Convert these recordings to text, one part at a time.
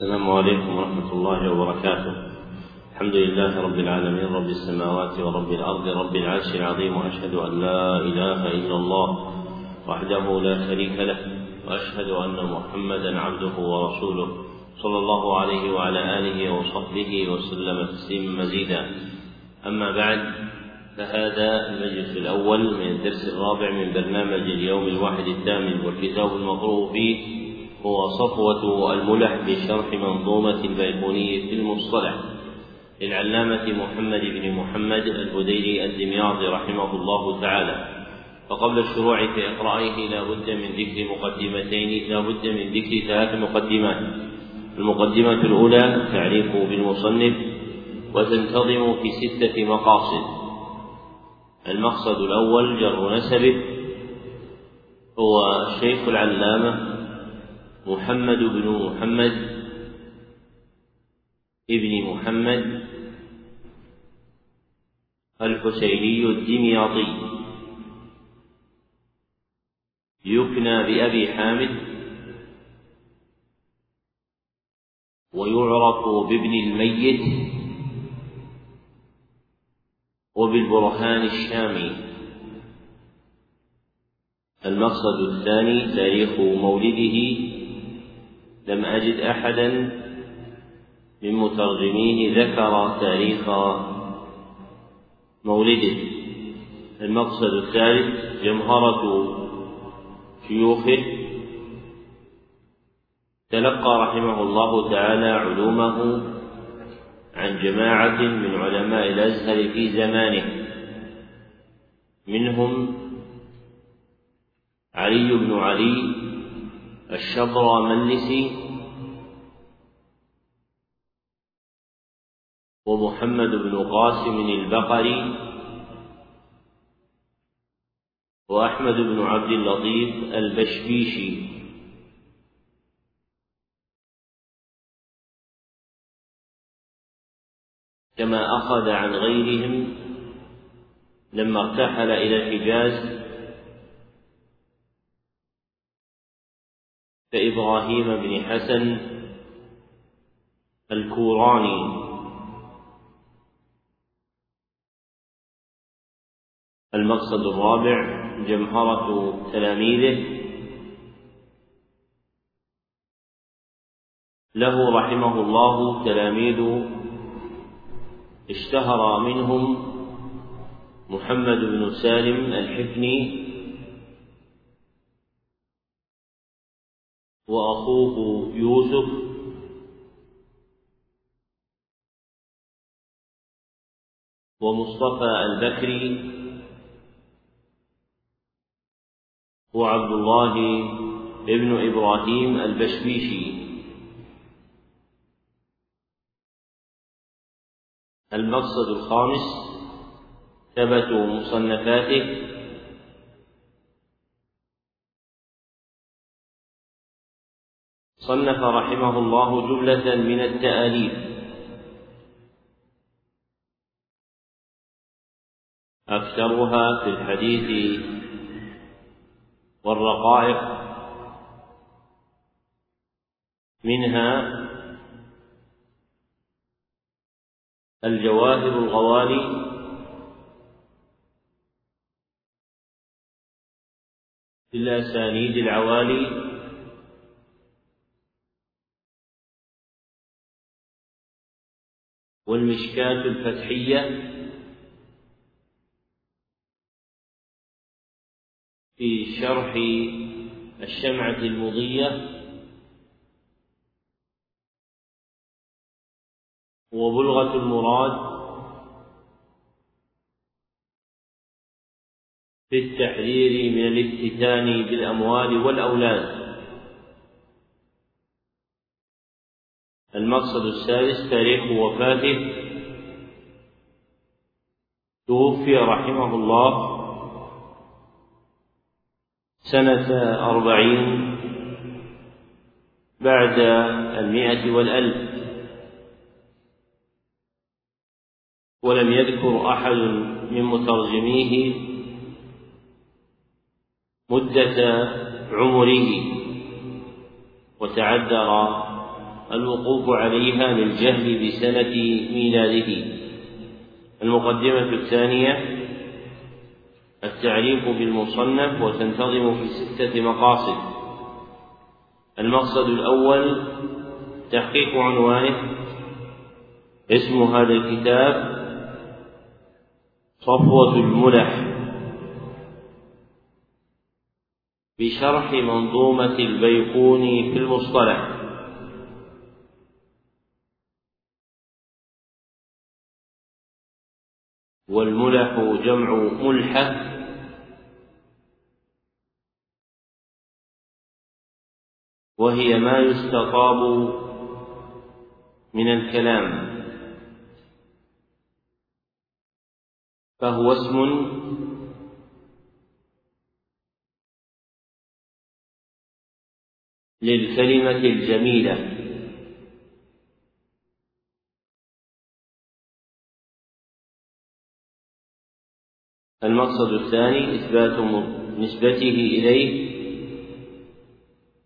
السلام عليكم ورحمة الله وبركاته. الحمد لله رب العالمين رب السماوات ورب الأرض رب العرش العظيم وأشهد أن لا إله إلا الله وحده لا شريك له وأشهد أن محمدا عبده ورسوله صلى الله عليه وعلى آله وصحبه وسلم تسليما مزيدا. أما بعد فهذا المجلس الأول من الدرس الرابع من برنامج اليوم الواحد الثامن والكتاب المقروء فيه هو صفوة الملح بشرح منظومة البيقوني في المصطلح للعلامة محمد بن محمد البديري الدمياطي رحمه الله تعالى. وقبل الشروع في إقرائه لا بد من ذكر مقدمتين لا بد من ذكر ثلاث مقدمات. المقدمة الأولى تعريف بالمصنف وتنتظم في ستة مقاصد. المقصد الأول جر نسبه. هو الشيخ العلامة محمد بن محمد ابن محمد الحسيني الدمياطي. يكنى بأبي حامد ويعرف بابن الميت وبالبرهان الشامي. المقصد الثاني تاريخ مولده لم أجد أحدا من مترجميه ذكر تاريخ مولده. المقصد الثالث جمهرة شيوخه. تلقى رحمه الله تعالى علومه عن جماعة من علماء الأزهر في زمانه. منهم علي بن علي الشبرملسي ومحمد بن قاسم البقري وأحمد بن عبد اللطيف البشبيشي. كما أخذ عن غيرهم لما ارتحل إلى الحجاز كإبراهيم بن حسن الكوراني. المقصد الرابع جمهرة تلاميذه. له رحمه الله تلاميذ اشتهر منهم محمد بن سالم الحفني وأخوه يوسف. ومصطفى البكري وعبد الله ابن إبراهيم البشبيشي المقصد الخامس ثبت مصنفاته. صنف رحمه الله جملة من التآليف. أكثرها في الحديث والرقائق منها الجواهر الغوالي في الأسانيد العوالي والمشكاة الفتحية في شرح الشمعة المضية. وبلغة المراد في التحذير من الافتتان بالأموال والأولاد. المقصد السادس تاريخ وفاته. توفي رحمه الله. سنة أربعين بعد المئة والألف. ولم يذكر أحد من مترجميه مدة عمره وتعذر الوقوف عليها للجهل بسنة ميلاده. المقدمة الثانية التعريف بالمصنف وتنتظم في ستة مقاصد. المقصد الأول تحقيق عنوانه اسم هذا الكتاب صفوة الملح. بشرح منظومة البيقوني في المصطلح. والملح جمع ملحة وهي ما يستطاب من الكلام. فهو اسم للكلمة الجميلة. المقصد الثاني إثبات نسبته إليه.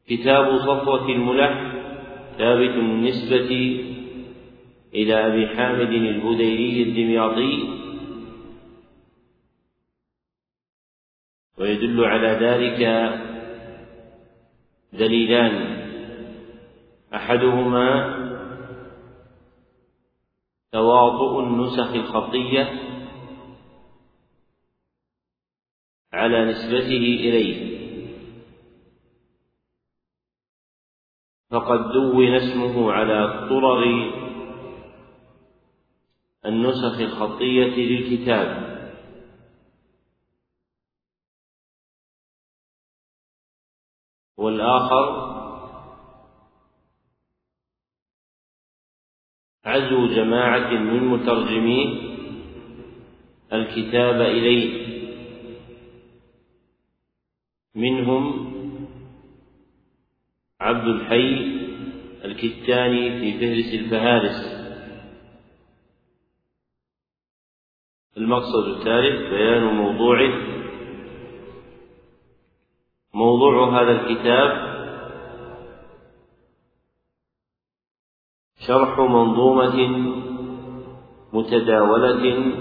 كتاب صفوة الملح ثابت النسبة إلى أبي حامد البديري الدمياطي. ويدل على ذلك دليلان. أحدهما تواطؤ النسخ الخطية على نسبته إليه. فقد دون اسمه على طرر النسخ الخطية للكتاب. والآخر عزو جماعة من مترجمي الكتاب إليه. منهم عبد الحي الكتاني في فهرس الفهارس. المقصد الثالث بيان موضوعه. موضوع هذا الكتاب شرح منظومة متداولة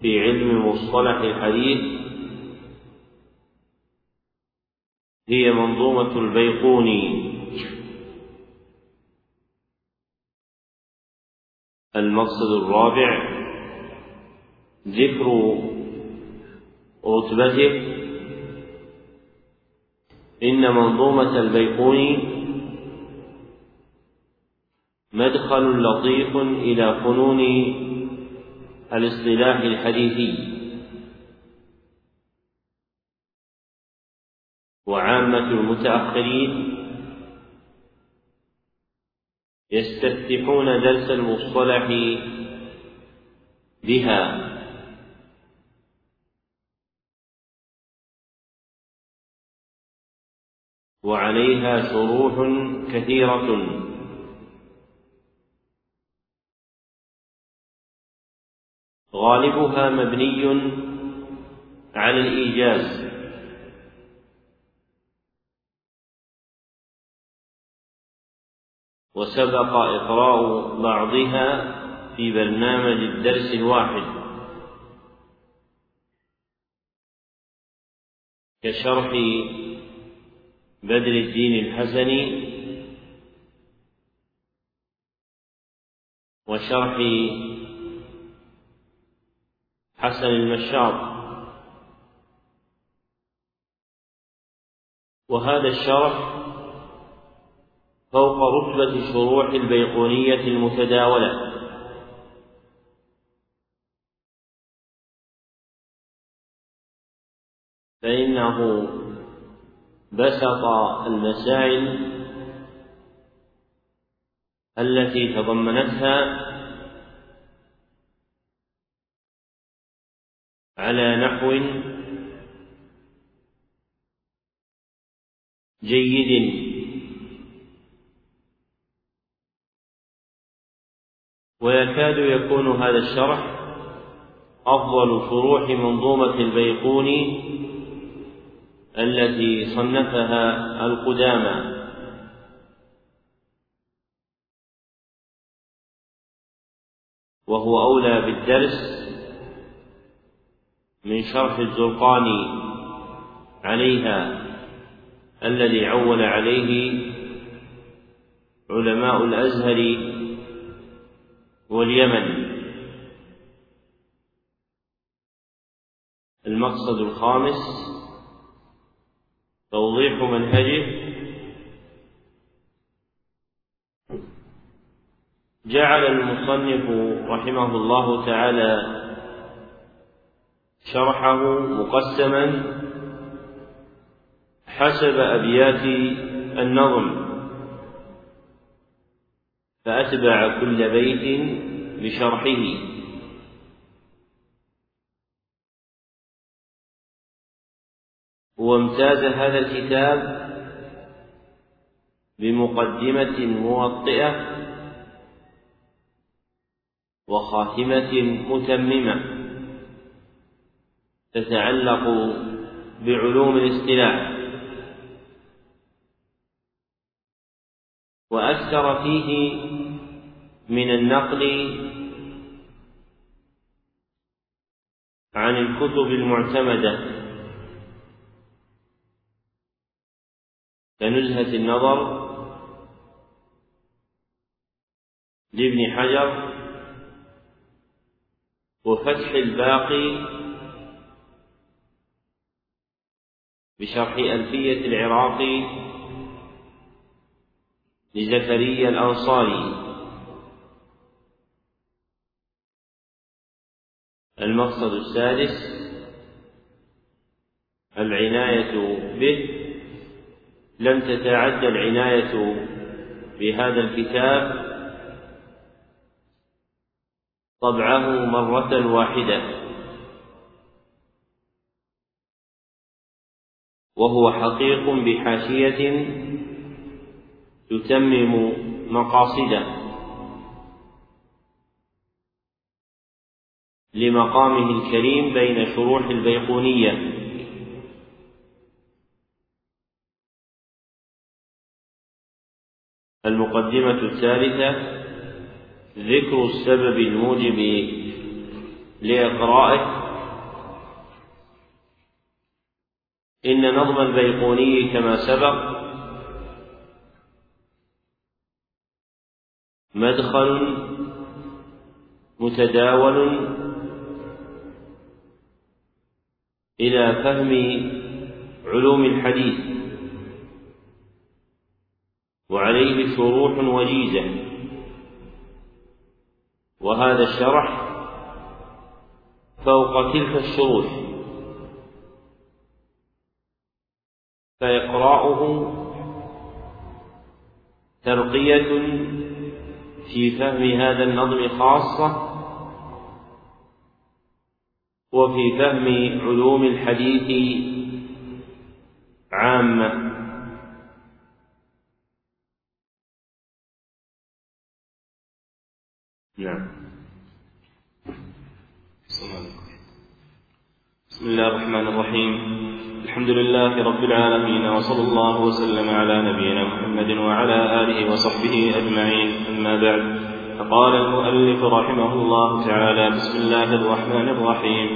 في علم مصطلح الحديث هي منظومة البيقوني المقصد الرابع ذكر رتبته. إن منظومة البيقوني مدخل لطيف إلى فنون الاصطلاح الحديثي. وعامة المتأخرين يستفتحون درس المصطلح بها. وعليها شروح كثيرة. غالبها مبني على الإيجاز. وسبق إقراء بعضها في برنامج الدرس الواحد. كشرح بدر الدين الحسني وشرح حسن المشاط. وهذا الشرح فوق رتبة شروح البيقونية المتداولة. فإنه بسط المسائل التي تضمنتها على نحو جيد ويكاد يكون هذا الشرح أفضل شروح منظومة البيقوني التي صنفها القدامى. وهو أولى بالدرس من شرح الزرقاني عليها الذي عول عليه علماء الأزهر واليمن المقصد الخامس توضيح منهجه. جعل المصنف رحمه الله تعالى شرحه مقسما حسب أبيات النظم. فأتبع كل بيت بشرحه. وامتاز هذا الكتاب بمقدمة موطئة وخاتمة متممة تتعلق بعلوم الاصطلاح. وأكثر فيه من النقل عن الكتب المعتمدة. كنزهة النظر لابن حجر وفتح الباقي بشرح ألفية العراقي لزكريا الأنصاري. المقصد السادس العناية به. لم تتعدى العناية بهذا الكتاب طبعه مرة واحدة وهو حقيق بحاشية تتمم مقاصده. لمقامه الكريم بين شروح البيقونية. المقدمة الثالثة ذكر السبب الموجب لإقرائه. إن نظم البيقوني كما سبق مدخل متداول إلى فهم علوم الحديث. وعليه شروح وجيزة وهذا الشرح فوق تلك الشروح. فإقراؤه ترقية في فهم هذا النظم خاصة وفي فهم علوم الحديث عامة نعم. بسم الله الرحمن الرحيم. الحمد لله رب العالمين وصلى الله وسلم على نبينا محمد وعلى آله وصحبه أجمعين. أما بعد فقال المؤلف رحمه الله تعالى بسم الله الرحمن الرحيم.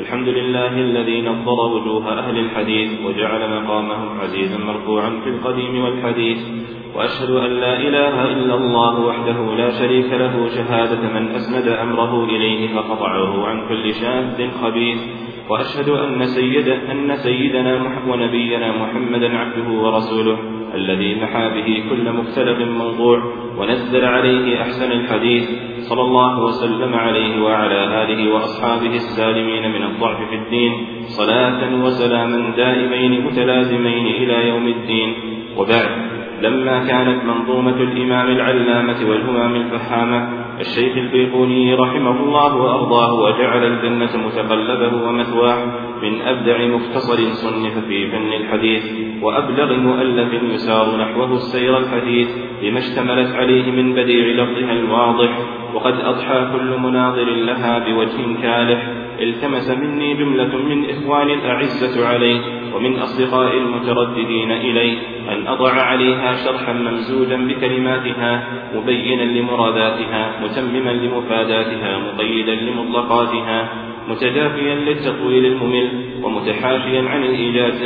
الحمد لله الذي نظر وجوه أهل الحديث وجعل مقامهم عزيزا مرفوعا في القديم والحديث وأشهد أن لا إله إلا الله وحده لا شريك له شهادة من أسند أمره إليه فقطعه عن كل شاذ خبيث وأشهد أن سيد أن سيدنا ونبينا محمدا عبده ورسوله الذي محى به كل مختلف موضوع ونزل عليه أحسن الحديث صلى الله وسلم عليه وعلى آله وأصحابه السالمين من الضعف في الدين صلاة وسلاما دائمين متلازمين إلى يوم الدين. وبعد لما كانت منظومة الإمام العلامة والهمام الفحامة الشيخ البيقوني رحمه الله وأرضاه وجعل الجنة متقلبه ومثواه من أبدع مختصر صنف في فن الحديث وأبلغ مؤلف يسار نحوه السير الحديث لما اشتملت عليه من بديع لفظها الواضح وقد أضحى كل مناظر لها بوجه كالح التمس مني جملة من إخواني الأعزة عليه ومن أصدقاء المترددين إلي أن أضع عليها شرحا ممزوجا بكلماتها مبينا لمراداتها متمما لمفاداتها مقيدا لمطلقاتها. متجافيا للتطويل الممل ومتحاشيا عن الإيجاز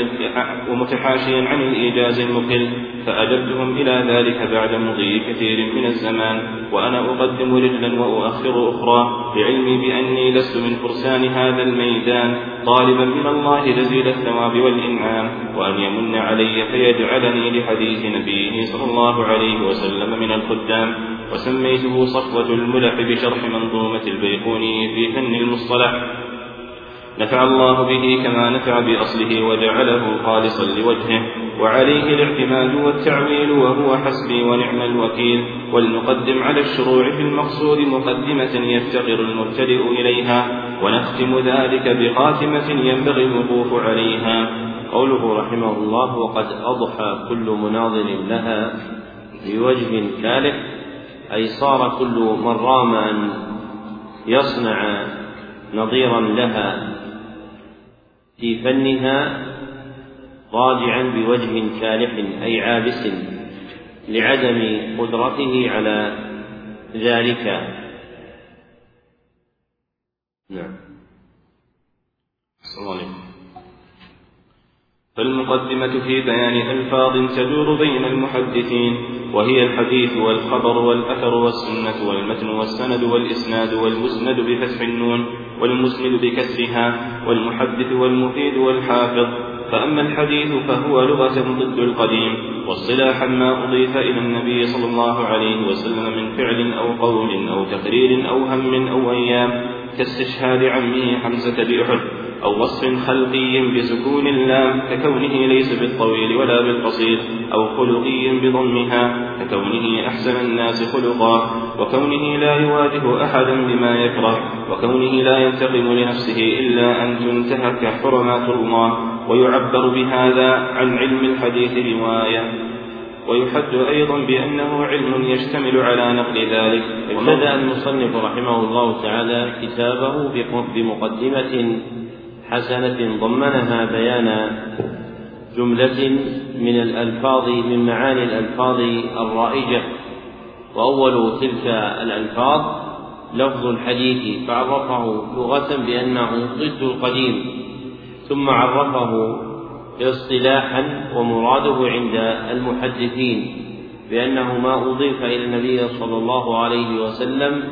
ومتحاشيا عن الإيجاز المقل فأجبتهم إلى ذلك بعد مضي كثير من الزمان. وأنا أقدم رجلا وأؤخر أخرى بعلمي بأني لست من فرسان هذا الميدان. طالبا من الله جزيل الثواب والإنعام وأن يمن علي فيجعلني لحديث نبيه صلى الله عليه وسلم من الخدام. وسميته صفوة الملح بشرح منظومة البيقوني في فن المصطلح. نفع الله به كما نفع بأصله وجعله خالصا لوجهه وعليه الاعتماد والتعويل وهو حسبي ونعم الوكيل. ولنقدم على الشروع في المقصود مقدمة يفتقر المبتدئ إليها ونختم ذلك بخاتمة ينبغي الوقوف عليها. قوله رحمه الله وقد أضحى كل مناظر لها بوجه كالح أي صار كل من رام أن يصنع نظيرا لها. في فنها راجعا بوجه كالح أي عابس لعدم قدرته على ذلك. نعم. فالمقدمة في بيان ألفاظ تدور بين المحدثين. وهي الحديث والخبر والأثر والسنة والمتن والسند والإسناد والمسند بفتح النون والمسند بكسرها والمحدث والمفيد والحافظ. فأما الحديث فهو لغة ضد القديم واصطلاحا ما أضيف إلى النبي صلى الله عليه وسلم من فعل أو قول أو تقرير أو هم أو أيام كاستشهاد عمه حمزة بأحد. أو وصف خلقي بسكون اللام ككونه ليس بالطويل ولا بالقصير أو خلقي بضمها ككونه أحسن الناس خلقا وكونه لا يواجه أحدا بما يكره وكونه لا ينتقم لنفسه إلا أن تنتهك حرمات الله ويعبر بهذا عن علم الحديث رواية. ويحد أيضا بأنه علم يشتمل على نقل ذلك. ابتدأ المصنف رحمه الله تعالى كتابه بمقدمة حسنة ضمنها بيان جملة من الألفاظ من معاني الألفاظ الرائجة. وأول تلك الألفاظ لفظ الحديث فعرفه لغة بأنه ضد القديم ثم عرفه اصطلاحا ومراده عند المحدثين بأنه ما أضيف إلى النبي صلى الله عليه وسلم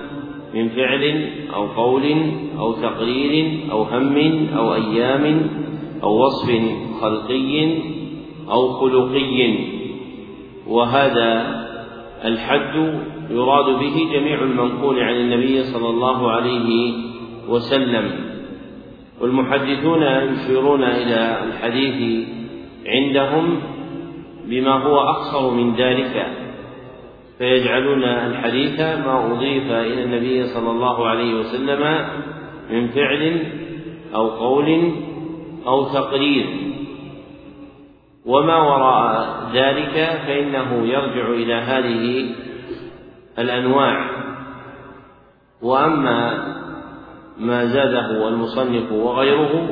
من فعل أو قول أو تقرير أو هم أو أيام أو وصف خلقي أو خلقي. وهذا الحد يراد به جميع المنقول عن النبي صلى الله عليه وسلم. والمحدثون يشيرون إلى الحديث عندهم بما هو أقصر من ذلك. فيجعلون الحديث ما أضيف إلى النبي صلى الله عليه وسلم من فعل أو قول أو تقرير. وما وراء ذلك فإنه يرجع إلى هذه الأنواع. وأما ما زاده المصنف وغيره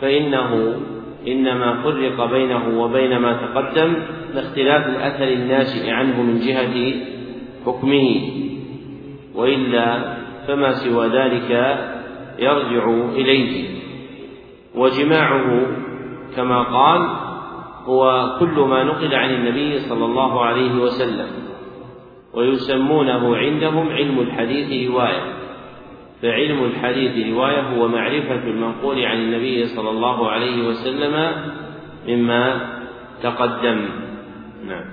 فإنه إنما فرق بينه وبين ما تقدم لاختلاف الأثر الناشئ عنه من جهة حكمه. وإلا فما سوى ذلك يرجع إليه. وجماعه كما قال هو كل ما نقل عن النبي صلى الله عليه وسلم. ويسمونه عندهم علم الحديث رواية. فعلم الحديث رواية هو معرفة المنقول عن النبي صلى الله عليه وسلم مما تقدم. نعم.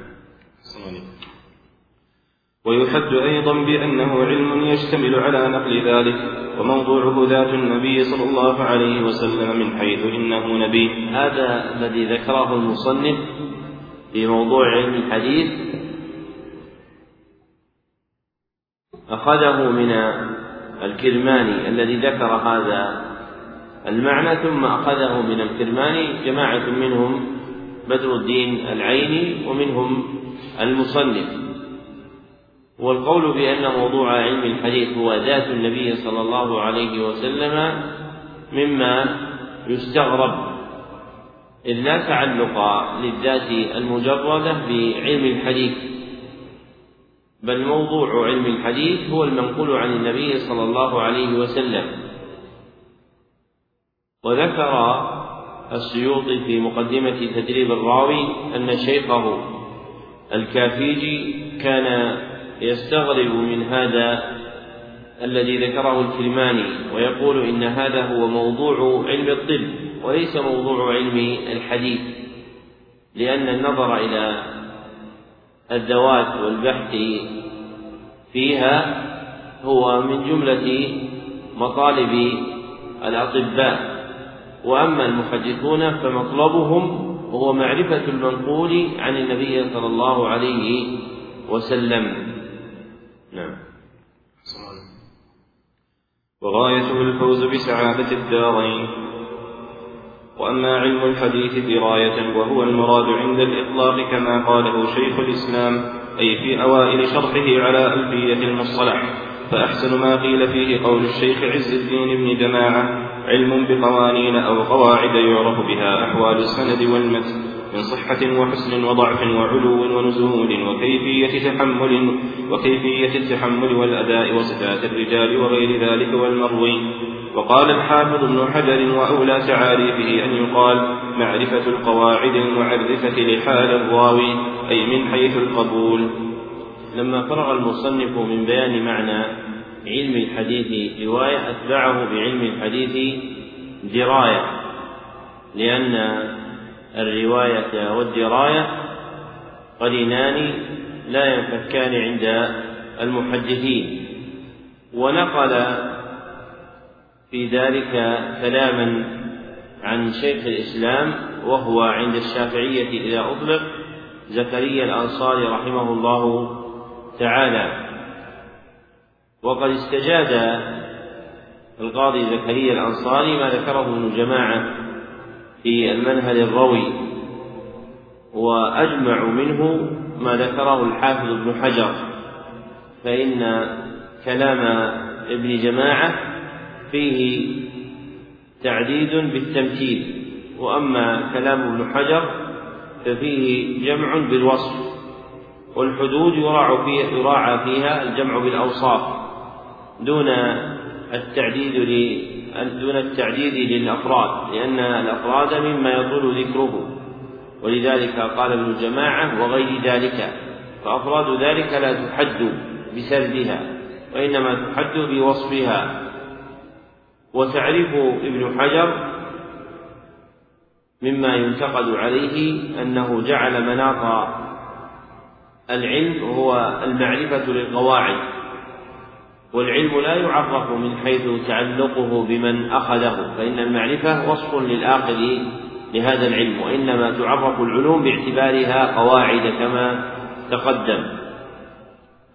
ويحد أيضا بأنه علم يشتمل على نقل ذلك وموضوعه ذات النبي صلى الله عليه وسلم من حيث إنه نبي. هذا الذي ذكره المصنف في موضوع علم الحديث أخذه من الكرماني الذي ذكر هذا المعنى ثم أخذه من الكرماني جماعة منهم بدر الدين العيني ومنهم المصنف. والقول بأن موضوع علم الحديث هو ذات النبي صلى الله عليه وسلم مما يستغرب إذ لا تعلق للذات المجردة بعلم الحديث بل موضوع علم الحديث هو المنقول عن النبي صلى الله عليه وسلم. وذكر السيوطي في مقدمة تدريب الراوي أن شيخه الكافيجي كان يستغرب من هذا الذي ذكره الكرماني ويقول إن هذا هو موضوع علم الطب وليس موضوع علم الحديث لأن النظر إلى الذوات والبحث فيها هو من جملة مطالب الأطباء. وأما المحدثون فمطلبهم هو معرفة المنقول عن النبي صلى الله عليه وسلم. نعم. وغايته الفوز بسعادة الدارين. وأما علم الحديث دراية وهو المراد عند الإطلاق كما قاله شيخ الإسلام أي في أوائل شرحه على ألفية المصطلح. فأحسن ما قيل فيه قول الشيخ عز الدين بن جماعة علم بقوانين أو قواعد يعرف بها أحوال السند والمتن من صحة وحسن وضعف وعلو ونزول وكيفية تحمل وكيفية التحمل والأداء وصفات الرجال وغير ذلك والمروي. وقال الحافظ ابن حجر وأولى تعاريفه أن يقال معرفة القواعد المعرفة لحال الراوي أي من حيث القبول. لما فرغ المصنف من بيان معنى علم الحديث رواية أتبعه بعلم الحديث دراية لأن الرواية والدراية قرينان لا ينفكان عند المحدثين. ونقل في ذلك كلاما عن شيخ الإسلام وهو عند الشافعية إذا أطلق زكريا الأنصاري رحمه الله تعالى. وقد استجاد القاضي زكريا الأنصاري ما ذكره ابن جماعة في المنهل الروي وأجمع منه ما ذكره الحافظ ابن حجر فإن كلام ابن جماعة فيه تعديد بالتمثيل وأما كلام ابن حجر ففيه جمع بالوصف والحدود يراعى فيها, يراعى فيها الجمع بالأوصاف دون التعديد دون التعديد للأفراد لأن الأفراد مما يطول ذكره ولذلك قال ابن جماعة وغير ذلك فأفراد ذلك لا تحد بسردها وإنما تحد بوصفها. وتعريف ابن حجر مما ينتقد عليه أنه جعل مناط العلم هو المعرفة للقواعد والعلم لا يعرف من حيث تعلقه بمن أخذه فإن المعرفة وصف للآخذ لهذا العلم وإنما تعرف العلوم باعتبارها قواعد كما تقدم.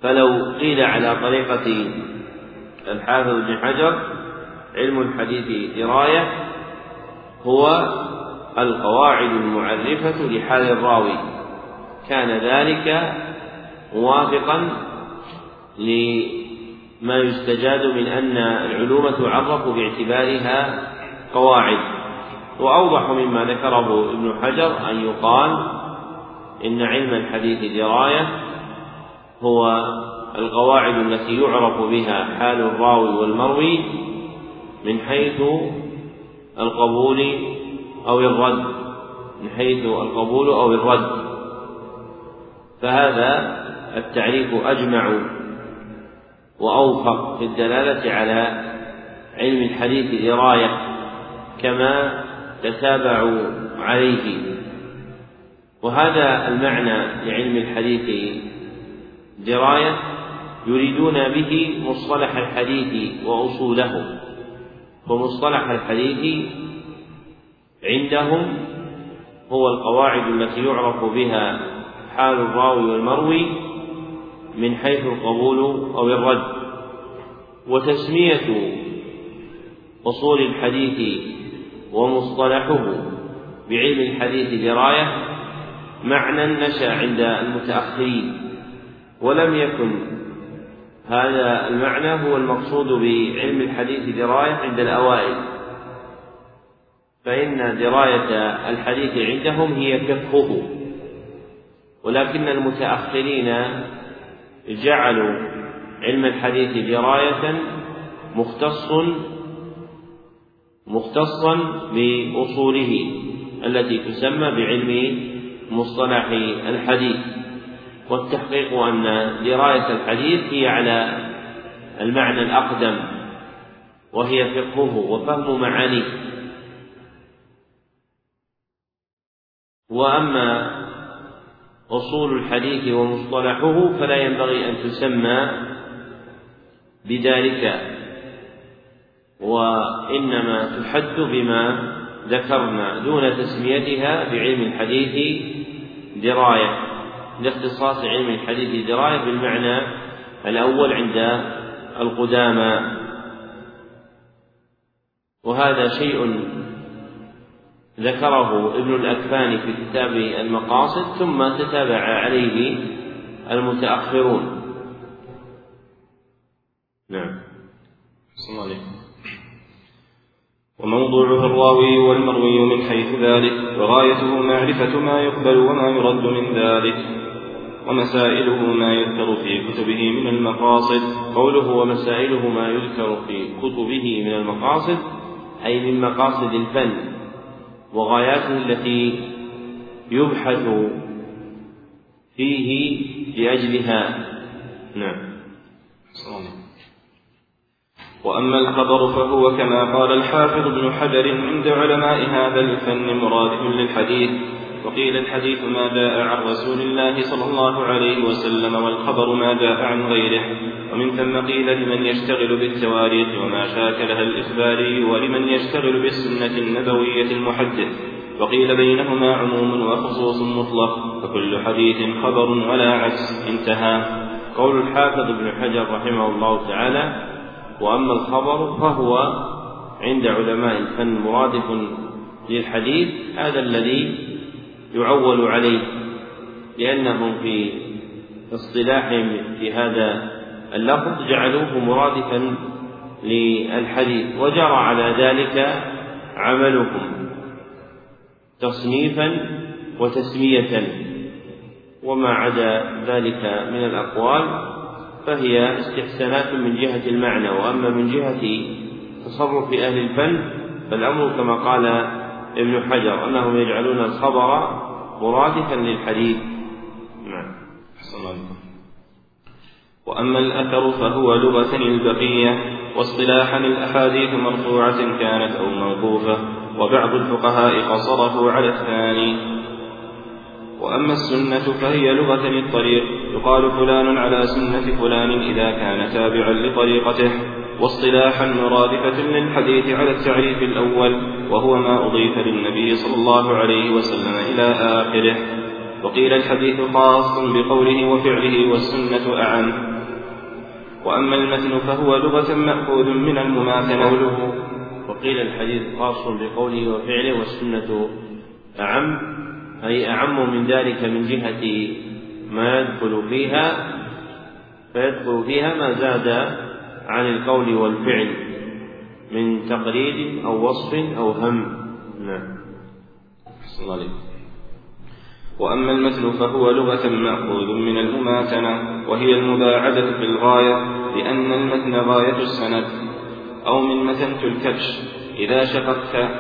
فلو قيل على طريقة الحافظ بن حجر علم الحديث دراية هو القواعد المعرفة لحال الراوي. كان ذلك موافقا ما يستجاد من أن العلوم تعرف باعتبارها قواعد. وأوضح مما ذكره ابن حجر أن يقال إن علم الحديث دراية هو القواعد التي يعرف بها حال الراوي والمروي من حيث القبول أو الرد. من حيث القبول أو الرد. فهذا التعريف أجمع وأوفق في الدلالة على علم الحديث دراية كما تتابعوا عليه. وهذا المعنى لعلم الحديث دراية يريدون به مصطلح الحديث وأصوله. فمصطلح الحديث عندهم هو القواعد التي يعرف بها حال الراوي والمروي من حيث القبول أو الرد. وتسمية أصول الحديث ومصطلحه بعلم الحديث دراية معنى نشأ عند المتأخرين ولم يكن هذا المعنى هو المقصود بعلم الحديث دراية عند الأوائل. فإن دراية الحديث عندهم هي فقهه. ولكن المتأخرين جعلوا علم الحديث دراية مختص مختصا بأصوله التي تسمى بعلم مصطلح الحديث. والتحقيق أن دراية الحديث هي على المعنى الأقدم وهي فقهه وفهم معانيه. وأما أصول الحديث ومصطلحه فلا ينبغي أن تسمى بذلك وإنما تحد بما ذكرنا دون تسميتها بعلم الحديث دراية. لاختصاص علم الحديث دراية بالمعنى الأول عند القدامى. وهذا شيء ذكره ابن الأكفان في كتاب المقاصد ثم تتابع عليه المتأخرون. نعم. صلى الله عليه وموضوعه الراوي والمروي من حيث ذلك وغايته معرفة ما يقبل وما يرد من ذلك ومسائله ما يذكر في كتبه من المقاصد قوله ومسائله ما يذكر في كتبه من المقاصد أي من مقاصد الفن وغاياته التي يبحث فيه لأجلها. نعم. وأما الخبر فهو كما قال الحافظ ابن حجر عند علماء هذا الفن مرادف للحديث. وقيل الحديث ما جاء عن رسول الله صلى الله عليه وسلم والخبر ما جاء عن غيره. ومن ثم قيل لمن يشتغل بالتواريخ وما شاكلها الإخباري ولمن يشتغل بالسنة النبوية المحدث. وقيل بينهما عموم وخصوص مطلق فكل حديث خبر ولا عكس. انتهى. قول الحافظ ابن حجر رحمه الله تعالى وأما الخبر فهو عند علماء الفن مرادف للحديث هذا الذي يعول عليه لأنهم في اصطلاحهم في هذا اللفظ جعلوه مرادفا للحديث وجرى على ذلك عملهم تصنيفا وتسمية وما عدا ذلك من الأقوال. فهي استحسانات من جهة المعنى وأما من جهة تصرف أهل الفن فالأمر كما قال ابن حجر أنهم يجعلون الخبر مرادفا للحديث. نعم. وأما الأثر فهو لغة البقية واصطلاحا الأحاديث مرفوعة كانت أو موقوفة وبعض الفقهاء قصره على الثاني. وأما السنة فهي لغة الطريق يقال فلان على سنة فلان إذا كان تابعا لطريقته. واصطلاحا مرادفة للحديث على التعريف الأول وهو ما أضيف للنبي صلى الله عليه وسلم إلى آخره. وقيل الحديث خاص بقوله وفعله والسنة أعم. وأما المتن فهو لغة مأخوذ من المماثلة. قوله وقيل الحديث خاص بقوله وفعله والسنة أعم. أي أعم من ذلك من جهة ما يدخل فيها فيدخل فيها ما زاد عن القول والفعل من تقليد أو وصف أو هم. نعم. وأما المثل فهو لغة مأخوذ من المماتنة وهي المباعدة في الغاية لأن المتن غاية السند أو من متنت الكبش إذا شققت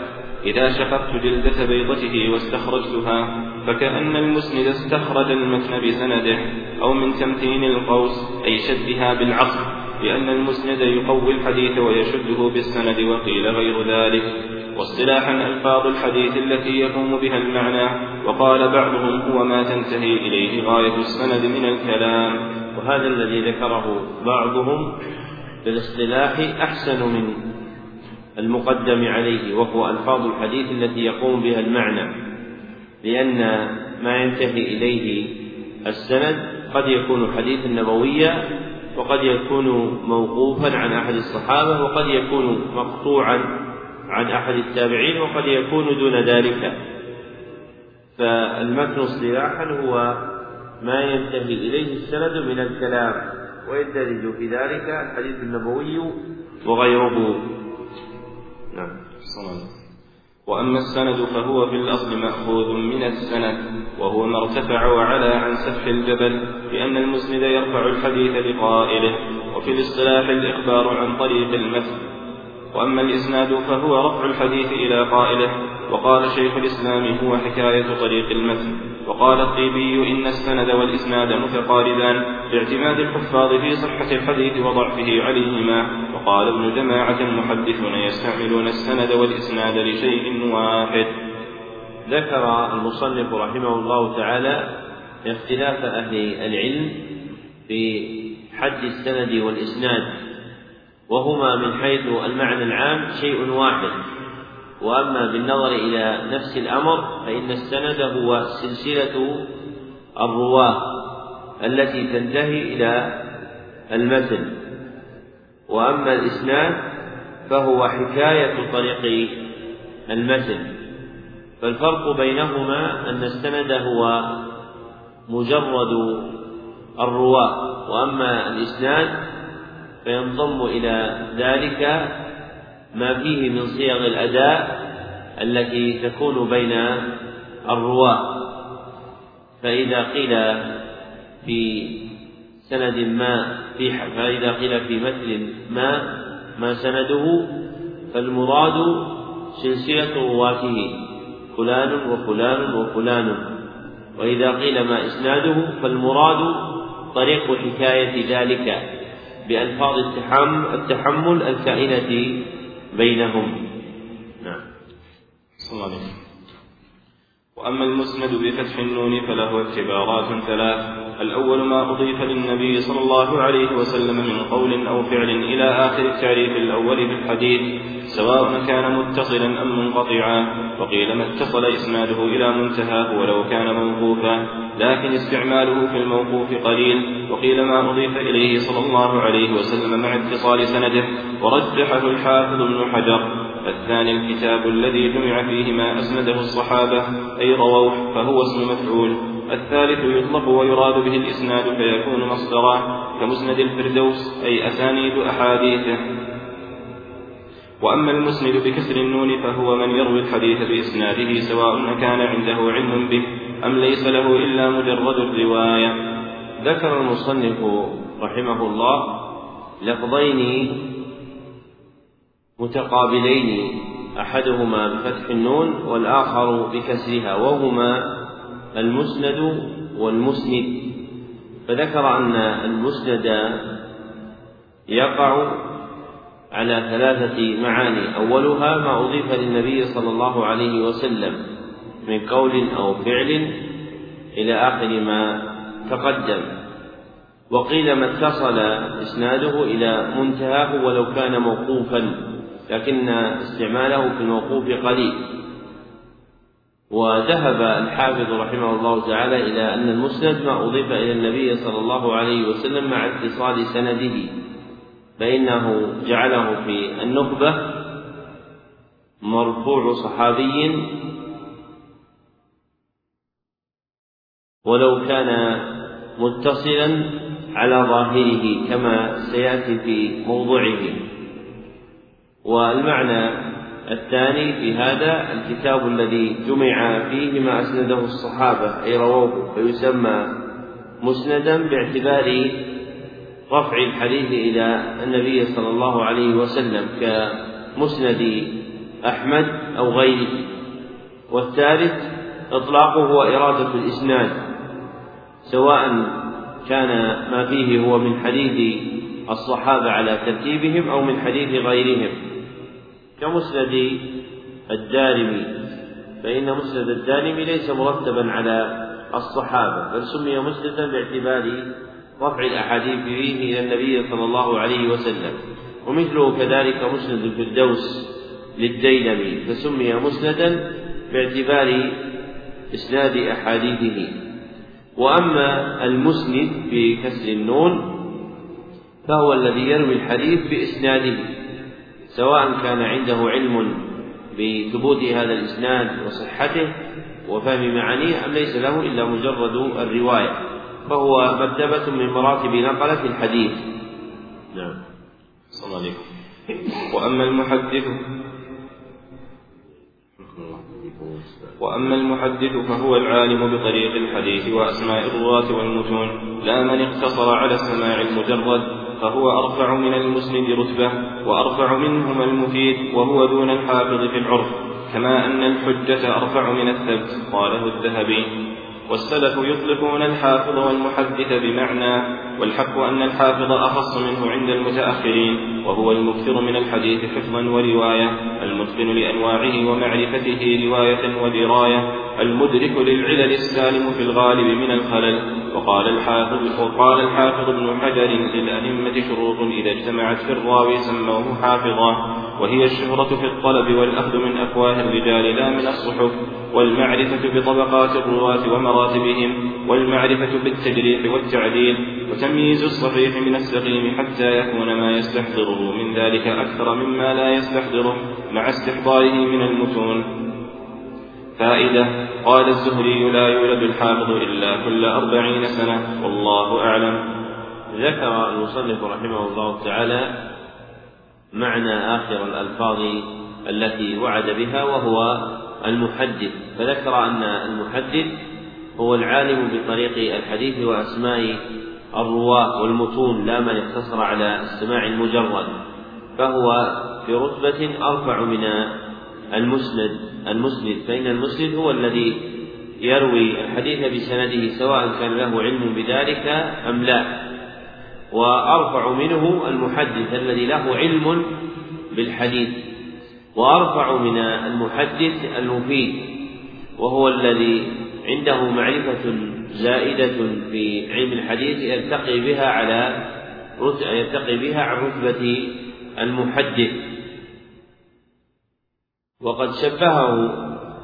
إذا شققت جلدة بيضته واستخرجتها فكأن المسند استخرج المتن بسنده أو من تمتين القوس أي شدها بالعقل لأن المسند يقوي الحديث ويشده بالسند وقيل غير ذلك. واصطلاحا ألفاظ الحديث التي يقوم بها المعنى وقال بعضهم هو ما تنتهي إليه غاية السند من الكلام. وهذا الذي ذكره بعضهم بالاصطلاح أحسن من المقدم عليه وهو ألفاظ الحديث التي يقوم بها المعنى لأن ما ينتهي إليه السند قد يكون حديثا نبويا وقد يكون موقوفا عن أحد الصحابة وقد يكون مقطوعا عن أحد التابعين وقد يكون دون ذلك. فالمتن اصطلاحا هو ما ينتهي إليه السند من الكلام ويندرج في ذلك الحديث النبوي وغيره. نعم. وأما السند فهو في الأصل مأخوذ من السند وهو ما ارتفع وعلى عن سفح الجبل لأن المسند يرفع الحديث لقائله وفي الاصطلاح الإخبار عن طريق المثل وأما الإسناد فهو رفع الحديث إلى قائله وقال شيخ الإسلام هو حكاية طريق المتن وقال الطيبي إن السند والإسناد متقاربان باعتماد الحفاظ في صحة الحديث وضعفه عليهما. وقال ابن جماعة المحدثون يستعملون السند والإسناد لشيء واحد. ذكر المصنف رحمه الله تعالى اختلاف أهل العلم في حد السند والإسناد وهما من حيث المعنى العام شيء واحد. وأما بالنظر إلى نفس الأمر فإن السند هو سلسلة الرواة التي تنتهي إلى المتن. وأما الإسناد فهو حكاية طريق المتن. فالفرق بينهما أن السند هو مجرد الرواة وأما الإسناد فينضم إلى ذلك ما فيه من صيغ الأداء التي تكون بين الرواة. فإذا قيل في سند ما في فإذا قيل في مثل ما ما سنده فالمراد سلسلة رواته فلان وفلان وفلان. وإذا قيل ما إسناده فالمراد طريق حكاية ذلك بألفاظ التحمل, التحمل الكائنة بينهم. نعم. صلى الله عليه وسلم. وأما المسند بفتح النون فله اعتبارات ثلاث. الأول ما أضيف للنبي صلى الله عليه وسلم من قول أو فعل إلى آخر التعريف الأول في الحديث سواء كان متصلا أم منقطعا وقيل ما اتصل إسناده إلى منتهاه ولو كان موقوفا لكن استعماله في الموقوف قليل وقيل ما أضيف إليه صلى الله عليه وسلم مع اتصال سنده ورجحه الحافظ ابن حجر. الثاني الكتاب الذي جمع فيه ما أسنده الصحابة أي رووه فهو اسم مفعول. الثالث يطلق ويراد به الإسناد فيكون مصدرا كمسند الفردوس أي أسانيد أحاديثه. وأما المسند بكسر النون فهو من يروي الحديث بإسناده سواء كان عنده علم به أم ليس له إلا مجرد الرواية. ذكر المصنف رحمه الله لفظين متقابلين أحدهما بفتح النون والآخر بكسرها وهما المسند والمسند. فذكر أن المسند يقع على ثلاثة معاني. أولها ما أضيف للنبي صلى الله عليه وسلم من قول أو فعل إلى آخر ما تقدم. وقيل ما اتصل إسناده إلى منتهاه ولو كان موقوفا لكن استعماله في الموقوف قليل. وذهب الحافظ رحمه الله تعالى إلى أن المسند ما أضيف إلى النبي صلى الله عليه وسلم مع اتصال سنده فإنه جعله في النخبة مرفوع صحابي. ولو كان متصلا على ظاهره كما سيأتي في موضوعه. والمعنى الثاني في هذا الكتاب الذي جمع فيه ما أسنده الصحابة أي رووه فيسمى مسندا باعتبار رفع الحديث إلى النبي صلى الله عليه وسلم كمسند أحمد أو غيره. والثالث إطلاقه وإرادة الإسناد سواء كان ما فيه هو من حديث الصحابة على ترتيبهم أو من حديث غيرهم. كمسند الدارمي فإن مسند الدارمي ليس مرتبا على الصحابة بل سمي مسندا باعتبار رفع الأحاديث فيه إلى النبي صلى الله عليه وسلم. ومثله كذلك مسند الفردوس للديلمي فسمي مسندا باعتبار إسناد أحاديثه. وأما المسند بكسر النون فهو الذي يروي الحديث بإسناده. سواء كان عنده علم بثبوت هذا الإسناد وصحته وفهم معانيه أم ليس له إلا مجرد الرواية فهو مرتبة من مراتب نقلة الحديث. نعم. صلى الله عليه وأما المحدث وأما المحدث فهو العالم بطريق الحديث وأسماء الرواة والمتون لا من اقتصر على السماع المجرد. فهو أرفع من المسند رتبة وأرفع منهما المفيد وهو دون الحافظ في العرف كما أن الحجة أرفع من الثبت قاله الذهبي. والسلف يطلقون الحافظ والمحدث بمعنى والحق أن الحافظ أخص منه عند المتأخرين وهو المكثر من الحديث حفظا ورواية المتقن لأنواعه ومعرفته رواية ودراية المدرك للعلل السالم في الغالب من الخلل. وقال الحافظ وقال الحافظ ابن حجر للأئمة شروط إذا اجتمعت في الراوي سموه حافظا. وهي الشهرة في الطلب والأخذ من أفواه الرجال لا من الصحف والمعرفة بطبقات الرواة ومراتبهم والمعرفة بالتجريح والتعديل وتمييز الصحيح من السقيم حتى يكون ما يستحضره من ذلك أكثر مما لا يستحضره مع استحضاره من المتون. فائدة قال الزهري لا يولد الحافظ إلا كل أربعين سنة والله أعلم. ذكر المصنف رحمه الله تعالى معنى آخر الألفاظ التي وعد بها وهو المحدث. فذكر أن المحدث هو العالم بطريق الحديث وأسماء الرواة والمتون لا من اقتصر على السماع المجرد. فهو في رتبة أرفع من المسند المسند. فإن المسند هو الذي يروي الحديث بسنده سواء كان له علم بذلك أم لا. وأرفع منه المحدث الذي له علم بالحديث وأرفع من المحدث المفيد وهو الذي عنده معرفة زائدة في علم الحديث يرتقي بها على يرتقي بها عن رتبة المحدث. وقد شبهه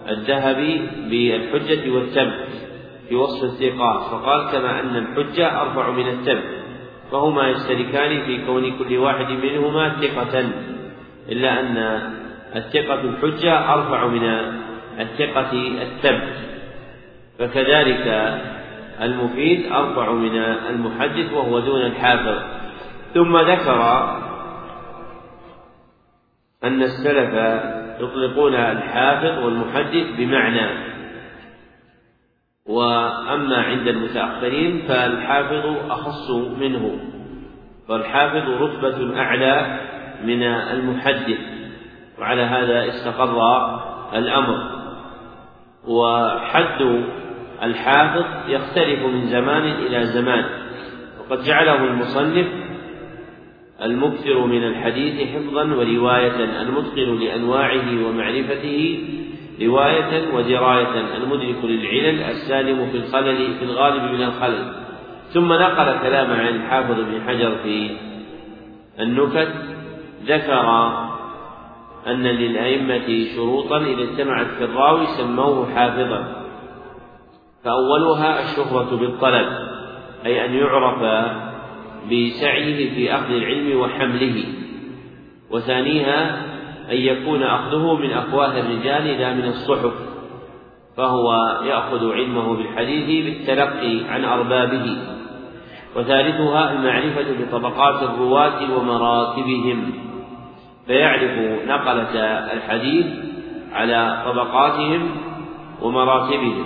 الذهبي بالحجة والثبت في وصف الثقات فقال كما أن الحجة أرفع من الثبت فهما يشتركان في كون كل واحد منهما ثقة إلا أن الثقة الحجة أرفع من الثقة الثبت فكذلك المفيد أرفع من المحدث وهو دون الحافظ. ثم ذكر أن السلف يطلقون الحافظ والمحدث بمعنى وأما عند المتأخرين فالحافظ أخص منه فالحافظ رتبة أعلى من المحدث وعلى هذا استقر الأمر. وحد الحافظ يختلف من زمان إلى زمان وقد جعله المصنف المكثر من الحديث حفظا ورواية المتقن لأنواعه ومعرفته رواية ودراية. المدرك للعلل السالم في الخلل في الغالب من الخلل. ثم نقل كلاما عن الحافظ بن حجر في النكت ذكر أن للأئمة شروطا إذا اجتمعت في الراوي سموه حافظا. فأولها الشهرة بالطلب أي أن يعرف بسعيه في أخذ العلم وحمله. وثانيها أن يكون أخذه من أفواه الرجال لا من الصحف فهو يأخذ علمه بالحديث بالتلقي عن أربابه وثالثها المعرفة بطبقات الرواة ومراتبهم فيعرف نقلة الحديث على طبقاتهم ومراتبهم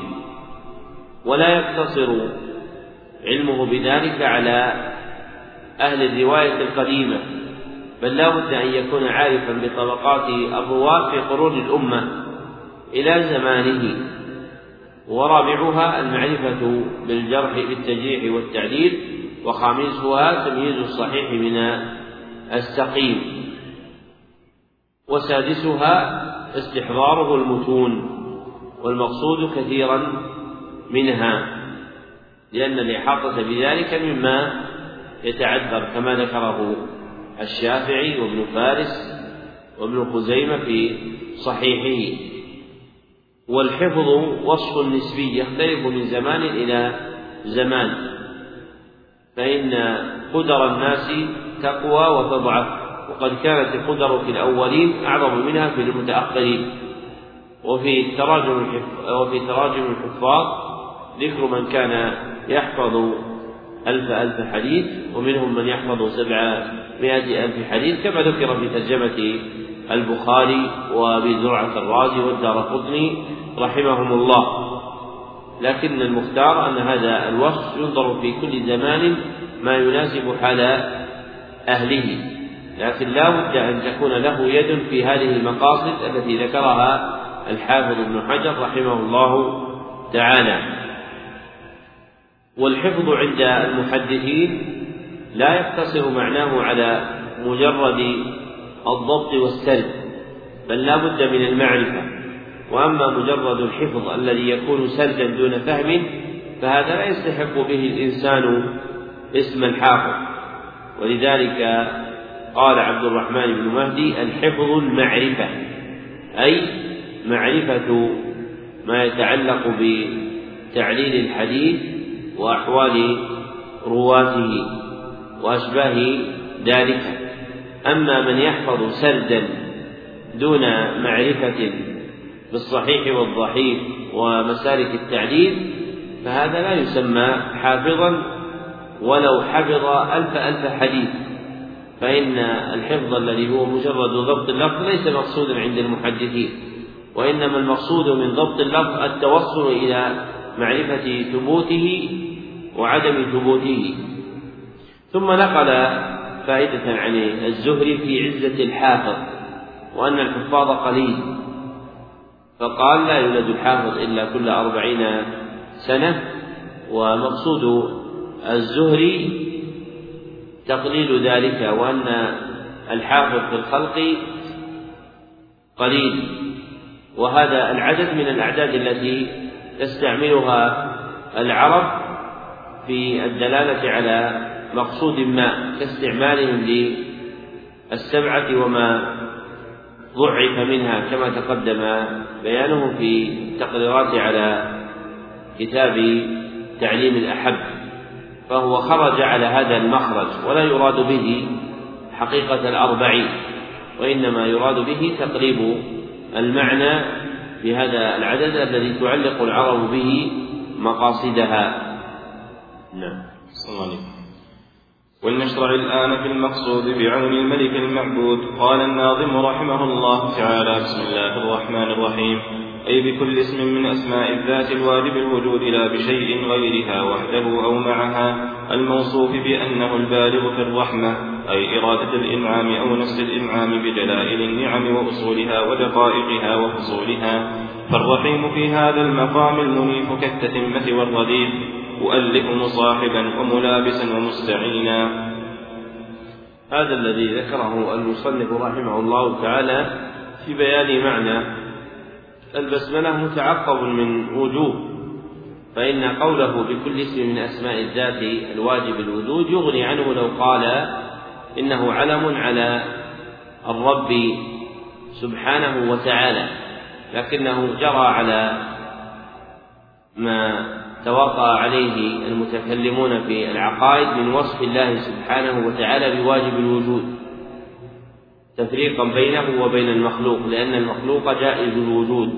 ولا يقتصر علمه بذلك على أهل الرواية القديمة. بل لا بد أن يكون عارفا بطبقات الرواة في قرون الأمة إلى زمانه ورابعها المعرفة بالجرح بالتجريح والتعديل وخامسها تمييز الصحيح من السقيم وسادسها استحضاره المتون والمقصود كثيرا منها لأن الإحاطة بذلك مما يتعذر كما ذكره الشافعي وابن فارس وابن خزيمة في صحيحه. والحفظ وصف نسبي يختلف من زمان إلى زمان. فإن قدر الناس تقوى وتضعف وقد كانت القدر في الأولين أعظم منها في المتأخرين. وفي تراجم وفي تراجم الحفاظ ذكر من كان يحفظ ألف ألف حديث ومنهم من يحفظ سبعمائة ألف حديث كما ذكر في ترجمة البخاري وأبي زرعة الرازي والدار قطني رحمهم الله. لكن المختار أن هذا الوصف ينظر في كل زمان ما يناسب حال أهله. لكن لا بد أن تكون له يد في هذه المقاصد التي ذكرها الحافظ ابن حجر رحمه الله تعالى. والحفظ عند المحدثين لا يقتصر معناه على مجرد الضبط والسرد بل لا بد من المعرفة. وأما مجرد الحفظ الذي يكون سردا دون فهم فهذا لا يستحق به الإنسان اسم الحافظ. ولذلك قال عبد الرحمن بن مهدي الحفظ المعرفة أي معرفة ما يتعلق بتعليل الحديث وأحوال رواته. وأشباه ذلك. أما من يحفظ سردا دون معرفة بالصحيح والضعيف ومسالك التعليل فهذا لا يسمى حافظا ولو حفظ ألف ألف حديث. فإن الحفظ الذي هو مجرد ضبط اللفظ ليس مقصودا عند المحدثين وإنما المقصود من ضبط اللفظ التوصل إلى معرفة ثبوته وعدم ثبوته. ثم نقل فائدة عن الزهري في عزة الحافظ وأن الحفاظ قليل. فقال لا يولد الحافظ إلا كل أربعين سنة ومقصود الزهري تقليل ذلك وأن الحافظ في الخلق قليل. وهذا العدد من الأعداد التي تستعملها العرب في الدلالة على مقصود ما كاستعمالهم للسبعة وما ضعف منها كما تقدم بيانه في التقريرات على كتاب تعليم الأحب فهو خرج على هذا المخرج ولا يراد به حقيقة الأربعين وإنما يراد به تقريب المعنى بهذا العدد الذي تعلق العرب به مقاصدها. نعم. ولنشرع الآن في المقصود بعون الملك المعبود. قال الناظم رحمه الله تعالى بسم الله الرحمن الرحيم. أي بكل اسم من أسماء الذات الواجب الوجود لا بشيء غيرها وحده أو معها. الموصوف بأنه البالغ في الرحمة أي إرادة الإنعام أو نفس الإنعام بجلائل النعم وأصولها ودقائقها وفصولها. فالرحيم في هذا المقام المنيف كالتتمة والرديف. مؤلف مصاحبا وملابسا ومستعينا. هذا الذي ذكره المصنف رحمه الله تعالى في بيان معنى البسملة متعقب من وجوه فإن قوله بكل اسم من أسماء الذات الواجب الوجود يغني عنه لو قال إنه علم على الرب سبحانه وتعالى لكنه جرى على ما توقع عليه المتكلمون في العقائد من وصف الله سبحانه وتعالى بواجب الوجود تفريقا بينه وبين المخلوق لأن المخلوق جائز الوجود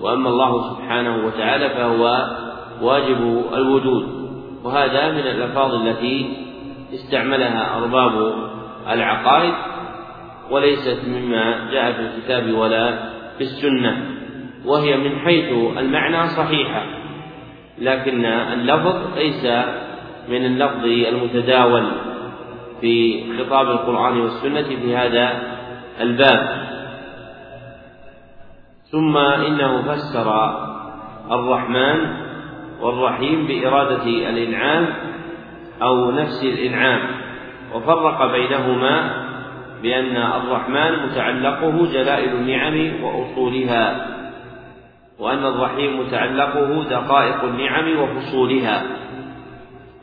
وأما الله سبحانه وتعالى فهو واجب الوجود. وهذا من الألفاظ التي استعملها أرباب العقائد وليست مما جاء في الكتاب ولا في السنة وهي من حيث المعنى صحيحة. لكن اللفظ ليس من اللفظ المتداول في خطاب القرآن والسنة في هذا الباب. ثم إنه فسر الرحمن والرحيم بإرادة الإنعام أو نفس الإنعام وفرق بينهما بأن الرحمن متعلقه جلائل النعم وأصولها. وأن الرحيم متعلقه دقائق النعم وفصولها.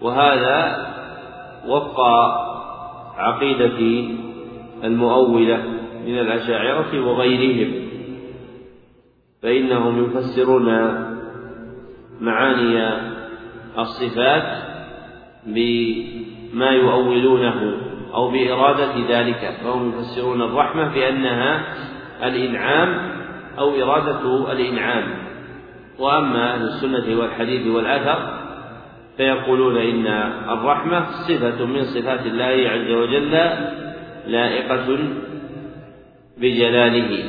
وهذا وفق عقيدة المؤولة من الأشاعرة وغيرهم. فإنهم يفسرون معاني الصفات بما يؤولونه أو بإرادة ذلك. فهم يفسرون الرحمة بأنها الإنعام أو إرادة الإنعام. وأما أهل السنة والحديث والأثر فيقولون إن الرحمة صفة من صفات الله عز وجل لائقة بجلاله.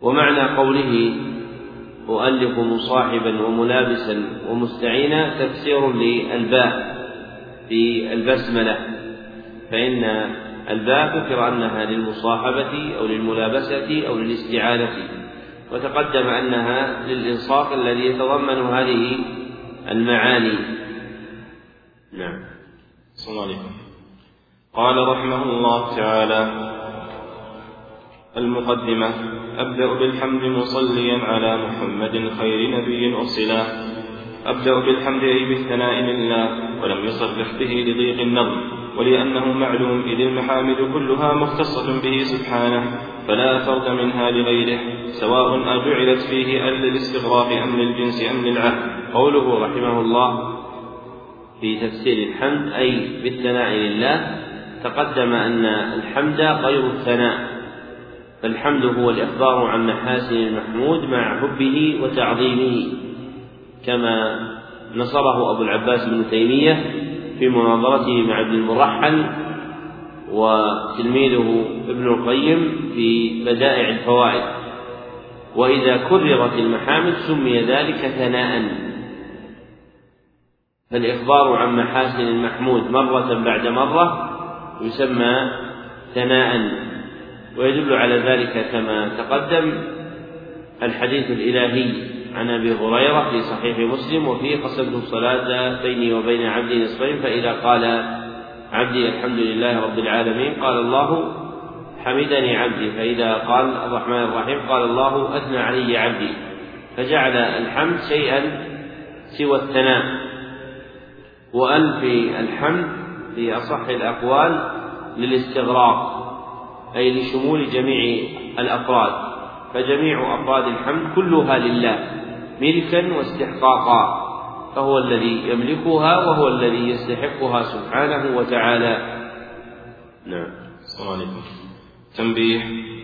ومعنى قوله أؤلف مصاحبا وملابسا ومستعينا تفسير للباء في البسملة فإن الباء ذكر أنها للمصاحبة أو للملابسة أو للاستعانة. وتقدم أنها للإنصاف الذي يتضمن هذه المعاني. نعم. صلى الله عليه وسلم قال رحمه الله تعالى المقدمة أبدأ بالحمد مصليا على محمد خير نبي أرسلا أبدأ بالحمد أي بالثناء لله ولم يصرح به لضيق النظم ولأنه معلوم إذ المحامد كلها مختصة به سبحانه فلا فرد منها لغيره سواء أجعلت فيه أل للاستغراق أم للجنس أم للعهد. قوله رحمه الله في تفسير الحمد أي بالثناء لله تقدم أن الحمد غير الثناء فالحمد هو الإخبار عن محاسن المحمود مع حبه وتعظيمه كما نصره أبو العباس بن تيمية في مناظرته مع ابن المرحل وتلميذه ابن القيم في بدائع الفوائد. وإذا كررت المحامد سمي ذلك ثناء. فالإخبار عن محاسن المحمود مرة بعد مرة يسمى ثناء ويدل على ذلك كما تقدم الحديث الإلهي. عن أبي هريرة في صحيح مسلم وفيه قسمت الصلاة بيني وبين عبدي نصفين فإذا قال عبدي الحمد لله رب العالمين قال الله حمدني عبدي. فإذا قال الرحمن الرحيم قال الله أثنى علي عبدي. فجعل الحمد شيئا سوى الثناء. وأل في الحمد في أصح الأقوال للاستغراق أي لشمول جميع الأفراد. فجميع أفراد الحمد كلها لله. ملكا واستحقاقا فهو الذي يملكها وهو الذي يستحقها سبحانه وتعالى. نعم. عليكم. تنبيه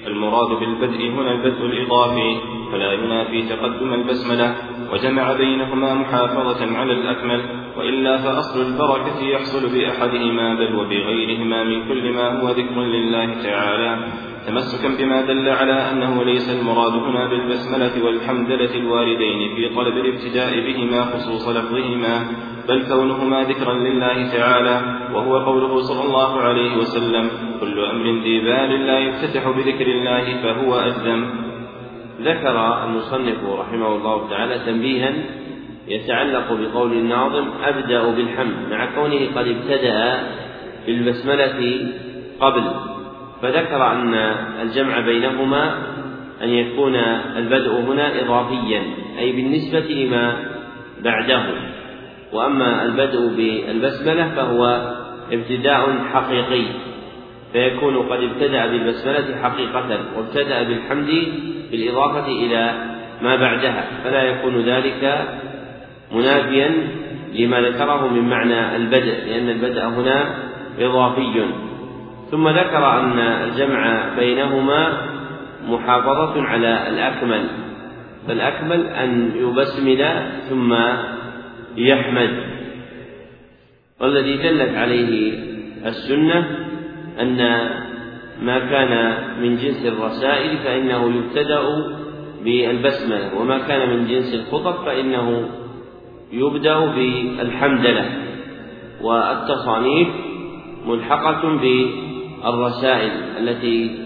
المراد بالبدء هنا البدء الإضافي فلا ينافي تقدم البسملة وجمع بينهما محافظة على الأكمل وإلا فأصل البركة يحصل بأحدهما بل وبغيرهما من كل ما هو ذكر لله تعالى. تمسكا بما دل على أنه ليس المراد هنا بالبسملة والحمدلة الواردين في طلب الابتداء بهما خصوص لفظهما بل كونهما ذكرا لله تعالى وهو قوله صلى الله عليه وسلم كل أمر ذي بال لا يفتتح بذكر الله فهو أجدم ذكر المصنف رحمه الله تعالى تنبيها يتعلق بقول الناظم أبدأ بالحمد مع كونه قد ابتدأ بالبسملة قبل. فذكر أن الجمع بينهما أن يكون البدء هنا إضافيا أي بالنسبة لما بعده. وأما البدء بالبسملة فهو ابتداء حقيقي فيكون قد ابتدأ بالبسملة حقيقة وابتدأ بالحمد بالإضافة إلى ما بعدها. فلا يكون ذلك منافيا لما ذكره من معنى البدء لأن البدء هنا إضافي. ثم ذكر أن الجمع بينهما محافظة على الأكمل فالأكمل أن يبسمل ثم يحمد والذي دلت عليه السنة أن ما كان من جنس الرسائل فإنه يبتدأ بالبسملة وما كان من جنس الخطب فإنه يبدأ بالحمدلة. والتصانيف ملحقة بالرسائل التي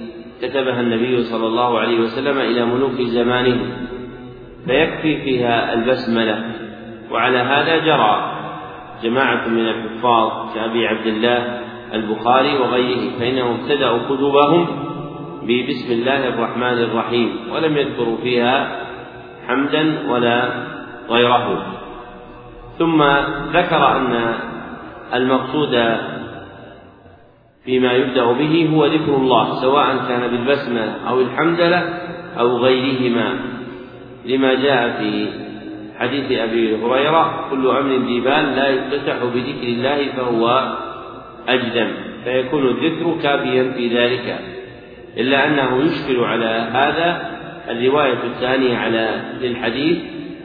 كتبها النبي صلى الله عليه وسلم إلى ملوك زمانه فيكفي فيها البسملة. وعلى هذا جرى جماعة من الحفاظ كأبي عبد الله البخاري وغيره فإنهم ابتدأوا كتبهم ببسم الله الرحمن الرحيم ولم يذكروا فيها حمدا ولا غيره. ثم ذكر أن المقصود فيما يبدأ به هو ذكر الله سواء كان بالبسمة أو الحمدلة أو غيرهما. لما جاء في حديث أبي هريرة كل أمر ذي بال لا يفتتح بذكر الله فهو أجدم فيكون الذكر كافيا في ذلك. إلا أنه يشكل على هذا الرواية الثانية على للحديث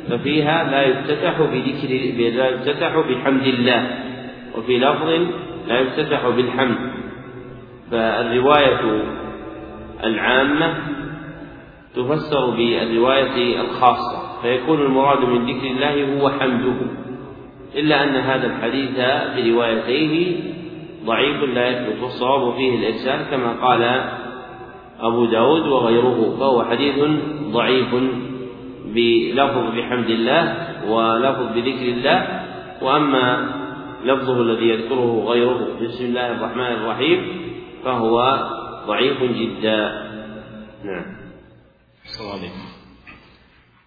ففيها لا يفتتح بذكر لا يفتتح بحمد الله وفي لفظ لا يفتتح بالحمد. فالرواية العامة تفسر بالرواية الخاصة فيكون المراد من ذكر الله هو حمده إلا أن هذا الحديث بروايتيه ضعيف لا يثبت والصواب فيه الإرسال كما قال أبو داود وغيره فهو حديث ضعيف بلفظ بحمد الله ولفظ بذكر الله وأما لفظه الذي يذكره غيره بسم الله الرحمن الرحيم فهو ضعيف جدا. نعم.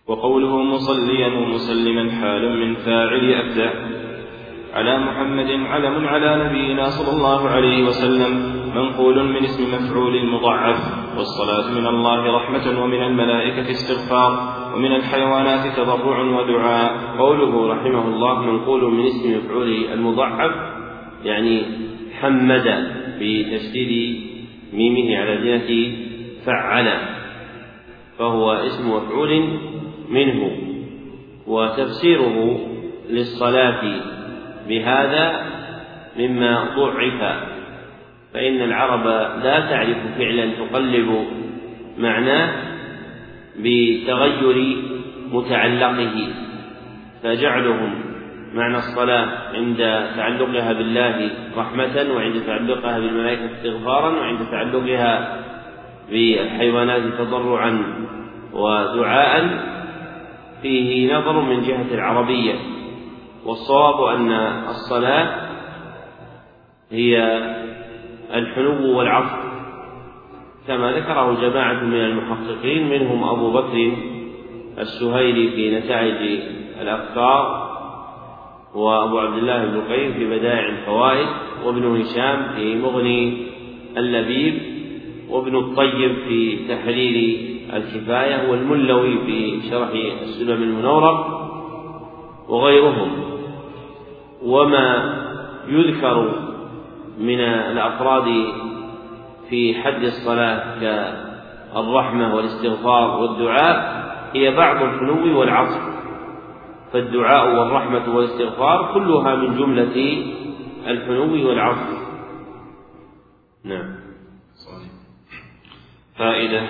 وقوله مصليا ومسلما حال من فاعل أبدع على محمد علم على نبينا صلى الله عليه وسلم. منقول من اسم مفعول المضعف والصلاة من الله رحمة ومن الملائكة استغفار. ومن الحيوانات تضرع ودعاء. قوله رحمه الله منقول من اسم مفعول المضعف يعني حمد. بتشديد ميمه على جهة فعل فهو اسم مفعول منه وتفسيره للصلاة بهذا مما ضعف فإن العرب لا تعرف فعلا تقلب معناه بتغير متعلقه فجعلهم معنى الصلاة عند تعلقها بالله رحمة وعند تعلقها بالملائكة استغفارا وعند تعلقها بالحيوانات تضرعا ودعاء فيه نظر من جهة العربية. والصواب أن الصلاة هي الحلو والعصر كما ذكره جماعة من المحققين منهم أبو بكر السهيلي في نتائج الأفكار وأبو عبد الله بن القيم في بدائع الفوائد وابن هشام في مغني اللبيب وابن الطيب في تحرير الكفاية والملوي في شرح السلم المنورة وغيرهم. وما يذكر من الأفراد في حد الصلاة كالرحمة والاستغفار والدعاء هي بعض الحلو والعصر فالدعاء والرحمة والاستغفار كلها من جملة الحلو والعصر نعم. فائدة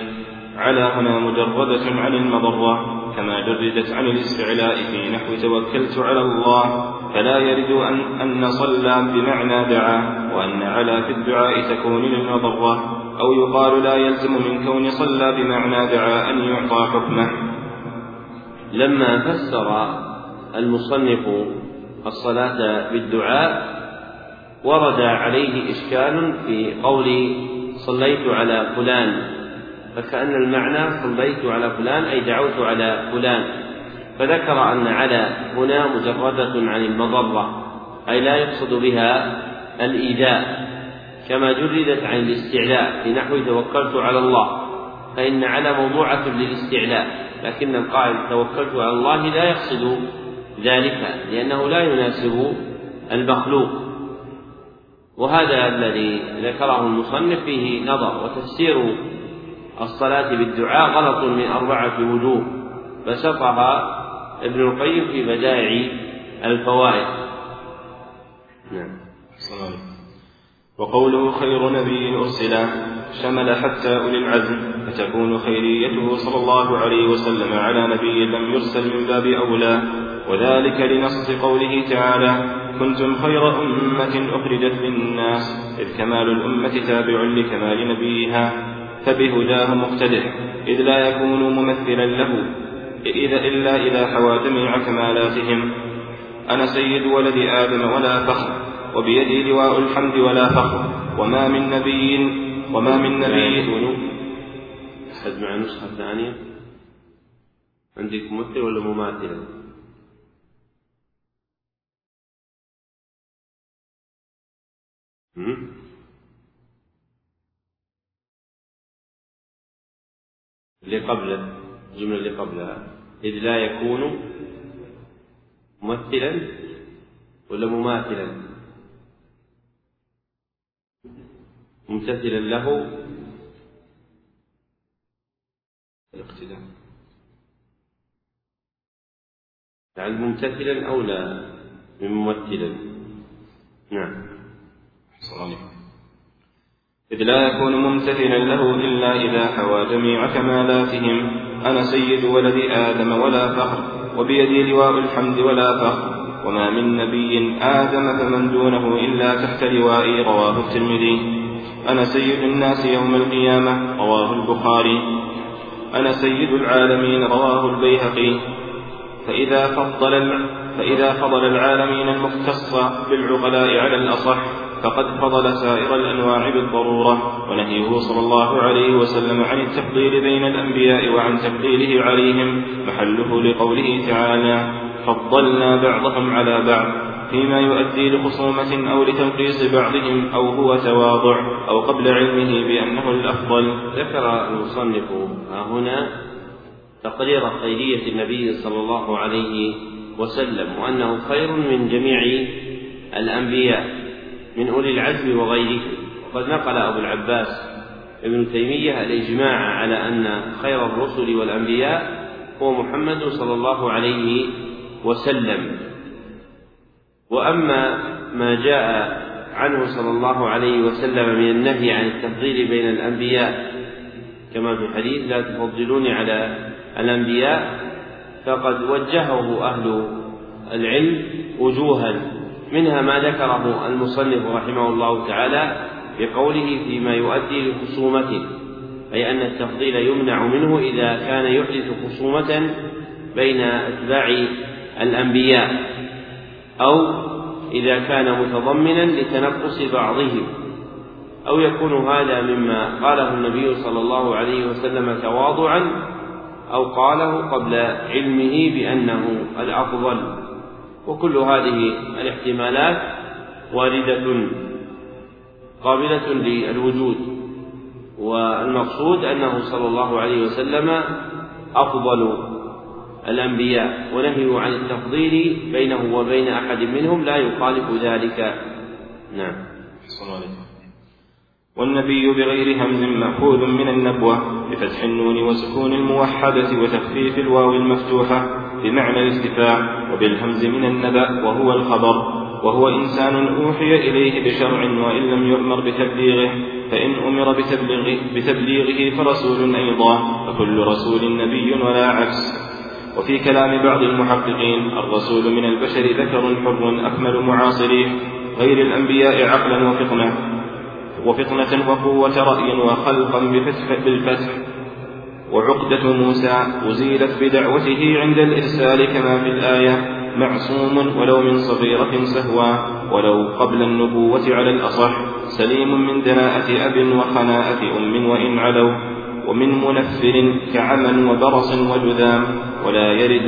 على هنا مجردة عن المضرة كما جردت عن الاستعلاء في نحو توكلت على الله فلا يرد أن, أن صلى بمعنى دعا وأن على في الدعاء تكون للمضرة أو يقال لا يلزم من كون صلى بمعنى دعا أن يعطى حكمه. لما فسر المصنف الصلاة بالدعاء ورد عليه إشكال في قول صليت على فلان فكأن المعنى صليت على فلان أي دعوت على فلان فذكر أن على هنا مجردة عن المضرة أي لا يقصد بها الإيذاء كما جردت عن الاستعلاء في نحو توكلت على الله فإن على موضوعة للاستعلاء لكن القائل توكلت على الله لا يقصد ذلك لأنه لا يناسب المخلوق. وهذا الذي ذكره المصنف فيه نظر وتفسير الصلاة بالدعاء غلط من أربعة وجوه بسطها ابن القيم في بدائع الفوائد. نعم. وقوله خير نبي أرسل شمل حتى أولي العزم فتكون خيريته صلى الله عليه وسلم على نبي لم يرسل من باب أولى. وذلك لنص قوله تعالى كنتم خير أمة أخرجت للناس إذ كمال الأمة تابع لكمال نبيها فبهداه مقتدح إذ لا يكون ممثلا له إذا إلا إذا حوى جميع كمالاتهم. أنا سيد ولد آدم ولا فخر وبيدي لواء الحمد ولا فخر وما من نبي وما من نبي أحد مع نسخة ثانية؟ عندك ممثل ولا مماثلا؟ اللي قبله الجملة اللي قبلها. إذ لا يكون ممثلا ولا مماثلا. ممتثلا له الاقتداء. يعني ممتثلا أولى من ممثلا. نعم. إذ لا يكون ممتثلا له إلا إذا حوى جميع كمالاتهم. أنا سيد ولد آدم ولا فخر وبيدي لواء الحمد ولا فخر. وما من نبي آدم فمن دونه إلا تحت لوائي رواه الترمذي. أنا سيد الناس يوم القيامة رواه البخاري. أنا سيد العالمين رواه البيهقي. فإذا فضل فإذا فضل العالمين المختص بالعقلاء على الأصح فقد فضل سائر الأنواع بالضرورة ونهيه صلى الله عليه وسلم عن التفضيل بين الأنبياء وعن تفضيله عليهم محله لقوله تعالى فضلنا بعضهم على بعض فيما يؤدي لخصومة أو لتنقيص بعضهم أو هو تواضع أو قبل علمه بأنه الأفضل. ذكر المصنف هنا تقرير خيرية النبي صلى الله عليه وسلم وأنه خير من جميع الأنبياء. من أولي العزم وغيرهم وقد نقل أبو العباس ابن تيمية الإجماع على أن خير الرسل والأنبياء هو محمد صلى الله عليه وسلم. وأما ما جاء عنه صلى الله عليه وسلم من النهي عن التفضيل بين الأنبياء كما في الحديث لا تفضلوني على الأنبياء فقد وجهه أهل العلم وجوها. منها ما ذكره المصنف رحمه الله تعالى بقوله فيما يؤدي لخصومته أي أن التفضيل يمنع منه إذا كان يحدث خصومة بين أتباع الأنبياء أو إذا كان متضمنا لتنقص بعضهم أو يكون هذا مما قاله النبي صلى الله عليه وسلم تواضعا أو قاله قبل علمه بأنه الأفضل. وكل هذه الاحتمالات واردة قابلة للوجود. والمقصود أنه صلى الله عليه وسلم أفضل الأنبياء ونهيه عن التفضيل بينه وبين أحد منهم لا يخالف ذلك. نعم. والنبي بغير همز مأخوذ من النبوة بفتح النون وسكون الموحدة وتخفيف الواو المفتوحة بمعنى الارتفاع وبالهمز من النبأ وهو الخبر وهو إنسان أوحي إليه بشرع وإن لم يؤمر بتبليغه فإن أمر بتبليغه, بتبليغه فرسول أيضا فكل رسول نبي ولا عكس وفي كلام بعض المحققين الرسول من البشر ذكر حر أكمل معاصريه غير الأنبياء عقلا وفطنة وفطنة وقوة رأي وخلقا بفتح بالفتح. وعقدة موسى أزيلت بدعوته عند الإرسال كما في الآية معصوم ولو من صغيرة سهوا ولو قبل النبوة على الأصح سليم من دناءة أب وخناءة أم وإن علوا. ومن منفر كعمى وبرص وجذام ولا يرد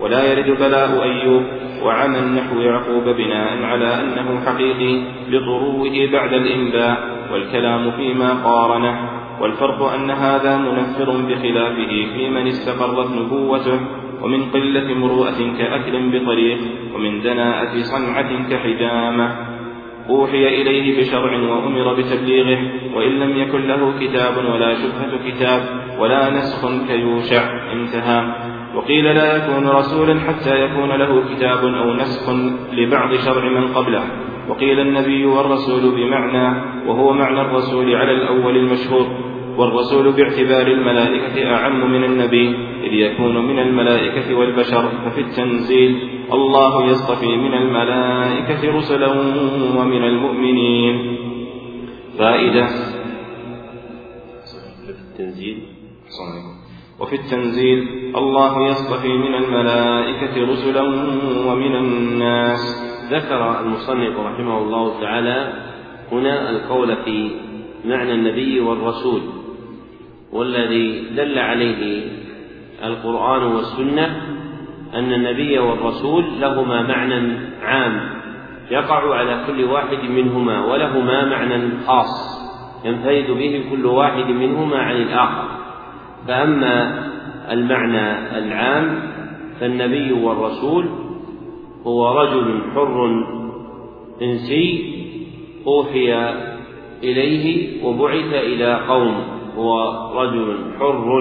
ولا يرد بلاء أيوب وعمى نحو يعقوب بناء على أنه حقيقي لضروه بعد الإنباء والكلام فيما قارنه والفرق أن هذا منفر بخلافه في من استقرت نبوته ومن قلة مروءة كأكل بطريق ومن دناءة صنعة كحجامة. أوحي إليه بشرع وأمر بتبليغه وإن لم يكن له كتاب ولا شبهة كتاب ولا نسخ كيوشع. انتهى. وقيل لا يكون رسولا حتى يكون له كتاب أو نسخ لبعض شرع من قبله. وقيل النبي والرسول بمعنى وهو معنى الرسول على الأول المشهور والرسول باعتبار الملائكة أعم من النبي إذ يكون من الملائكة والبشر ففي التنزيل الله يصطفي من الملائكة رسلا ومن المؤمنين. فائدة التنزيل. وفي التنزيل الله يصطفي من الملائكة رسلا ومن الناس. ذكر المصنف رحمه الله تعالى هنا القول في معنى النبي والرسول والذي دل عليه القرآن والسنة أن النبي والرسول لهما معنى عام يقع على كل واحد منهما ولهما معنى خاص ينفرد به كل واحد منهما عن الآخر. فأما المعنى العام فالنبي والرسول هو رجل حر إنسي أوحي إليه وبعث إلى قوم. هو رجل حر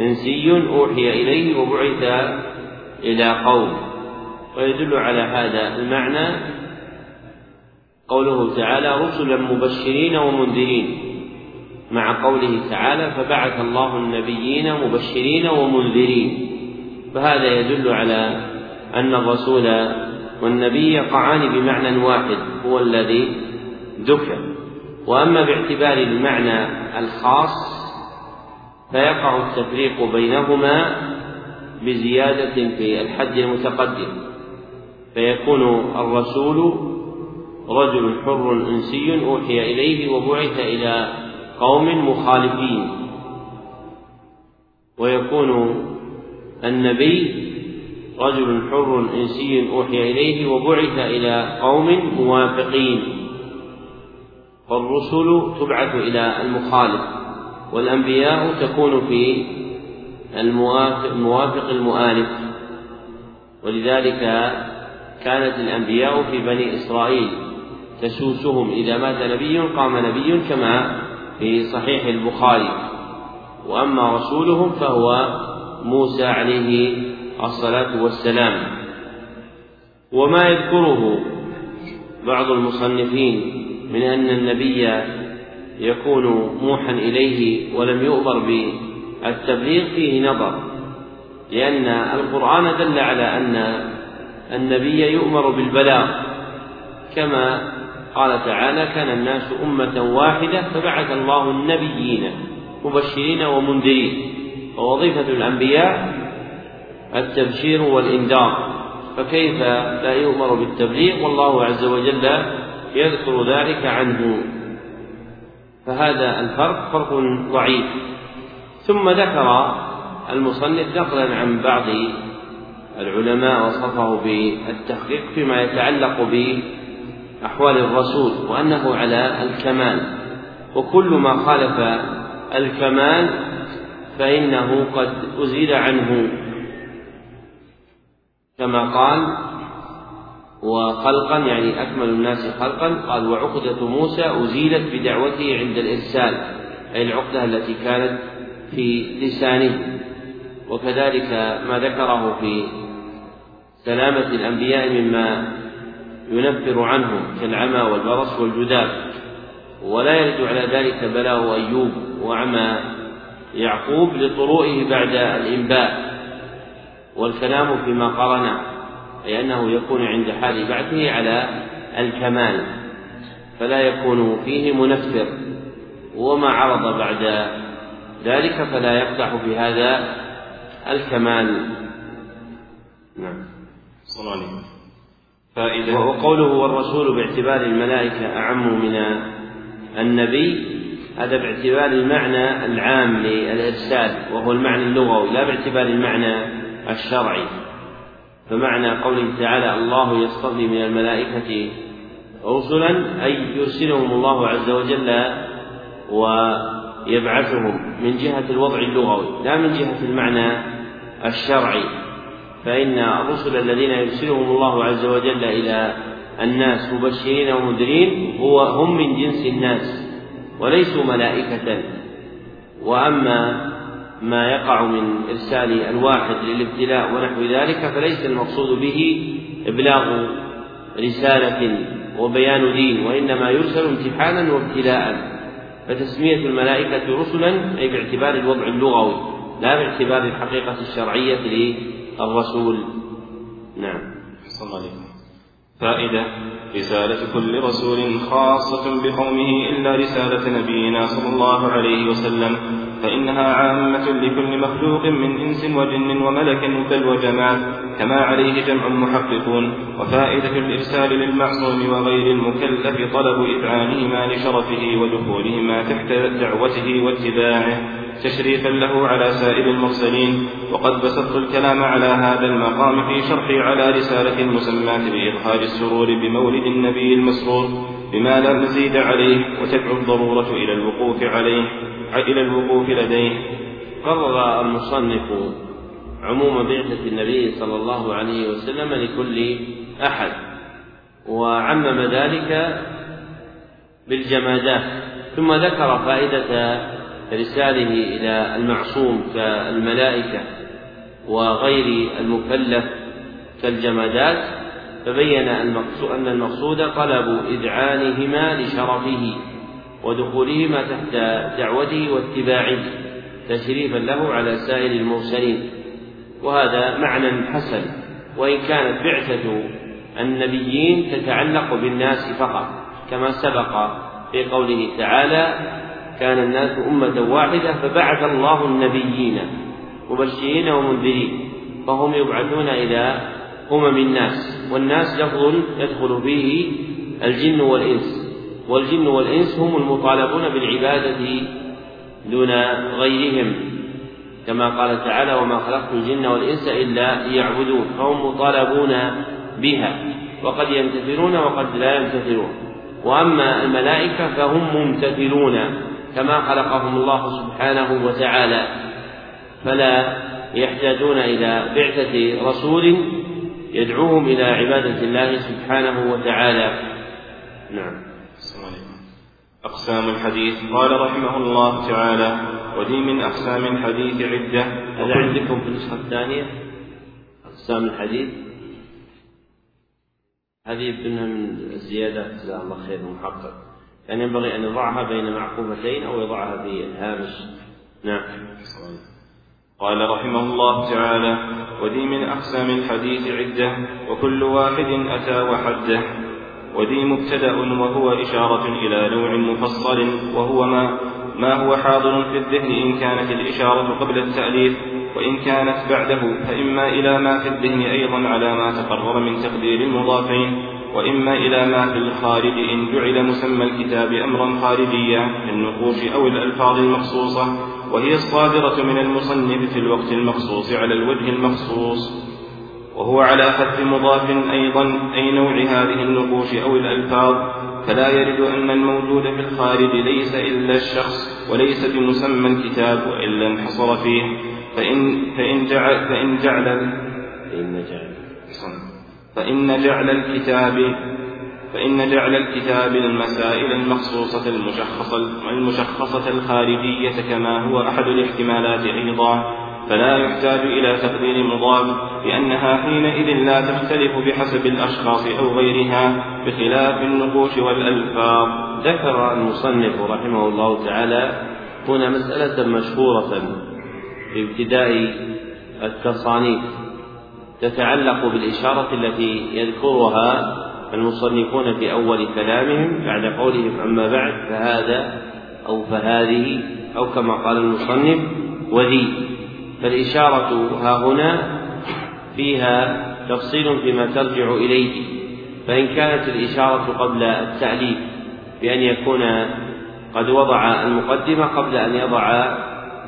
إنسي أوحي إليه وبعث إلى قوم. ويدل على هذا المعنى قوله تعالى رسلا مبشرين ومنذرين. مع قوله تعالى فبعث الله النبيين مبشرين ومنذرين. فهذا يدل على أن الرسول والنبي يقعان بمعنى واحد هو الذي ذكر. وأما باعتبار المعنى الخاص فيقع التفريق بينهما بزيادة في الحد المتقدم. فيكون الرسول رجل حر إنسي أوحي إليه وبعث إلى قوم مخالفين. ويكون النبي رجل حر إنسي أوحي إليه وبعث إلى قوم موافقين. فالرسل تبعث إلى المخالف والأنبياء تكون في الموافق المؤالف. ولذلك كانت الأنبياء في بني إسرائيل تسوسهم إذا مات نبي قام نبي كما في صحيح البخاري. وأما رسولهم فهو موسى عليه الصلاة والسلام. وما يذكره بعض المصنفين من أن النبي يكون موحى إليه ولم يؤمر بالتبليغ فيه نظر لأن القرآن دل على أن النبي يؤمر بالبلاغ كما قال تعالى كان الناس أمة واحدة فبعث الله النبيين مبشرين ومنذرين. ووظيفة الأنبياء التبشير والإنذار. فكيف لا يؤمر بالتبليغ؟ والله عز وجل يذكر ذلك عنه. فهذا الفرق فرق ضعيف. ثم ذكر المصنف نقلا عن بعض العلماء وصفه بالتحقيق فيما يتعلق أحوال الرسول وأنه على الكمال. وكل ما خالف الكمال فإنه قد أزيل عنه. كما قال وخلقا يعني أكمل الناس خلقا. قال وعقدة موسى أزيلت بدعوته عند الإرسال أي العقدة التي كانت في لسانه. وكذلك ما ذكره في سلامة الأنبياء مما ينفر عنه كالعمى والبرص والجذاب ولا يرد على ذلك بلاء أيوب وعمى يعقوب لطروئه بعد الإنباء. والكلام فيما قرن أي أنه يكون عند حال بعثه على الكمال فلا يكون فيه منفر وما عرض بعد ذلك فلا يقدح في هذا الكمال. نعم. صلى فائدة وقوله والرسول باعتبار الملائكة أعم من النبي هذا باعتبار المعنى العام للإرسال وهو المعنى اللغوي لا باعتبار المعنى الشرعي. فمعنى قوله تعالى الله يصطفي من الملائكة رسلا أي يرسلهم الله عز وجل ويبعثهم من جهة الوضع اللغوي لا من جهة المعنى الشرعي. فإن الرسل الذين يرسلهم الله عز وجل إلى الناس مبشرين ومنذرين هو هم من جنس الناس وليسوا ملائكة. وأما ما يقع من إرسال الواحد للابتلاء ونحو ذلك فليس المقصود به إبلاغ رسالة وبيان دين وإنما يرسل امتحانا وابتلاء. فتسمية الملائكة رسلا أي باعتبار الوضع اللغوي لا باعتبار الحقيقة الشرعية الرسول. نعم. صلى الله عليه فائدة رسالة كل رسول خاصة بقومه إلا رسالة نبينا صلى الله عليه وسلم فإنها عامة لكل مخلوق من إنس وجن وملك بل وجماد كما عليه جمع المحققون. وفائدة الإرسال للمعصوم وغير المكلف طلب إذعانهما لشرفه ودخولهما تحت دعوته واتباعه. تشريفا له على سائر المرسلين وقد بسطت الكلام على هذا المقام في شرحي على رسالة مسماة بإظهار السرور بمولد النبي المسرور بما لا مزيد عليه وتدعو الضرورة إلى الوقوف عليه إلى الوقوف لديه. قرر المصنف عموم بعثة النبي صلى الله عليه وسلم لكل أحد وعمم ذلك بالجمادات ثم ذكر فائدة إرساله إلى المعصوم كالملائكة وغير المكلف كالجمادات فبين أن المقصود طلب إذعانهما لشرفه ودخولهما تحت دعوته واتباعه تشريفا له على سائر المرسلين. وهذا معنى حسن وإن كانت بعثة النبيين تتعلق بالناس فقط كما سبق في قوله تعالى كان الناس أمة واحدة فبعث الله النبيين مبشرين ومنذرين فهم يبعثون إلى أمم الناس والناس لفظ يدخل فيه الجن والإنس والجن والإنس هم المطالبون بالعبادة دون غيرهم كما قال تعالى وما خلقت الجن والإنس إلا ليعبدون فهم مطالبون بها وقد يمتثلون وقد لا يمتثلون وأما الملائكة فهم ممتثلون. كما خلقهم الله سبحانه وتعالى. فلا يحتاجون إلى بعثة رسول يدعوهم إلى عبادة الله سبحانه وتعالى. نعم. أقسام الحديث. قال رحمه الله تعالى ودي من أقسام الحديث عدة. هذا عندكم في النسخة الثانية؟ أقسام الحديث. هذه يبدو من الزيادات جزاه الله خير محقق. يعني ينبغي أن يضعها بين معقوفتين أو يضعها في الهامش. نعم. قال رحمه الله تعالى ودي من أقسام الحديث عدة وكل واحد أتى وحده. ودي مبتدأ وهو إشارة إلى نوع مفصل وهو ما ما هو حاضر في الذهن إن كانت الإشارة قبل التأليف وإن كانت بعده فإما إلى ما في الذهن أيضا على ما تقرر من تقدير المضافين وإما إلى ما في الخارج إن جعل مسمى الكتاب أمرا خارجيا كالنقوش أو الألفاظ المخصوصة وهي الصادرة من المصنف في الوقت المخصوص على الوجه المخصوص. وهو على حذف مضاف أيضا أي نوع هذه النقوش أو الألفاظ فلا يرد أن الموجود في الخارج ليس إلا الشخص وليس بمسمى الكتاب وإلا انحصر فيه. فإن فإن جعل فإن جعل فإن جعل. فإن جعل الكتاب فإن جعل الكتاب المسائل المخصوصة المشخصة المشخصة الخارجية كما هو أحد الاحتمالات أيضا فلا يحتاج إلى تقدير مضاف لأنها حينئذ لا تختلف بحسب الأشخاص أو غيرها بخلاف النقوش والألفاظ. ذكر المصنف رحمه الله تعالى هنا مسألة مشهورة في ابتداء التصانيف. تتعلق بالإشارة التي يذكرها المصنفون في أول كلامهم بعد قولهم. أما بعد فهذا أو فهذه أو كما قال المصنف وذي. فالإشارة ها هنا فيها تفصيل فيما ترجع إليه. فإن كانت الإشارة قبل التأليف بأن يكون قد وضع المقدمة قبل أن يضع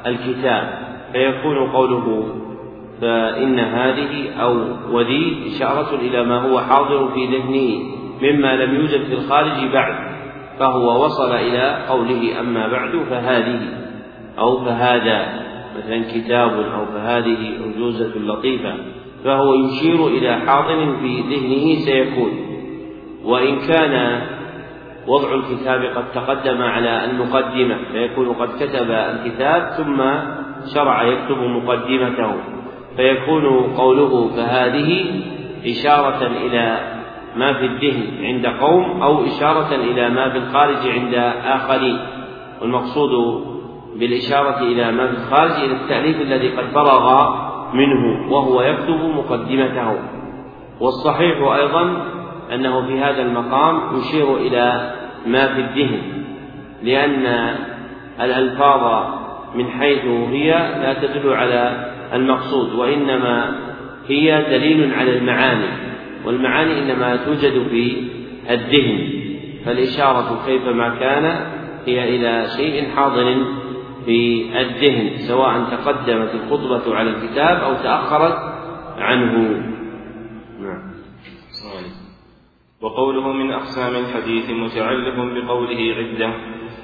الكتاب فيكون قوله فإن هذه أو وذي إشارة إلى ما هو حاضر في ذهنه مما لم يوجد في الخارج بعد فهو وصل إلى قوله أما بعد فهذه أو فهذا مثلا كتاب أو فهذه عجوزة لطيفة فهو يشير إلى حاضر في ذهنه سيكون. وإن كان وضع الكتاب قد تقدم على المقدمة فيكون قد كتب الكتاب ثم شرع يكتب مقدمته. فيكون قوله فهذه إشارة إلى ما في الذهن عند قوم أو إشارة إلى ما في الخارج عند آخرين. والمقصود بالإشارة إلى ما في الخارج إلى التأليف الذي قد فرغ منه وهو يكتب مقدمته. والصحيح أيضا أنه في هذا المقام يشير إلى ما في الذهن لأن الألفاظ من حيث هي لا تدل على المقصود وإنما هي دليل على المعاني والمعاني إنما توجد في الذهن فالإشارة كيفما كان هي إلى شيء حاضر في الذهن سواء تقدمت الخطبة على الكتاب أو تأخرت عنه. نعم. وقوله من أقسام الحديث متعلق بقوله عدة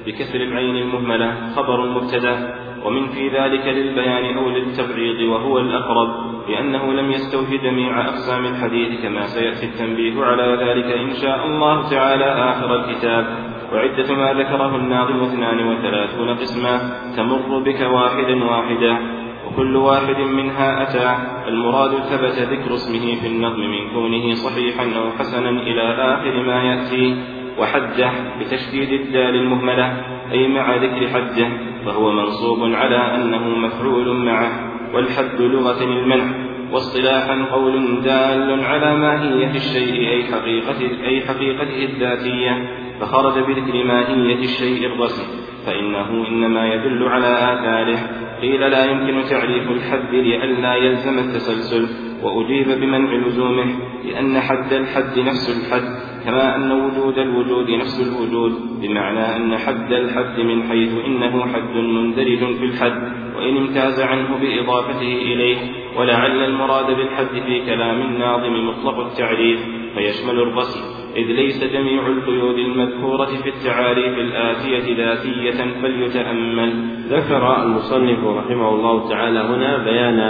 بكسر العين المهملة خبر مبتدأ ومن في ذلك للبيان أو للتبعيض وهو الأقرب لأنه لم يستوفي جميع أقسام الحديث كما سيأتي التنبيه على ذلك إن شاء الله تعالى آخر الكتاب. وعدة ما ذكره الناظم اثنان وثلاثون قسما تمر بك واحدا واحدا وكل واحد منها أتى. المراد ثبت ذكر اسمه في النظم من كونه صحيحا أو حسنا إلى آخر ما يأتي. وحجه بتشديد الدال المهملة أي مع ذكر حجه. فهو منصوب على أنه مفعول معه والحد لغة المنع واصطلاحا قول دال على ماهية الشيء أي حقيقة أي حقيقته الذاتية فخرج بذكر ماهية الشيء الرسم فإنه إنما يدل على آثاره قيل لا يمكن تعريف الحد لئلا يلزم التسلسل. وأجيب بمنع لزومه لأن حد الحد نفس الحد كما أن وجود الوجود نفس الوجود بمعنى أن حد الحد من حيث إنه حد مندرج في الحد وإن امتاز عنه بإضافته إليه ولعل المراد بالحد في كلام الناظم مطلق التعريف فيشمل الرسم إذ ليس جميع القيود المذكورة في التعاريف الآتية ذاتية فليتأمل. ذكر المصنف رحمه الله تعالى هنا بيان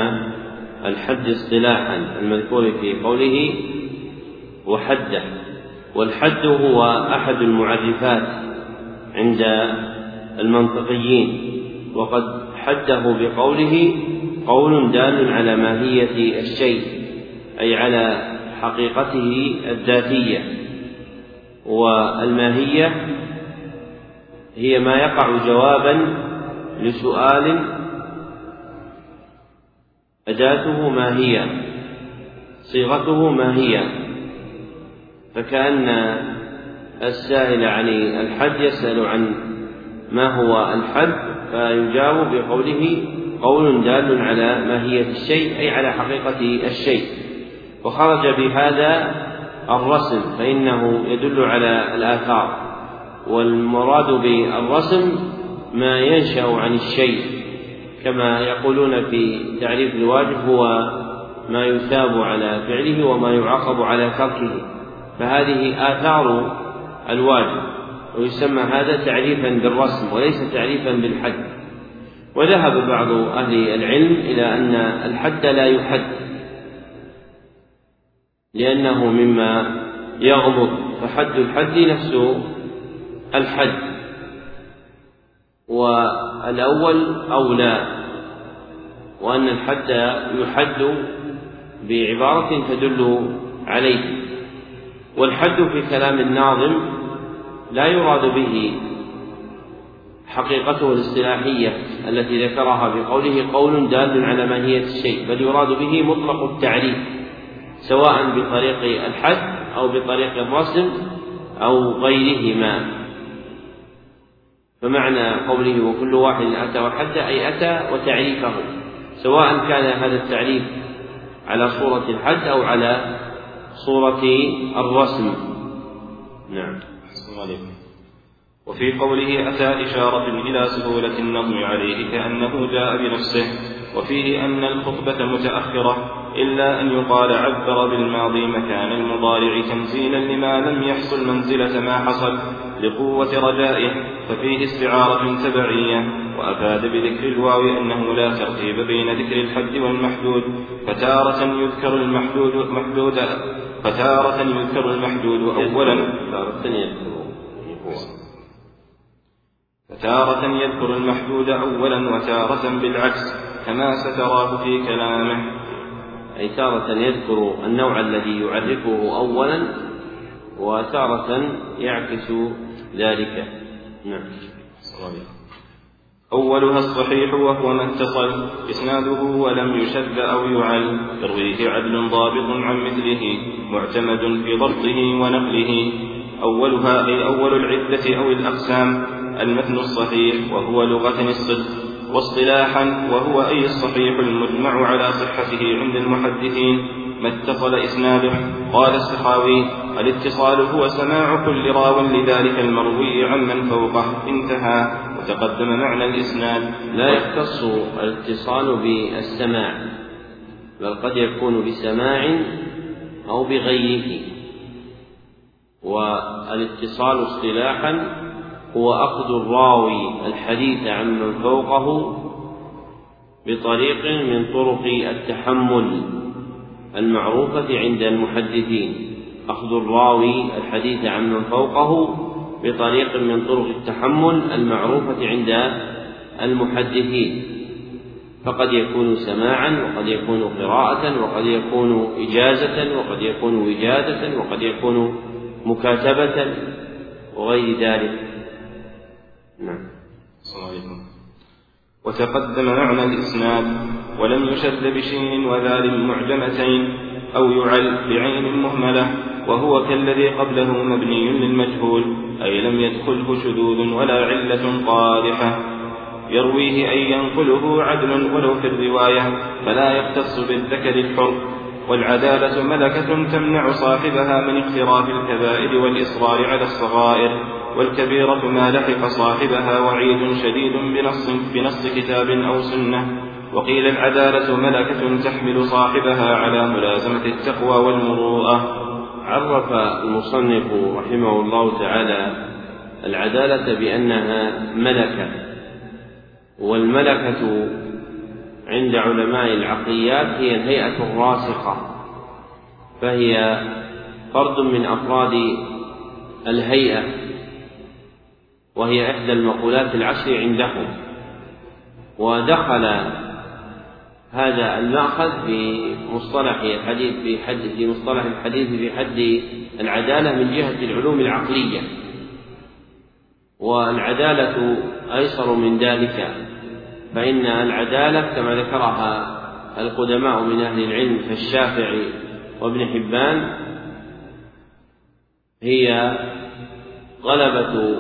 الحد اصطلاحا المذكور في قوله وحده والحد هو أحد المعرفات عند المنطقيين وقد حده بقوله قول دال على ماهية الشيء أي على حقيقته الذاتية. والماهية هي ما يقع جوابا لسؤال أداته ما هي؟ صيغته ما هي؟ فكأن السائل عن الحد يسأل عن ما هو الحد فيجاوب بقوله قول دال على ماهية الشيء أي على حقيقة الشيء. وخرج بهذا الرسم فإنه يدل على الآثار. والمراد بالرسم ما ينشأ عن الشيء. كما يقولون في تعريف الواجب هو ما يثاب على فعله وما يعاقب على تركه. فهذه آثار الواجب ويسمى هذا تعريفا بالرسم وليس تعريفا بالحد. وذهب بعض أهل العلم إلى أن الحد لا يحد لأنه مما يغمض فحد الحد نفس الحد. والأول أولى وأن الحد يحد بعبارة تدل عليه. والحد في كلام الناظم لا يراد به حقيقته الاصطلاحية التي ذكرها بقوله قول دال على ماهية الشيء بل يراد به مطلق التعريف سواء بطريق الحد أو بطريق الرسم أو غيرهما. فمعنى قوله وكل واحد أتى وحد أي أتى وتعريفه سواء كان هذا التعريف على صورة الحد أو على صورة الرسم. نعم. وفي قوله أتى إشارة إلى سهولة النظم عليه كأنه جاء بنفسه وفيه أن الخطبة متأخرة إلا أن يقال عبر بالماضي مكان المضارع تنزيلا لما لم يحصل منزلة ما حصل. لقوة رجائه ففيه استعارة تبعية وأفاد بذكر الواو أنه لا ترتيب بين ذكر الحد والمحدود فتارة يذكر المحدود محدودا فتارة يذكر المحدود أولا. فتارة يذكر المحدود أولا وتارة بالعكس كما ستراه في كلامه. أي تارة يذكر النوع الذي يعرفه أولا وتارة يعكس ذلك. نعم. أولها الصحيح وهو ما اتصل. إسناده ولم يشد أو يعل. يرويه عدل ضابط عن مثله معتمد في ضبطه ونقله. أولها أي أول العدة أو الأقسام. المتن الصحيح وهو لغة الصدق. واصطلاحا وهو أي الصحيح المجمع على صحته عند المحدثين. ما اتصل إسناده. قال السخاوي الاتصال هو سماع كل راو لذلك المروي عمن فوقه. انتهى. وتقدم معنى الإسناد. لا يختص الاتصال بالسماع بل قد يكون بسماع أو بغيره والاتصال اصطلاحا هو أخذ الراوي الحديث عمن فوقه بطريق من طرق التحمل. المعروفة عند المحدثين. أخذ الراوي الحديث عمن فوقه بطريق من طرق التحمل المعروفة عند المحدثين. فقد يكون سماعا وقد يكون قراءة وقد يكون إجازة وقد يكون وجادة وقد يكون مكاتبة وغير ذلك. نعم. السلام عليكم. وتقدم معنى الإسناد ولم يشد بشين وذال معجمتين أو يعل بعين مهملة وهو كالذي قبله مبني للمجهول أي لم يدخله شذوذ ولا علة قادحة. يرويه أن ينقله عدل ولو في الرواية فلا يختص بالذكر الحر. والعدالة ملكة تمنع صاحبها من اقتراف الكبائر والإصرار على الصغائر. والكبيرة ما لحق صاحبها وعيد شديد بنص, بنص كتاب أو سنة. وقيل العدالة ملكة تحمل صاحبها على ملازمة التقوى والمروءة. عرف المصنف رحمه الله تعالى العدالة بأنها ملكة والملكة عند علماء العقليات هي الهيئة الراسخة فهي فرد من أفراد الهيئة. وهي إحدى المقولات العشر عندهم. ودخل هذا المأخذ في مصطلح الحديث في حد في مصطلح الحديث في حد العدالة من جهة العلوم العقلية. والعدالة أيسر من ذلك فإن العدالة كما ذكرها القدماء من أهل العلم كالشافعي وابن حبان هي غلبة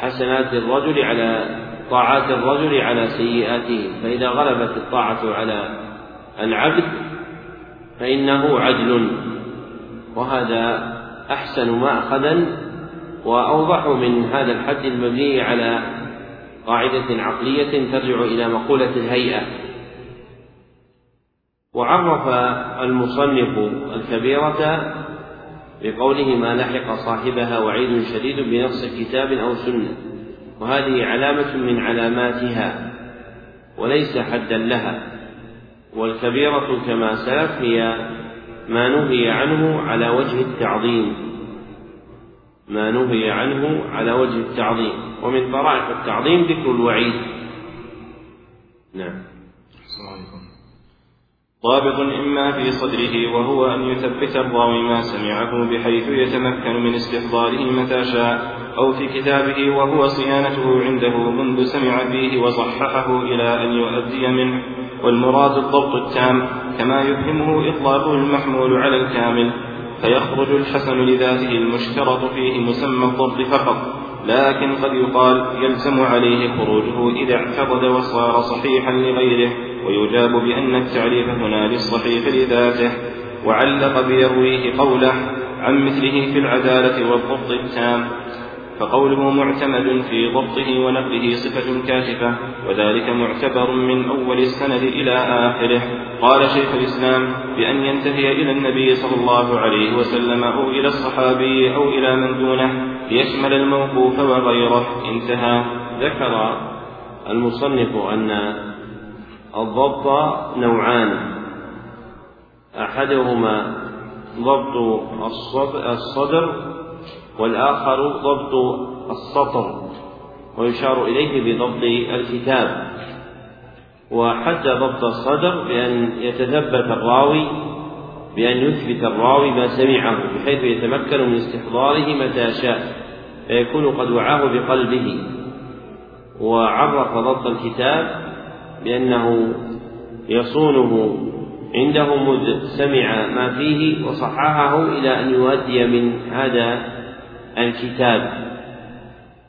حسنات الرجل على طاعات الرجل على سيئاته فإذا غلبت الطاعة على العبد فإنه عدل وهذا أحسن مأخذا وأوضح من هذا الحد المبني على قاعدة عقلية ترجع إلى مقولة الهيئة. وعرف المصنف الكبيرة بقوله ما لحق صاحبها وعيد شديد بنص كتاب أو سنة وهذه علامة من علاماتها وليس حدا لها والكبيرة كما سلف هي ما نهي عنه على وجه التعظيم ما نهي عنه على وجه التعظيم ومن طرائق التعظيم ذكر الوعيد. نعم. ضابط إما في صدره وهو أن يثبت الراوي ما سمعه بحيث يتمكن من استحضاره متى شاء أو في كتابه وهو صيانته عنده منذ سمع فيه وصححه إلى أن يؤدي منه. والمراد الضبط التام كما يفهمه إطلاقه المحمول على الكامل فيخرج الحسن لذاته المشترط فيه مسمى الضبط فقط لكن قد يقال يلزم عليه خروجه إذا اعتقد وصار صحيحا لغيره. ويجاب بأن التعريف هنا للصحيح لذاته وعلق بيرويه قوله عن مثله في العدالة والضبط التام فقوله معتمد في ضبطه ونقله صفة كاشفة وذلك معتبر من أول السند إلى آخره. قال شيخ الإسلام بأن ينتهي إلى النبي صلى الله عليه وسلم أو إلى الصحابي أو إلى من دونه ليشمل الموقوف وغيره. انتهى. ذكر المصنف أن الضبط نوعان. أحدهما ضبط الصدر والآخر ضبط السطر ويشار إليه بضبط الكتاب. وحتى ضبط الصدر بأن يتثبت الراوي بأن يثبت الراوي ما سمعه بحيث يتمكن من استحضاره متى شاء فيكون قد وعاه بقلبه. وعرف ضبط الكتاب بأنه يصونه عنده مذ سمع ما فيه وصححه إلى أن يؤدي من هذا الكتاب.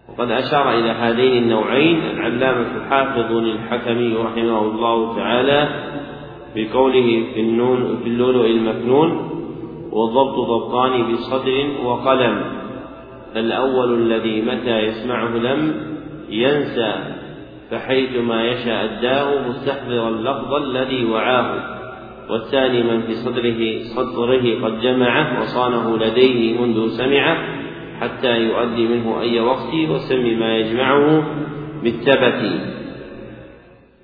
وقد أشار إلى هذين النوعين العلامة الحافظ الحكمي رحمه الله تعالى بقوله في النون في اللؤلؤ المكنون والضبط ضبطان بصدر وقلم الأول الذي متى يسمعه لم ينسى فحيثما يشاء أداه مستحضرا اللفظ الذي وعاه. والثاني من في صدره صدره قد جمعه وصانه لديه منذ سمعه حتى يؤدي منه أي وقت وسمي ما يجمعه بالتبت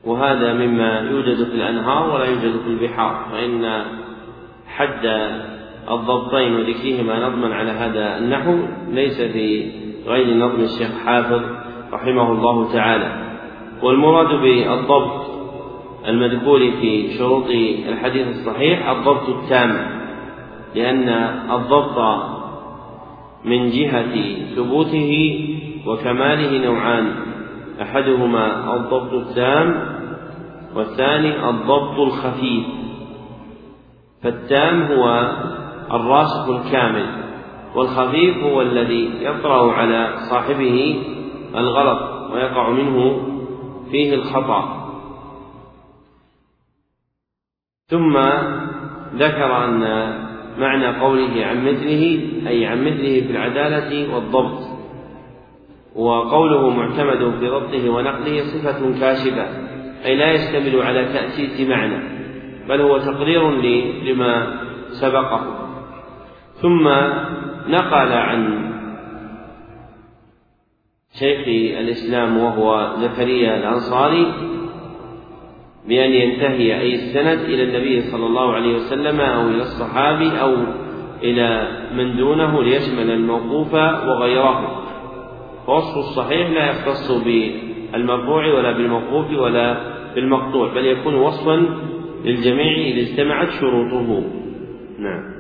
وهذا مما يوجد في الأنهار ولا يوجد في البحار. فإن حد الضبطين وذكرهما نظما على هذا النحو ليس في غير نظم الشيخ حافظ رحمه الله تعالى. والمراد بالضبط المذكور في شروط الحديث الصحيح الضبط التام لأن الضبط من جهة ثبوته وكماله نوعان أحدهما الضبط التام والثاني الضبط الخفيف. فالتام هو الراسخ الكامل والخفيف هو الذي يطرأ على صاحبه الغلط ويقع منه فيه الخطأ. ثم ذكر أن معنى قوله عن مثله أي عن مثله في العدالة والضبط. وقوله معتمد في ضبطه ونقله صفة كاشفة أي لا يشتمل على تأسيس معنى بل هو تقرير لما سبقه. ثم نقل عن شيخ الإسلام وهو زكريا الأنصاري بأن ينتهي أي السند إلى النبي صلى الله عليه وسلم أو إلى الصحابي أو إلى من دونه ليشمل الموقوف وغيره. فوصف الصحيح لا يختص بالمرفوع ولا بالموقوف ولا بالمقطوع بل يكون وصفا للجميع إذا اجتمعت شروطه. نعم.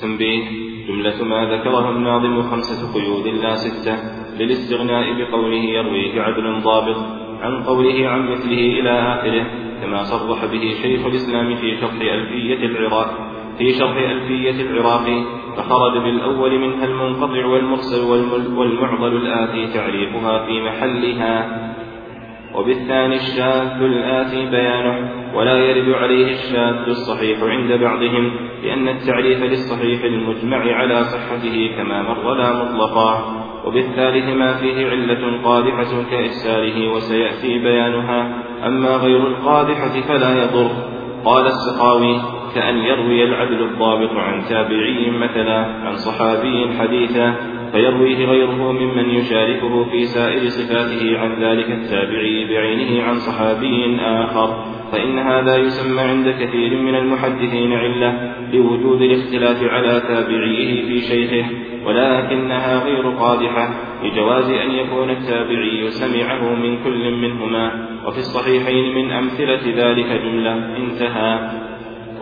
تنبيه. جملة ما ذكره الناظم خمسة قيود لا ستة للاستغناء بقوله يرويه عدل ضابط عن قوله عن مثله إلى آخره كما صرح به شيخ الإسلام في شرح ألفية العراق. في شرح ألفية العراقي فخرج بالأول منها المنقطع والمرسل والمعضل الآتي تعريفها في محلها. وبالثاني الشاذ الآتي بيانه. ولا يرد عليه الشاذ الصحيح عند بعضهم لأن التعريف للصحيح المجمع على صحته كما مر لا مطلقا. وبالثالث ما فيه علة قادحة كإرساله وسيأتي بيانها. أما غير القادحة فلا يضر. قال السخاوي كأن يروي العدل الضابط عن تابعي مثلا عن صحابي حديثا فيرويه غيره ممن يشاركه في سائر صفاته عن ذلك التابعي بعينه عن صحابي آخر. فإن هذا يسمى عند كثير من المحدثين علة لوجود الاختلاف على تابعيه في شيخه ولكنها غير قادحة لجواز أن يكون التابعي سمعه من كل منهما وفي الصحيحين من أمثلة ذلك جملة انتهى.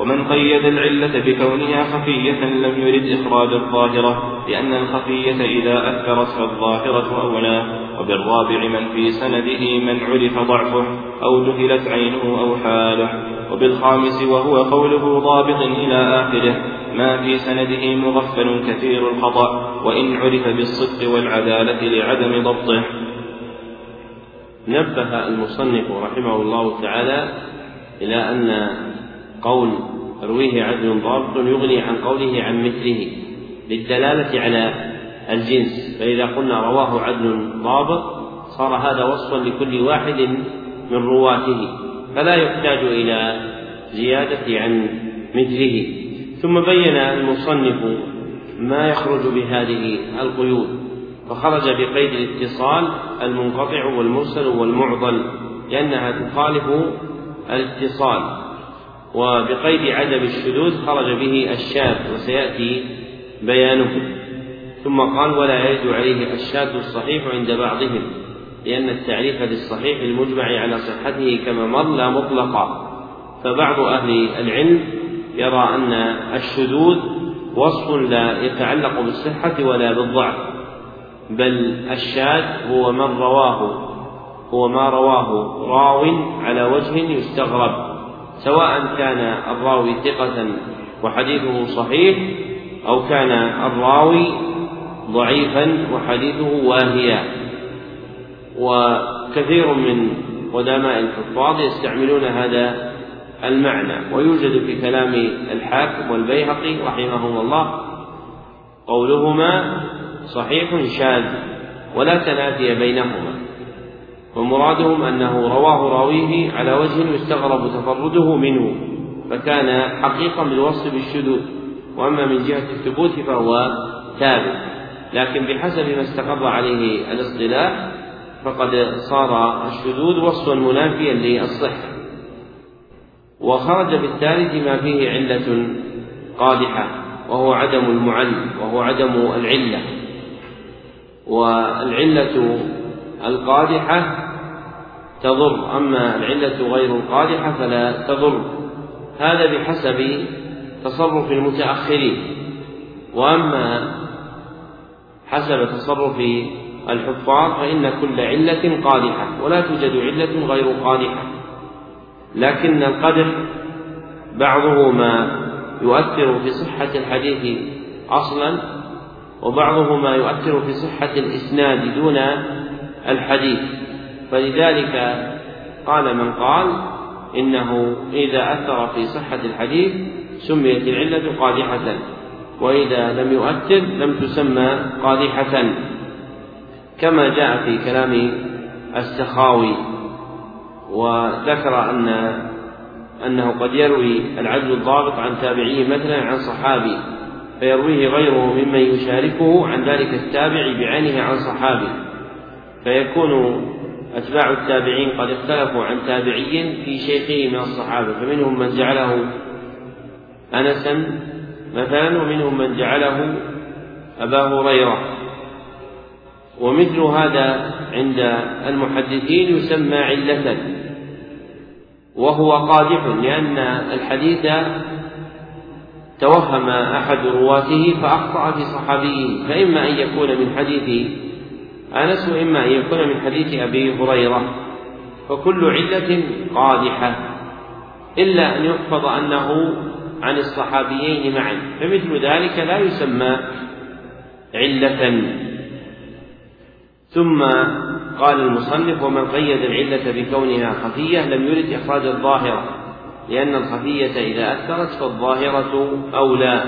ومن قيد العلة بكونها خفية لم يرد إخراج الظاهرة لأن الخفية إذا أثرت فالظاهرة أولى وبالرابع من في سنده من عرف ضعفه. أو جهلت عينه أو حاله وبالخامس وهو قوله ضابط إلى آخره ما في سنده مغفل كثير الخطأ وإن عرف بالصدق والعدالة لعدم ضبطه. نبه المصنف رحمه الله تعالى إلى أن قول رويه عدل ضابط يغني عن قوله عن مثله للدلالة على الجنس فإذا قلنا رواه عدل ضابط صار هذا وصفا لكل واحد من رواته فلا يحتاج إلى زيادة عن مثله. ثم بين المصنف ما يخرج بهذه القيود فخرج بقيد الاتصال المنقطع والمرسل والمعضل لأنها تخالف الاتصال. وبقيد عدم الشذوذ خرج به الشاذ وسيأتي بيانه. ثم قال ولا يرد عليه الشاذ الصحيح عند بعضهم. لأن التعريف للصحيح المجمع على صحته كما مر لا مطلقا. فبعض أهل العلم يرى أن الشذوذ وصف لا يتعلق بالصحة ولا بالضعف بل الشاذ هو من رواه هو ما رواه راو على وجه يستغرب سواء كان الراوي ثقة وحديثه صحيح أو كان الراوي ضعيفا وحديثه واهيا. وكثير من قدماء الحفاظ يستعملون هذا المعنى ويوجد في كلام الحاكم والبيهقي رحمهما الله قولهما صحيح شاذ ولا تنافي بينهما ومرادهم أنه رواه راويه على وجه يستغرب تفرده منه فكان حقيقا بالوصف بالشذوذ وأما من جهة الثبوت فهو ثابت لكن بحسب ما استقر عليه الاصطلاح فقد صار الشذوذ وصفا منافيا للصحة وخرج بالثالث ما فيه علة قادحة وهو عدم المعل وهو عدم العلة. والعلة القادحة تضر أما العلة غير القادحة فلا تضر. هذا بحسب تصرف المتأخرين. وأما حسب تصرف الحفاظ فإن كل علة قادحة ولا توجد علة غير قادحة. لكن القدح بعضه ما يؤثر في صحة الحديث أصلا وبعضه ما يؤثر في صحة الإسناد دون الحديث. فلذلك قال من قال إنه إذا أثر في صحة الحديث سميت العلة قادحة وإذا لم يؤثر لم تسمى قادحة. كما جاء في كلام السخاوي وذكر أن أنه قد يروي العدل الضابط عن تابعي مثلا عن صحابي فيرويه غيره ممن يشاركه عن ذلك التابع بعينه عن صحابي. فيكون أتباع التابعين قد اختلفوا عن تابعي في شيخه من الصحابة. فمنهم من جعله أنسا مثلا ومنهم من جعله أبا هريرة. ومثل هذا عند المحدثين يسمى علة وهو قادح لأن الحديث توهم أحد رواته فأخطأ في صحابيه فإما أن يكون من حديث أنس وإما أن يكون من حديث أبي هريرة فكل علة قادحة إلا أن يحفظ أنه عن الصحابيين معا فمثل ذلك لا يسمى علة. ثم قال المصنف ومن قيد العلة بكونها خفية لم يرد إخراج الظاهرة لأن الخفية إذا أثرت فالظاهرة أولى.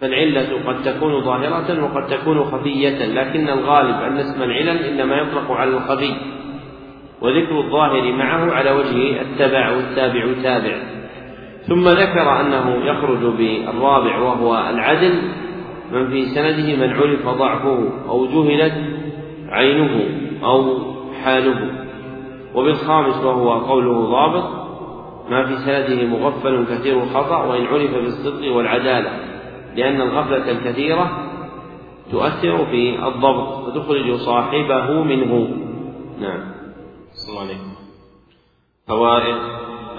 فالعلة قد تكون ظاهرة وقد تكون خفية لكن الغالب أن اسم العلل إنما يطلق على الخفي وذكر الظاهر معه على وجه التبع والتابع تابع. ثم ذكر أنه يخرج بالرابع وهو العدل من في سنده من عرف ضعفه أو جهلت عينه أو حاله. وبالخامس وهو قوله ضابط ما في سنده مغفل كثير الخطأ وإن عرف بالصدق والعدالة لأن الغفلة الكثيرة تؤثر في الضبط فتخرج صاحبه منه. نعم. السلام عليكم. فوائد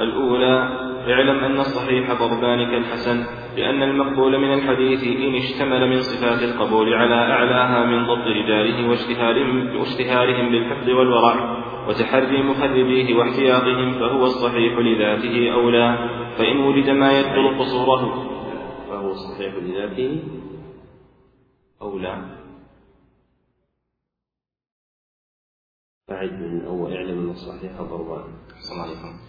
الأولى اعلم أن الصحيح ضربان كالحسن لأن المقبول من الحديث إن اشتمل من صفات القبول على أعلاها من ضبط رجاله واشتهارهم, واشتهارهم بالحفظ والورع وتحري مخربيه واحتياطهم فهو الصحيح لذاته أولى فإن وجد ما يدخل قصوره فهو الصحيح لذاته أولى أعد من أول اعلم أن الصحيح ضربان. السلام عليكم.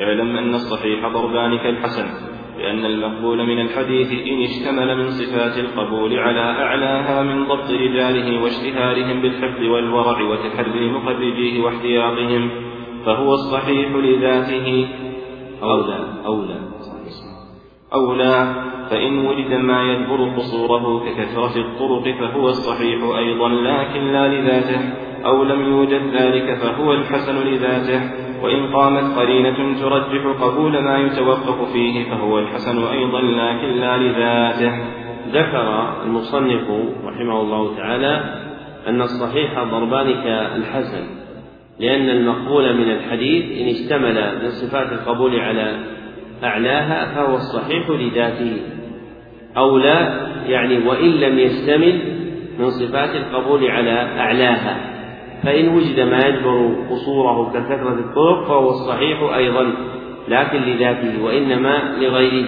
اعلم أن الصحيح ضربان كالحسن. لأن المقبول من الحديث إن اشتمل من صفات القبول على أعلاها من ضبط رجاله واشتهارهم بالحفظ والورع وتحري مخرجيه واحتياطهم فهو الصحيح لذاته. أولى أولى أولى فإن وجد ما يجبر قصوره ككثرة الطرق فهو الصحيح أيضا لكن لا لذاته أو لم يوجد ذلك فهو الحسن لذاته. وإن قامت قرينة ترجح قبول ما يتوقف فيه فهو الحسن أيضا لكن لا لذاته. ذكر المصنف رحمه الله تعالى أن الصحيح ضربان كالحسن لأن المقبول من الحديث إن اشتمل من صفات القبول على أعلاها فهو الصحيح لذاته. أو لا يعني وإن لم يشتمل من صفات القبول على أعلاها. فإن وجد ما يجبر قصوره ككثرة الطرق فهو الصحيح أيضا لكن لذاته وإنما لغيره.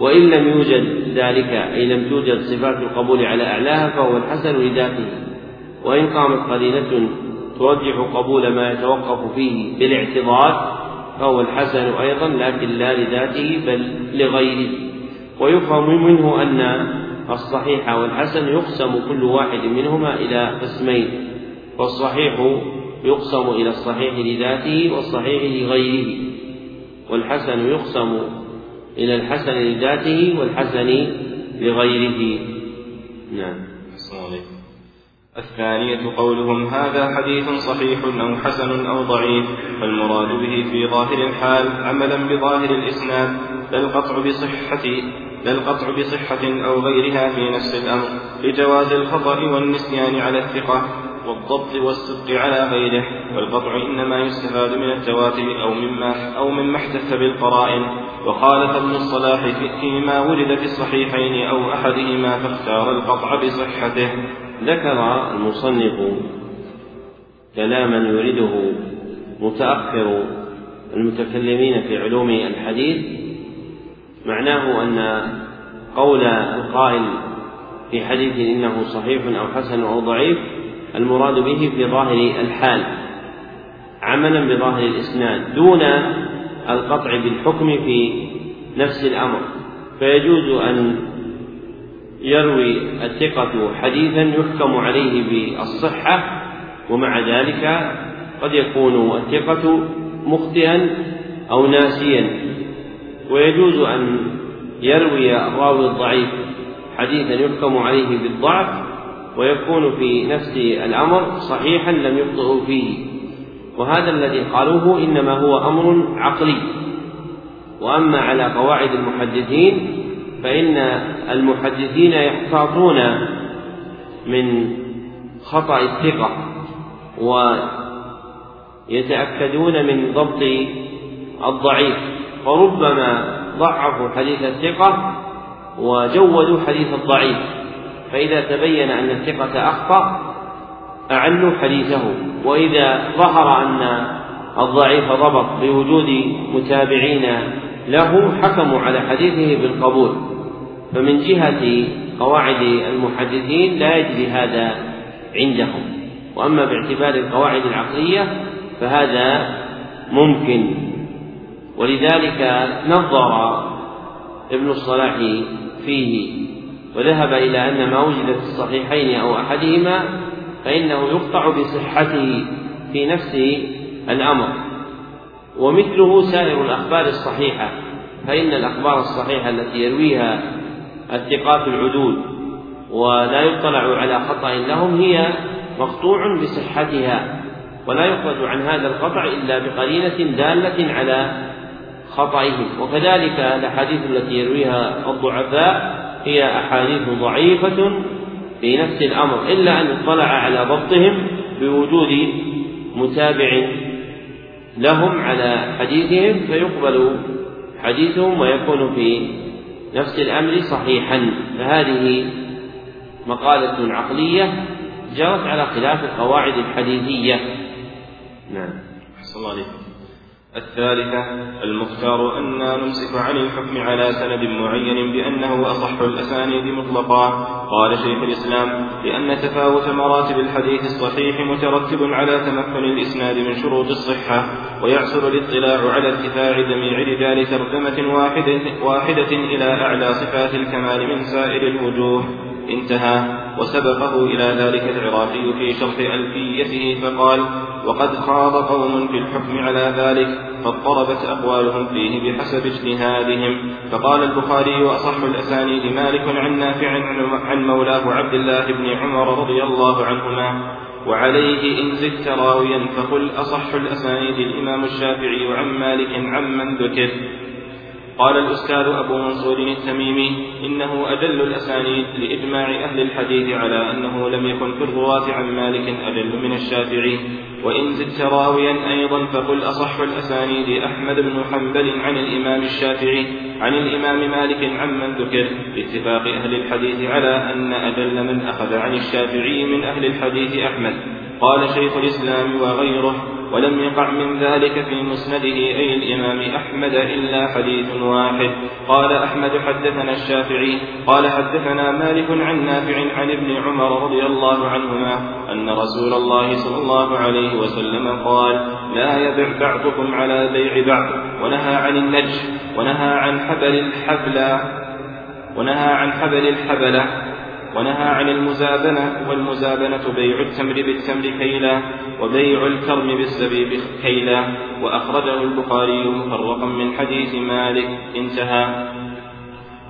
وإن لم يوجد ذلك أي لم توجد صفات القبول على أعلاها فهو الحسن لذاته. وإن قامت قرينة ترجح قبول ما يتوقف فيه بالاعتضاد فهو الحسن أيضا لكن لا لذاته بل لغيره. ويفهم منه أن الصحيح والحسن يقسم كل واحد منهما إلى قسمين. والصحيح يقسم إلى الصحيح لذاته والصحيح لغيره والحسن يقسم إلى الحسن لذاته والحسن لغيره. نعم. الثانية قولهم هذا حديث صحيح أو حسن أو ضعيف فالمراد به في ظاهر الحال عملا بظاهر الإسناد لا القطع بصحة لا القطع بصحة أو غيرها في نفس الأمر لجواز الخطأ والنسيان على الثقة. والضبط والصدق على غيره والقطع إنما يستفاد من التواتر أو مما أو مما احتف بالقرائن. وخالف ابن الصلاح فيما ورد في الصحيحين أو أحدهما فاختار القطع بصحته. ذكر المصنف كلاما يريده متأخر المتكلمين في علوم الحديث معناه أن قول القائل في حديث إنه صحيح أو حسن أو ضعيف المراد به في ظاهر الحال عملا بظاهر الإسناد دون القطع بالحكم في نفس الأمر. فيجوز أن يروي الثقة حديثا يحكم عليه بالصحة ومع ذلك قد يكون الثقة مخطئا أو ناسيا. ويجوز أن يروي الراوي الضعيف حديثا يحكم عليه بالضعف ويكون في نفس الأمر صحيحا لم يخطئ فيه. وهذا الذي قالوه إنما هو أمر عقلي. وأما على قواعد المحدثين فإن المحدثين يحتاطون من خطأ الثقة ويتأكدون من ضبط الضعيف. فربما ضعفوا حديث الثقة وجودوا حديث الضعيف. فإذا تبين أن الثقة أخطأ أعلوا حديثه. وإذا ظهر أن الضعيف ضبط بوجود متابعين له حكموا على حديثه بالقبول. فمن جهة قواعد المحدثين لا يجري هذا عندهم. وأما باعتبار القواعد العقلية فهذا ممكن. ولذلك نظر ابن الصلاح فيه وذهب إلى أن ما وجد في الصحيحين أو أحدهما فإنه يقطع بصحته في نفس الأمر. ومثله سائر الأخبار الصحيحة فإن الأخبار الصحيحة التي يرويها الثقات العدول ولا يطلع على خطأ لهم هي مقطوع بصحتها ولا يخرج عن هذا القطع إلا بقرينة دالة على خطئهم. وكذلك الأحاديث التي يرويها الضعفاء هي أحاديث ضعيفة في نفس الأمر إلا أن اطلع على ضبطهم بوجود متابع لهم على حديثهم فيقبل حديثهم ويكون في نفس الأمر صحيحا. فهذه مقالة عقلية جرت على خلاف القواعد الحديثية. نعم. أحسن الله عليكم. الثالثة المختار أن نمسك عن الحكم على سند معين بأنه أصح الأسانيد مطلقا. قال شيخ الإسلام لأن تفاوت مراتب الحديث الصحيح مترتب على تمكن الإسناد من شروط الصحة ويعسر الاطلاع على ارتفاع جميع رجال ترجمة واحدة, واحدة إلى أعلى صفات الكمال من سائر الوجوه. انتهى. وسبقه إلى ذلك العراقي في شرح ألفيته فقال وقد خاض قوم في الحكم على ذلك فاضطربت أقوالهم فيه بحسب اجتهادهم. فقال البخاري وأصح الأسانيد مالك عن نافع عن مولاه عبد الله بن عمر رضي الله عنهما وعليه إن زدت راويا فقل أصح الأسانيد الإمام الشافعي عن مالك عمن ذكر. قال الأستاذ أبو منصور التميمي إنه أدل الأسانيد لإجماع أهل الحديث على أنه لم يكن في الرواة عن مالك أدل من الشافعي وإن زدت راويا أيضا فقل أصح الأسانيد أحمد بن حنبل عن الإمام الشافعي عن الإمام مالك عمن ذكر باتفاق أهل الحديث على أن أدل من أخذ عن الشافعي من أهل الحديث أحمد. قال شيخ الإسلام وغيره ولم يقع من ذلك في مسنده أي الإمام أحمد إلا حديث واحد. قال أحمد حدثنا الشافعي قال حدثنا مالك عن نافع عن ابن عمر رضي الله عنهما أن رسول الله صلى الله عليه وسلم قال لا يبع بعضكم على بيع بعض ونهى عن النجش ونهى عن حبل الحبل ونهى عن حبل الحبلة ونهى عن المزابنة والمزابنة بيع التمر بالتمر كيلا وبيع الكرم بالزبيب كيلا وأخرجه البخاري مفرقا من حديث مالك انتهى.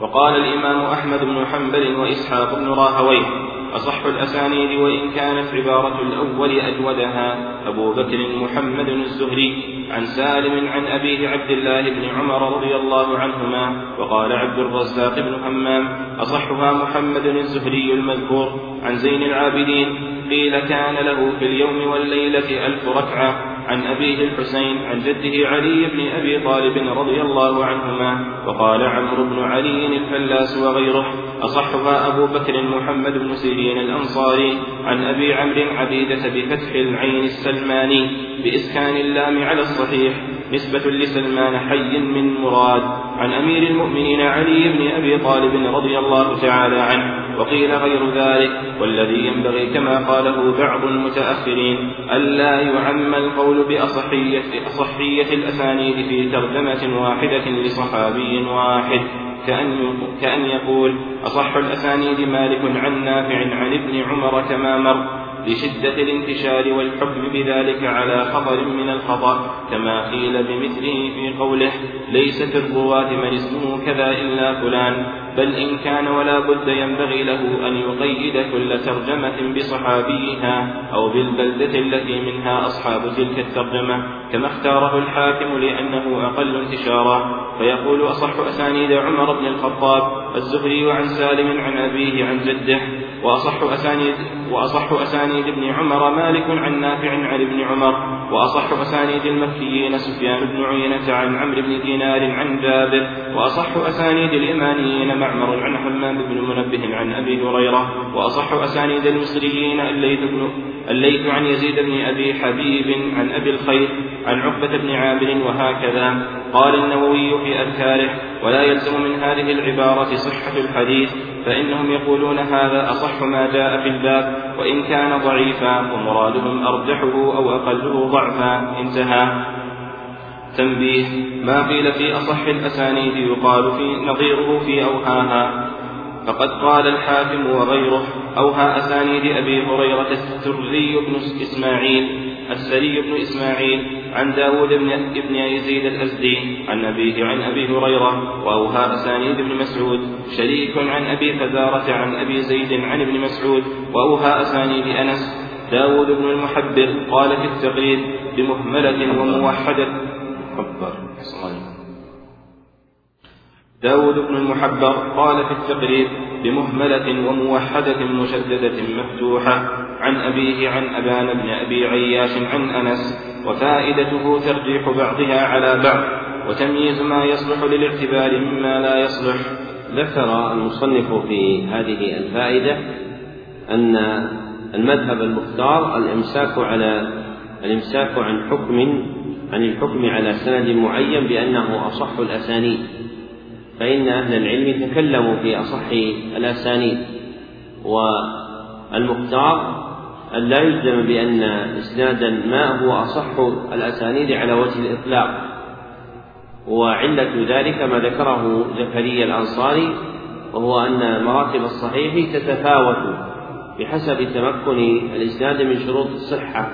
وقال الإمام أحمد بن حنبل وإسحاق بن راهويه أصح الأسانيد وإن كانت عبارة الأول أجودها أبو بكر محمد الزهري عن سالم عن أبيه عبد الله بن عمر رضي الله عنهما وقال عبد الرزاق بن همام أصحها محمد الزهري المذكور عن زين العابدين قيل كان له في اليوم والليلة ألف ركعة عن أبيه الحسين عن جده علي بن أبي طالب رضي الله عنهما وقال عمرو بن علي الفلاس وغيره أصحها أبو بكر محمد بن سيرين الأنصاري عن أبي عمرو عبيدة بفتح العين السلماني بإسكان اللام على الصحيح نسبة لسلمان حي من مراد عن أمير المؤمنين علي بن أبي طالب رضي الله تعالى عنه وقيل غير ذلك والذي ينبغي كما قاله بعض المتأخرين ألا يعم القول بأصحية أصحية الأسانيد في ترجمة واحدة لصحابي واحد كأن كأن يقول أصح الأسانيد مالك عن نافع عن ابن عمر كما مر لشدة الانتشار والحكم بذلك على خطر من الخطأ كما قيل بمثله في قوله ليس في الرواة من اسمه كذا إلا فلان. بل إن كان ولا بد ينبغي له أن يقيد كل ترجمة بصحابيها أو بالبلدة التي منها أصحاب تلك الترجمة كما اختاره الحاكم لأنه أقل انتشارا. فيقول أصح أسانيد عمر بن الخطاب الزهري عن سالم عن أبيه عن جده وأصح أسانيد وأصح أسانيد ابن عمر مالك عن نافع عن ابن عمر وأصح أسانيد المكيين سفيان بن عيينة عن عمرو بن دينار عن جابر وأصح أسانيد الإيمانيين معمر عن حمام بن منبه عن أبي هريرة وأصح أسانيد المصريين الليث بن الليث عن يزيد بن أبي حبيب عن أبي الخير عن عقبة بن عامر وهكذا. قال النووي في أذكاره ولا يلزم من هذه العبارة صحة الحديث فإنهم يقولون هذا أصح ما جاء في الباب وإن كان ضعيفا ومرادهم أرجحه أو أقله ضعفا. انتهى. تنبيه ما قيل في أصح الأسانيد يقال في نظيره في أوهاها. فقد قال الحاكم وغيره أوهى أسانيد أبي هريرة السري بن إسماعيل السري بن إسماعيل عن داود بن ابن يزيد الأزدي عن أبيه عن أبي هريرة وأوهى أسانيد بن مسعود شريك عن أبي فزارة عن أبي زيد عن ابن مسعود وأوهى أسانيد أنس داود بن المحبر قال في التقريب بمهملة وموحدة. داود بن المحبر قال في التقريب بمهملة وموحدة مشددة مفتوحة عن أبيه عن أبان بن أبي عياش عن أنس وفائدته ترجيح بعضها على بعض وتمييز ما يصلح للاعتبار مما لا يصلح. ذكر المصنف في هذه الفائدة أن المذهب المختار الإمساك على الإمساك عن حكم عن الحكم على سند معين بأنه أصح الأسانيد فإن أهل العلم تكلموا في أصح الأسانيد والمختار أن لا يلزم بأن إسنادا ما هو أصح الأسانيد على وجه الإطلاق. وعلة ذلك ما ذكره زكريا الأنصاري وهو أن مراتب الصحيح تتفاوت بحسب تمكن الإسناد من شروط الصحة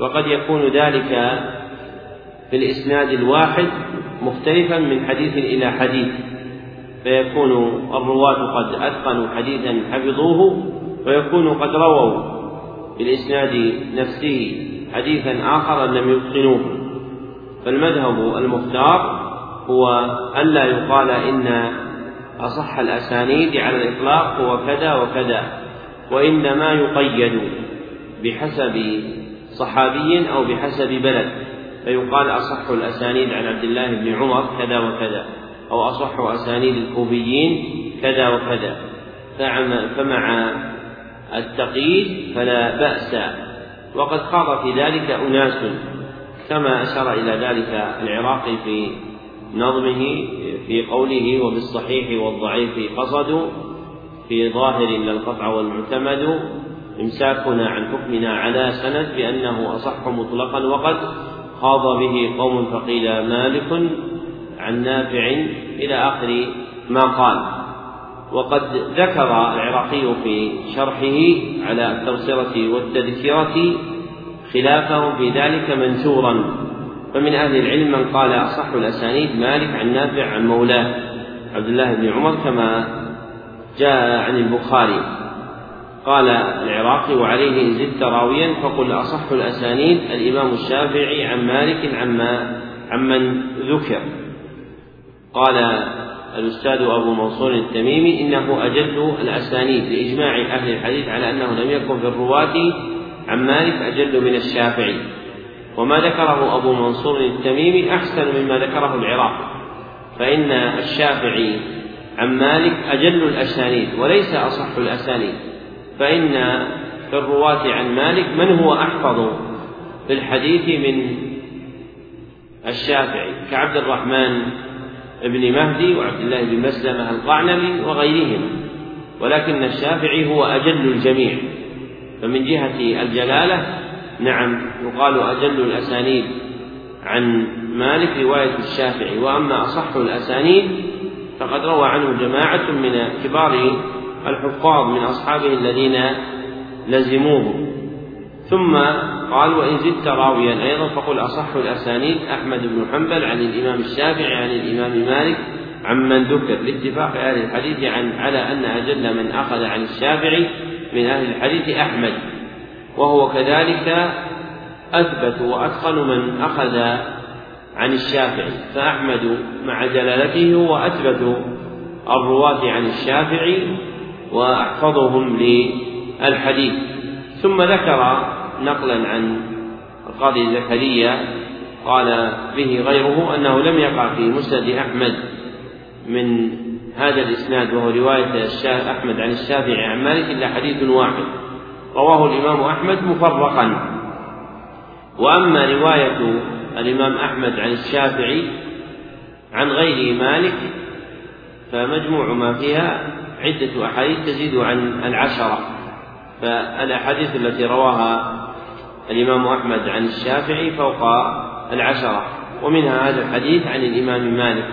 وقد يكون ذلك في الإسناد الواحد مختلفا من حديث إلى حديث فيكون الرواة قد أتقنوا حديثا حفظوه ويكون قد رووا بالإسناد نفسه حديثا آخر لم يتقنوه. فالمذهب المختار هو ألا يقال إن أصح الأسانيد على الإطلاق هو كذا وكذا وإنما يقيد بحسب صحابي أو بحسب بلد. فيقال أصح الأسانيد عن عبد الله بن عمر كذا وكذا أو أصح أسانيد الكوفيين كذا وكذا. فمع التقييد فلا بأس. وقد خاض في ذلك أناس كما أشار إلى ذلك العراقي في نظمه في قوله وبالصحيح والضعيف قصد في ظاهر للقطع والمعتمد إمساكنا عن حكمنا على سند بأنه أصح مطلقا وقد خاض به قوم فقيل مالك عن نافع إلى آخر ما قال. وقد ذكر العراقي في شرحه على التبصرة والتذكرة خلافه في ذلك منشورا. فمن أهل العلم من قال أصح الأسانيد مالك عن نافع عن مولاه عبد الله بن عمر كما جاء عن البخاري. قال العراقي وعليه إن زدت راويا فقل أصح الأسانيد الإمام الشافعي عن مالك عما عمن ذكر. قال الأستاذ أبو منصور التميمي إنه أجل الأسانيد لإجماع أهل الحديث على أنه لم يكن في الرواة عن مالك أجل من الشافعي. وما ذكره أبو منصور التميمي أحسن مما ذكره العراق. فإن الشافعي عن مالك أجل الأسانيد وليس أصح الأسانيد. فإن في الرواة عن مالك من هو أحفظ في الحديث من الشافعي كعبد الرحمن بن مهدي وعبد الله بن مسلمة القعنبي وغيرهما ولكن الشافعي هو أجل الجميع. فمن جهة الجلالة نعم يقال أجل الأسانيد عن مالك رواية الشافعي. وأما أصح الأسانيد فقد روى عنه جماعة من كبار الحفاظ من أصحابه الذين لزموه. ثم قال وإن زدت راويا أيضا فقل أصح الأسانيد أحمد بن حنبل عن الإمام الشافعي عن الإمام مالك عمن ذكر لاتفاق أهل الحديث عن على أن أجل من أخذ عن الشافعي من أهل الحديث أحمد. وهو كذلك أثبت وأتقن من أخذ عن الشافعي. فأحمد مع جلالته هو أثبت الرواة عن الشافعي وأحفظهم للحديث. ثم ذكر نقلا عن القاضي زكريا قال به غيره أنه لم يقع في مسند أحمد من هذا الإسناد وهو رواية أحمد عن الشافعي عن مالك إلا حديث واحد. رواه الإمام أحمد مفرقا. وأما رواية الإمام أحمد عن الشافعي عن غير مالك فمجموع ما فيها عدة أحاديث تزيد عن العشرة. فالأحاديث التي رواها الإمام أحمد عن الشافعي فوق العشرة. ومنها هذا الحديث عن الإمام مالك.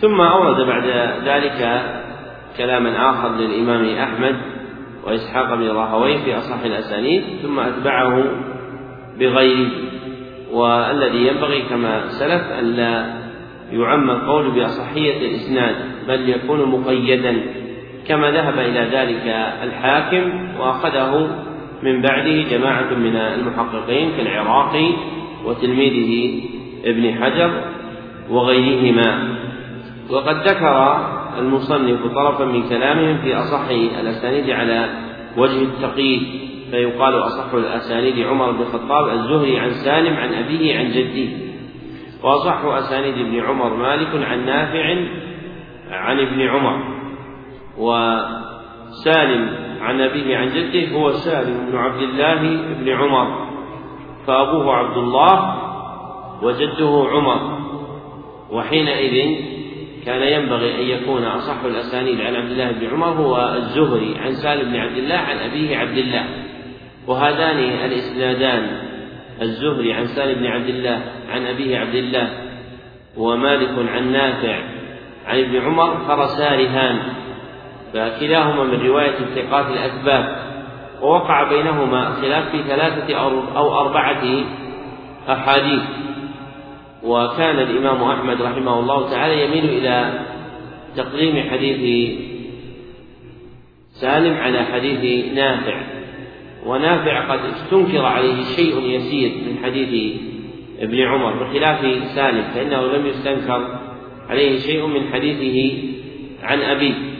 ثم أورد بعد ذلك كلاما آخر للإمام أحمد وإسحاق بن راهويه في أصح الأسانيد ثم أتبعه بغيره. والذي ينبغي كما سلف ألا يعم القول بأصحية الإسناد بل يكون مقيدا. كما ذهب إلى ذلك الحاكم وأخذه من بعده جماعة من المحققين كالعراقي وتلميذه ابن حجر وغيرهما. وقد ذكر المصنف طرفا من كلامهم في أصح الأسانيد على وجه التقييد فيقال أصح الأسانيد عمر بن الخطاب الزهري عن سالم عن أبيه عن جده وأصح أسانيد ابن عمر مالك عن نافع عن ابن عمر. وسالم عن أبيه عن جده هو سالم بن عبد الله بن عمر فأبوه عبد الله وجده عمر. وحينئذ كان ينبغي أن يكون أصح الأسانيد عن عبد الله بن عمر هو الزهري عن سالم بن عبد الله عن أبيه عبد الله. وهذان الإسنادان الزهري عن سالم بن عبد الله عن أبيه عبد الله ومالك عن نافع عن ابن عمر فرسارهان فكلاهما من رواية الثقات الأسباب ووقع بينهما خلاف في ثلاثة أو أربعة أحاديث. وكان الإمام أحمد رحمه الله تعالى يميل إلى تقديم حديث سالم على حديث نافع. ونافع قد استنكر عليه شيء يسير من حديث ابن عمر بخلاف سالم فإنه لم يستنكر عليه شيء من حديثه عن أبيه.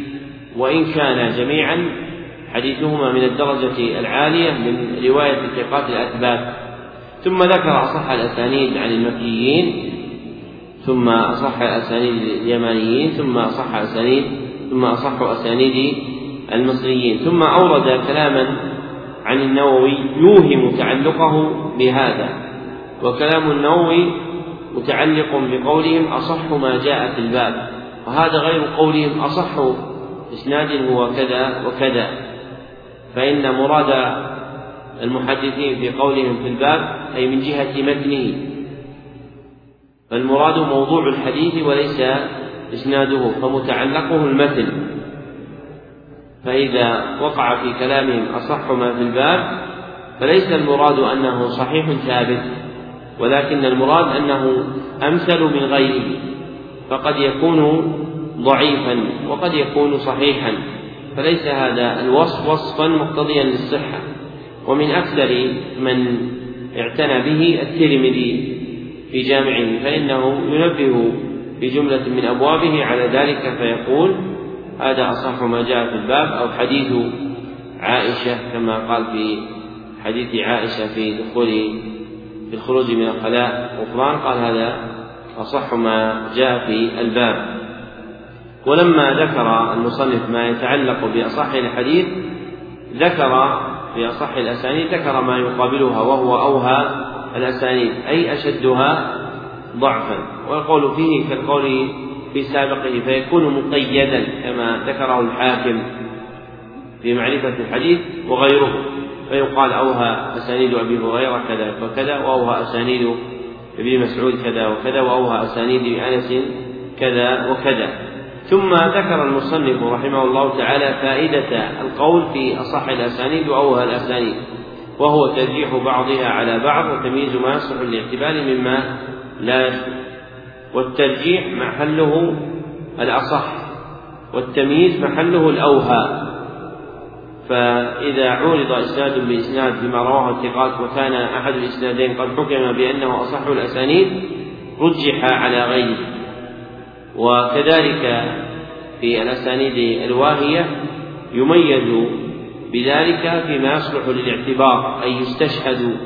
وإن كان جميعا حديثهما من الدرجة العالية من رواية الثقات الأثبات. ثم ذكر أصح الأسانيد عن المكيين ثم أصح أسانيد اليمانيين ثم أصح أسانيد ثم أصح أسانيد المصريين. ثم أورد كلاما عن النووي يوهم تعلقه بهذا. وكلام النووي متعلق بقولهم أصح ما جاء في الباب. وهذا غير قولهم أصح إسناد هو كذا وكذا. فإن مراد المحدثين في قولهم في الباب أي من جهة متنه. فالمراد موضوع الحديث وليس إسناده فمتعلقه المتن. فإذا وقع في كلامهم أصح ما في الباب فليس المراد أنه صحيح ثابت ولكن المراد أنه أمثل من غيره. فقد يكون ضعيفا وقد يكون صحيحا فليس هذا الوصف وصفا مقتضيا للصحة. ومن أكثر من اعتنى به الترمذي في جامعه فإنه ينبه في جملة من أبوابه على ذلك فيقول هذا أصح ما جاء في الباب أو حديث عائشة كما قال في حديث عائشة في دخول في الخروج من الخلاء غفران قال هذا أصح ما جاء في الباب. ولما ذكر المصنف ما يتعلق بأصح الحديث ذكر في أصح الأسانيد ذكر ما يقابلها وهو أوهى الأسانيد أي أشدها ضعفا. والقول فيه كالقول في سابقه فيكون مقيدا كما ذكره الحاكم في معرفة الحديث وغيره. فيقال أوهى أسانيد أبي هريرة كذا وكذا وأوهى أسانيد ابن مسعود كذا وكذا وأوهى أسانيد أنس كذا وكذا. ثم ذكر المصنف رحمه الله تعالى فائدة القول في أصح الأسانيد وأوهى الأسانيد وهو ترجيح بعضها على بعض وتمييز ما يصلح للاعتبار مما لا يصلح والترجيح محله الأصح والتمييز محله الأوهى فإذا عورض إسناد بإسناد بما رواه الثقات وكان أحد الإسنادين قد حكم بأنه أصح الأسانيد رجح على غيره. وكذلك في الأسانيد الواهية يميز بذلك فيما يصلح للاعتبار أي يستشهد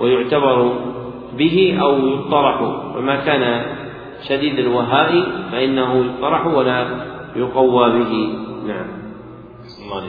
ويعتبر به أو يطرح. وما كان شديد الوهاء فإنه يطرح ولا يقوى به. نعم. الله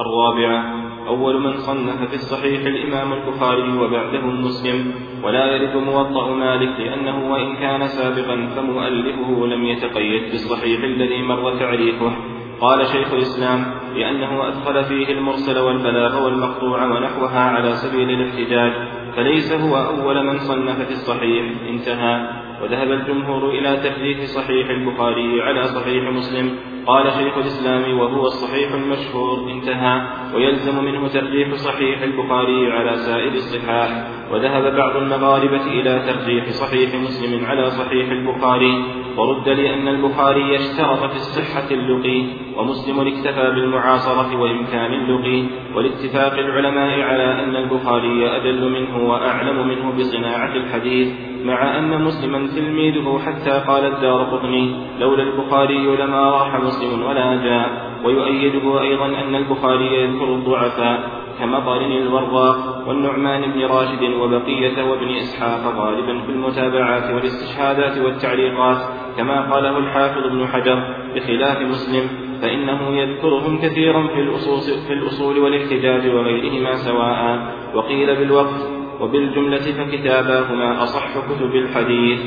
الرابعة أول من صنف في الصحيح الإمام البخاري وبعده مسلم ولا يرد موطأ مالك لأنه وإن كان سابقا فمؤلفه لم يتقيد بالصحيح الذي مر تعريفه. قال شيخ الإسلام لأنه أدخل فيه المرسل والبلاغ والمقطوع ونحوها على سبيل الاحتجاج فليس هو أول من صنف في الصحيح. انتهى. وذهب الجمهور إلى تحديث صحيح البخاري على صحيح مسلم. قال شيخ الإسلام وهو الصحيح المشهور انتهى. ويلزم منه ترجيح صحيح البخاري على سائر الصحاح. وذهب بعض المغاربة إلى ترجيح صحيح مسلم على صحيح البخاري. ورد لأن البخاري اشترط في الصحة اللقي ومسلم اكتفى بالمعاصرة وإمكان اللقي ولاتفاق العلماء على أن البخاري أدل منه وأعلم منه بصناعة الحديث مع أن مسلما تلميذه حتى قال الدار قطني لولا البخاري لما راح مسلم ولا جاء ويؤيده أيضا أن البخاري يذكر الضعفاء كمطر الوراق والنعمان بن راشد وبقية وابن إسحاق غالبا في المتابعات والاستشهادات والتعليقات. كما قاله الحافظ ابن حجر بخلاف مسلم فإنه يذكرهم كثيرا في الأصول, في الأصول والاحتجاج وغيرهما سواء. وقيل بالوقت وبالجملة فكتاباهما أصح كتب الحديث.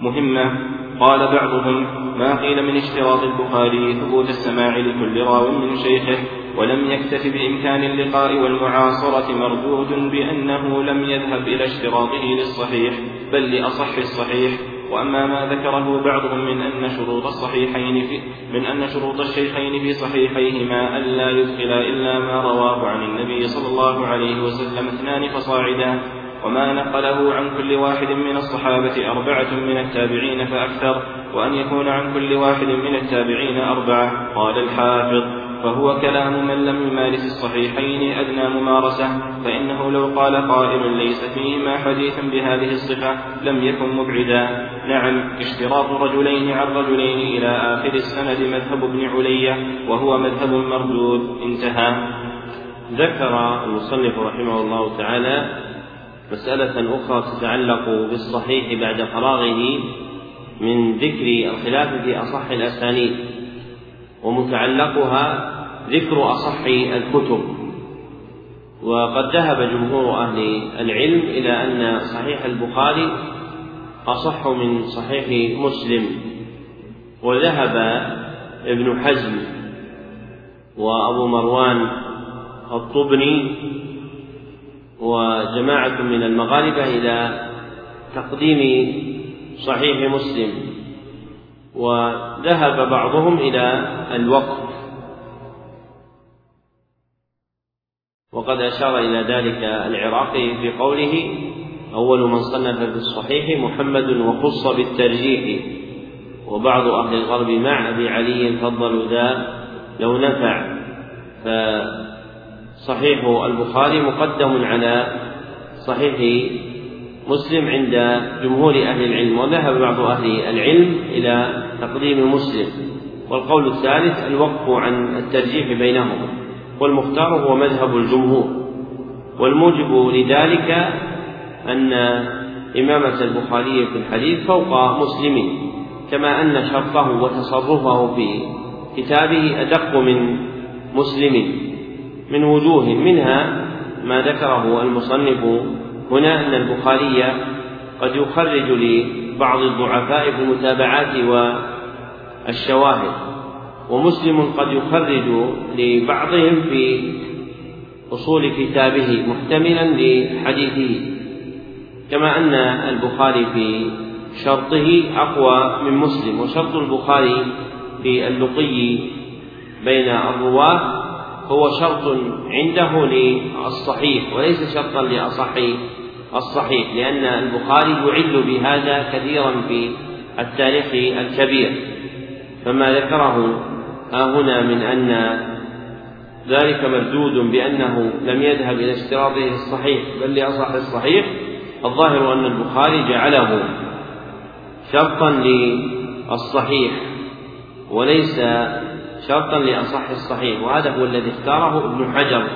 مهمة قال بعضهم ما قيل من اشتراط البخاري ثبوت السماع لكل راو من شيخه. ولم يكتف بإمكان اللقاء والمعاصرة مردود بأنه لم يذهب إلى اشتراطه للصحيح بل لأصح الصحيح. وأما ما ذكره بعضهم من أن شروط الصحيحين في من أن شروط الشيخين في صحيحيهما ألا يدخل إلا ما رواه عن النبي صلى الله عليه وسلم اثنان فصاعدا. وما نقله عن كل واحد من الصحابة أربعة من التابعين فأكثر وأن يكون عن كل واحد من التابعين أربعة. قال الحافظ. فهو كلام من لم يمارس الصحيحين أدنى ممارسة فإنه لو قال قائل ليس فيهما حديث بهذه الصفة لم يكن مبعدا. نعم اشتراط رجلين عن رجلين إلى آخر السند مذهب ابن علية وهو مذهب مردود. انتهى. ذكر المصنف رحمه الله تعالى مسألة أخرى تتعلق بالصحيح بعد فراغه من ذكر الخلاف في أصح الأسانيد ومتعلقها ذكر أصح الكتب. وقد ذهب جمهور أهل العلم إلى أن صحيح البخاري أصح من صحيح مسلم وذهب ابن حزم وأبو مروان الطبني وجماعة من المغاربة إلى تقديم صحيح مسلم. وذهب بعضهم إلى الوقف. وقد أشار إلى ذلك العراقي في قوله أول من صنف في الصحيح محمد وخص بالترجيح. وبعض أهل الغرب مع أبي علي فضلوا ذا لو نفع. فصحيح البخاري مقدم على صحيح مسلم عند جمهور أهل العلم وذهب بعض أهل العلم إلى تقديم مسلم. والقول الثالث الوقف عن الترجيح بينهما والمختار هو مذهب الجمهور. والموجب لذلك أن إمامة البخاري في الحديث فوق مسلم كما أن شرطه وتصرفه في كتابه أدق من مسلم. من وجوه منها ما ذكره المصنف هنا أن البخاري قد يخرج لبعض الضعفاء في المتابعات والشواهد. ومسلم قد يخرج لبعضهم في أصول كتابه محتملا لحديثه كما أن البخاري في شرطه أقوى من مسلم وشرط البخاري في اللقي بين الرواة هو شرط عنده للصحيح وليس شرطا لأصح الصحيح لأن البخاري يعل بهذا كثيرا في التاريخ الكبير فما ذكره ها هنا من أن ذلك مردود بأنه لم يذهب إلى اشتراطه الصحيح بل لأصح الصحيح الظاهر أن البخاري جعله شرطا للصحيح وليس شرطا لأصح الصحيح وهذا هو الذي اختاره ابن حجر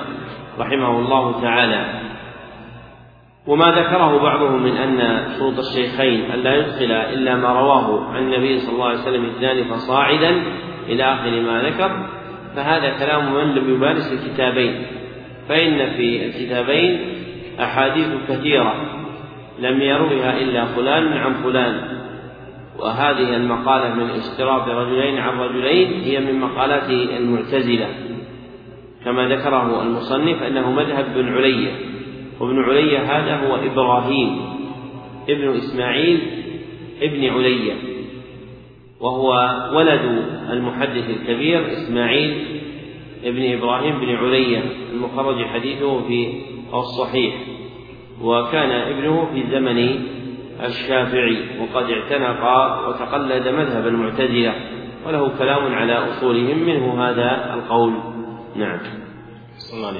رحمه الله تعالى. وما ذكره بعضهم من أن شروط الشيخين ألا يدخل إلا ما رواه عن النبي صلى الله عليه وسلم اثنان فصاعدا إلى آخر ما ذكر فهذا كلام من لم يمارس الكتابين فإن في الكتابين أحاديث كثيرة لم يروها إلا فلان عن فلان. وهذه المقالة من اشتراط رجلين عن رجلين هي من مقالات المعتزلة. كما ذكره المصنف أنه مذهب بن علية وابن علية هذا هو إبراهيم ابن إسماعيل ابن علية وهو ولد المحدث الكبير إسماعيل ابن إبراهيم بن علية المخرج حديثه في الصحيح وكان ابنه في زمن الشافعي وقد اعتنق وتقلد مذهب المعتزلة وله كلام على أصولهم منه هذا القول. نعم. الله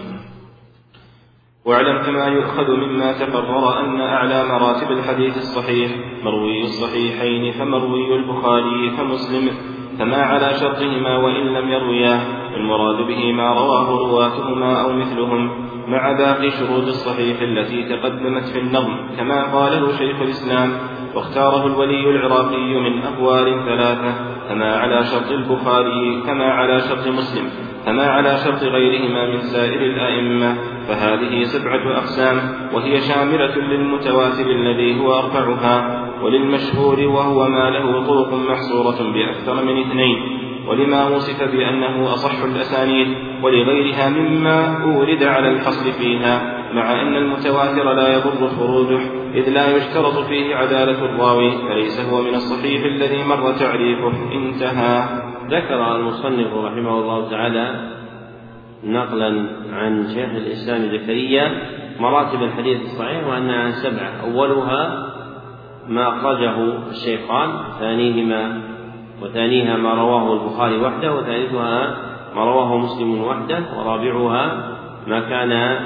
واعلم كما يؤخذ مما تقرر أن أعلى مراتب الحديث الصحيح مروي الصحيحين فمروي البخاري فمسلم فما على شرطهما وإن لم يروياه المراد به ما رواه رواتهما أو مثلهم مع باقي شروط الصحيح التي تقدمت في النظم كما قاله شيخ الإسلام واختاره الولي العراقي من أقوال ثلاثة فما على شرط البخاري كما على شرط مسلم كما على شرط غيرهما من سائر الأئمة. فهذه سبعة أقسام وهي شاملة للمتواتر الذي هو أرفعها وللمشهور وهو ما له طرق محصورة بأكثر من اثنين ولما وصف بأنه أصح الأسانيد ولغيرها مما أورد على الحصر فيها مع أن المتواتر لا يضر خروجه إذ لا يشترط فيه عدالة الراوي فليس هو من الصحيح الذي مر تعريفه. انتهى. ذكر المصنف رحمه الله تعالى نقلا عن شيخ الإسلام زكريا مراتب الحديث الصحيح وأنها سبعة أولها ما أخرجه الشيخان ثانيهما وثانيها ما رواه البخاري وحده وثالثها ما رواه مسلم وحده ورابعها ما كان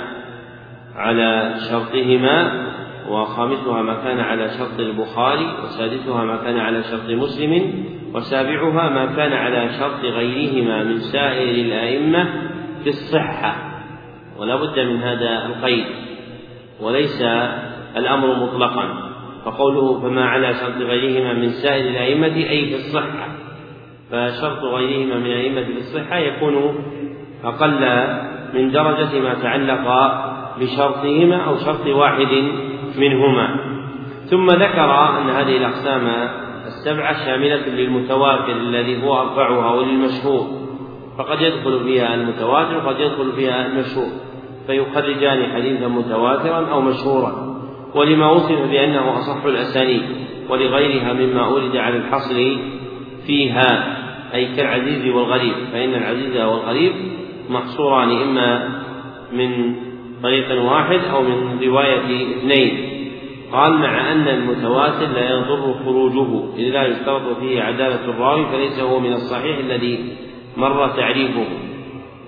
على شرطهما وخامسها ما كان على شرط البخاري وسادسها ما كان على شرط مسلم وسابعها ما كان على شرط غيرهما من سائر الأئمة في الصحة. ولا بد من هذا القيد وليس الأمر مطلقا. فقوله فما على شرط غيرهما من سائر الأئمة أي في الصحة. فشرط غيرهما من الأئمة في الصحة يكون أقل من درجة ما تعلق بشرطهما أو شرط واحد منهما. ثم ذكر أن هذه الأقسام السبعة شاملة للمتواتر الذي هو أرفعها وللمشهور. فقد يدخل فيها المتواتر وقد يدخل فيها المشهور. فيخرجان حديثا متواترا أو مشهورا. ولما وصف بأنه أصح الأسانيد ولغيرها مما أورد على الحصر فيها أي كالعزيز والغريب فإن العزيز والغريب محصوران إما من طريق واحد أو من رواية اثنين. قال مع أن المتواتر لا يضر خروجه إذ لا يشترط فيه عدالة الراوي فليس هو من الصحيح الذي مر تعريفه.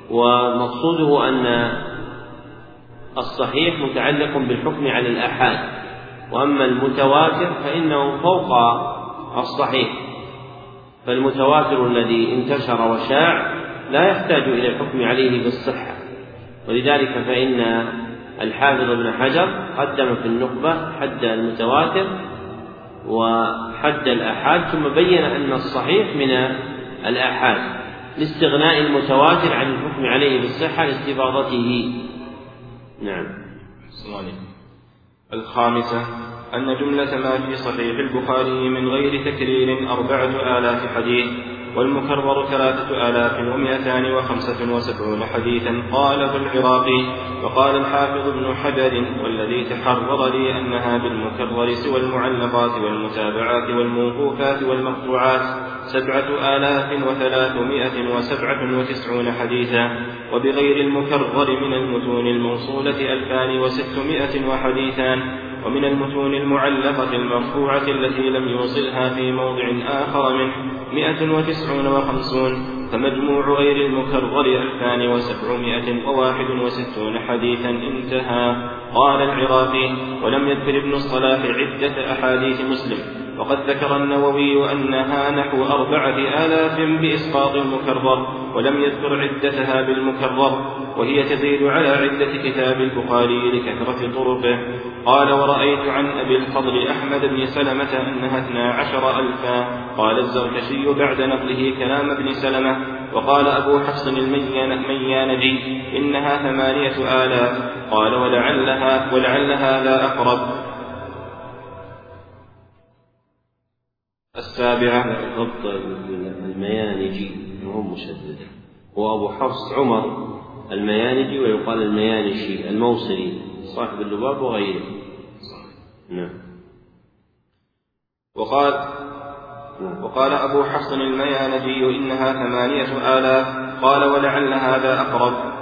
ومقصوده أن الصحيح متعلق بالحكم على الآحاد وأما المتواتر فإنه فوق الصحيح. فالمتواتر الذي انتشر وشاع لا يحتاج إلى الحكم عليه بالصحة ولذلك فإن الحافظ ابن حجر قدم في النخبة حد المتواتر وحد الآحاد ثم بين أن الصحيح من الآحاد لاستغناء المتواتر عن الحكم عليه بالصحة لاستفاضته. نعم. الخامسة أن جملة ما في صحيح البخاري من غير تكرير أربعة آلاف حديث والمكرر ثلاثة آلاف ومئتان وخمسة وسبعون حديثا قاله العراقي وقال الحافظ ابن حجر والذي تحرر لي أنها بالمكرر سوى المعلقات والمتابعات والموقوفات والمقطوعات سبعة آلاف وثلاثمائة وسبعة وتسعون حديثا وبغير المكرر من المتون الموصولة ألفان وستمائة وحديثان ومن المتون المعلقة المرفوعة التي لم يوصلها في موضع آخر منه مئة وتسعون وخمسون فمجموع غير المكرر ألفان وسبعمائة وواحد وستون حديثا انتهى. قال العراقي ولم يذكر ابن الصلاح عدة أحاديث مسلم. وقد ذكر النووي أنها نحو أربعة آلاف بإسقاط المكرر ولم يذكر عدتها بالمكرر وهي تزيد على عدة كتاب البخاري لكثرة طرقه. قال ورأيت عن أبي الفضل أحمد بن سلمة أنها اثنا عشر ألفا. قال الزركشي بعد نقله كلام ابن سلمة وقال أبو حفص الميانجي إنها ثمانية آلاف. قال ولعلها ولعل هذا أقرب. السابعة ضبط الميانجي وهو مشدد. هو أبو حفص عمر الميانجي ويقال الميانشي الموصلي صاحب اللباب وغيره. نعم. وقال وقال أبو حفص الميانجي إنها ثمانية آلاف. قال ولعل هذا أقرب.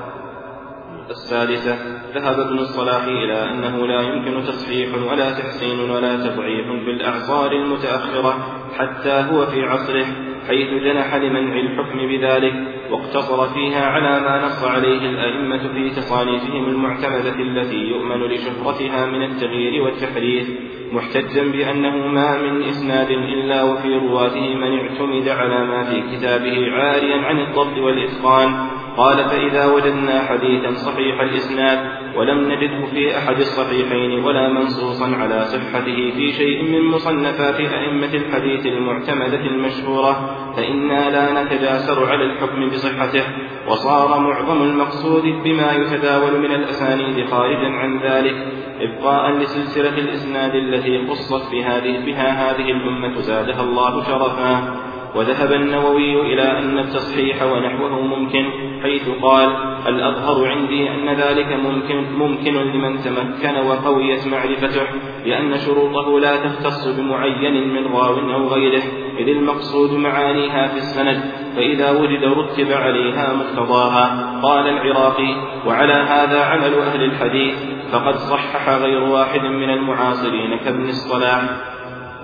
السادسة ذهب ابن الصلاح إلى أنه لا يمكن تصحيح ولا تحسين ولا تضعيف في الأعصار المتأخرة. حتى هو في عصره حيث جنح لمنع الحكم بذلك واقتصر فيها على ما نص عليه الأئمة في تصانيفهم المعتمدة التي يؤمن لشهرتها من التغيير والتحريف محتجا بأنه ما من إسناد إلا وفي رواته من اعتمد على ما في كتابه عاريا عن الضبط والإتقان. قال فإذا وجدنا حديثا صحيح الإسناد ولم نجده في أحد الصحيحين ولا منصوصا على صحته في شيء من مصنفات أئمة الحديث المعتمدة المشهورة فإنا لا نتجاسر على الحكم بصحته وصار معظم المقصود بما يتداول من الأسانيد خارجا عن ذلك إبقاء لسلسلة الإسناد التي خصت بهذه بها هذه الأمة زادها الله شرفا وذهب النووي إلى أن التصحيح ونحوه ممكن حيث قال الأظهر عندي أن ذلك ممكن, ممكن لمن تمكن وقويت معرفته لأن شروطه لا تختص بمعين من راو أو غيره إذ المقصود معانيها في السند فإذا وجد رتب عليها مقتضاها. قال العراقي وعلى هذا عمل أهل الحديث فقد صحح غير واحد من المعاصرين كابن الصلاح.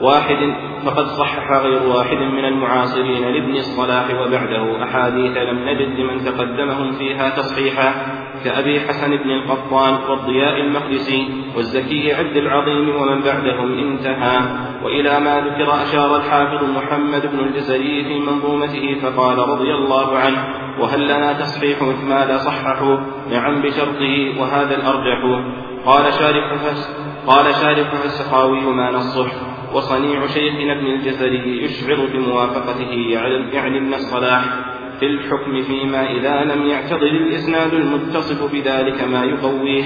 واحد فقد صحح غير واحد من المعاصرين لابن الصلاح وبعده أحاديث لم نجد لمن تقدمهم فيها تصحيحا كأبي حسن بن القطان والضياء المقدسي والزكي عبد العظيم ومن بعدهم انتهى. وإلى ما ذكر أشار الحافظ محمد بن الجزري في منظومته فقال رضي الله عنه وهل لنا تصحيح ما لا صححه نعم بشرطه وهذا الأرجح. قال شارح قال شارح السخاوي ما نصح؟ وصنيع شيخنا ابن الجزري يشعر بموافقته يعني ابن الصلاح في الحكم فيما إذا لم يعتضد الإسناد المتصف بذلك ما يقويه.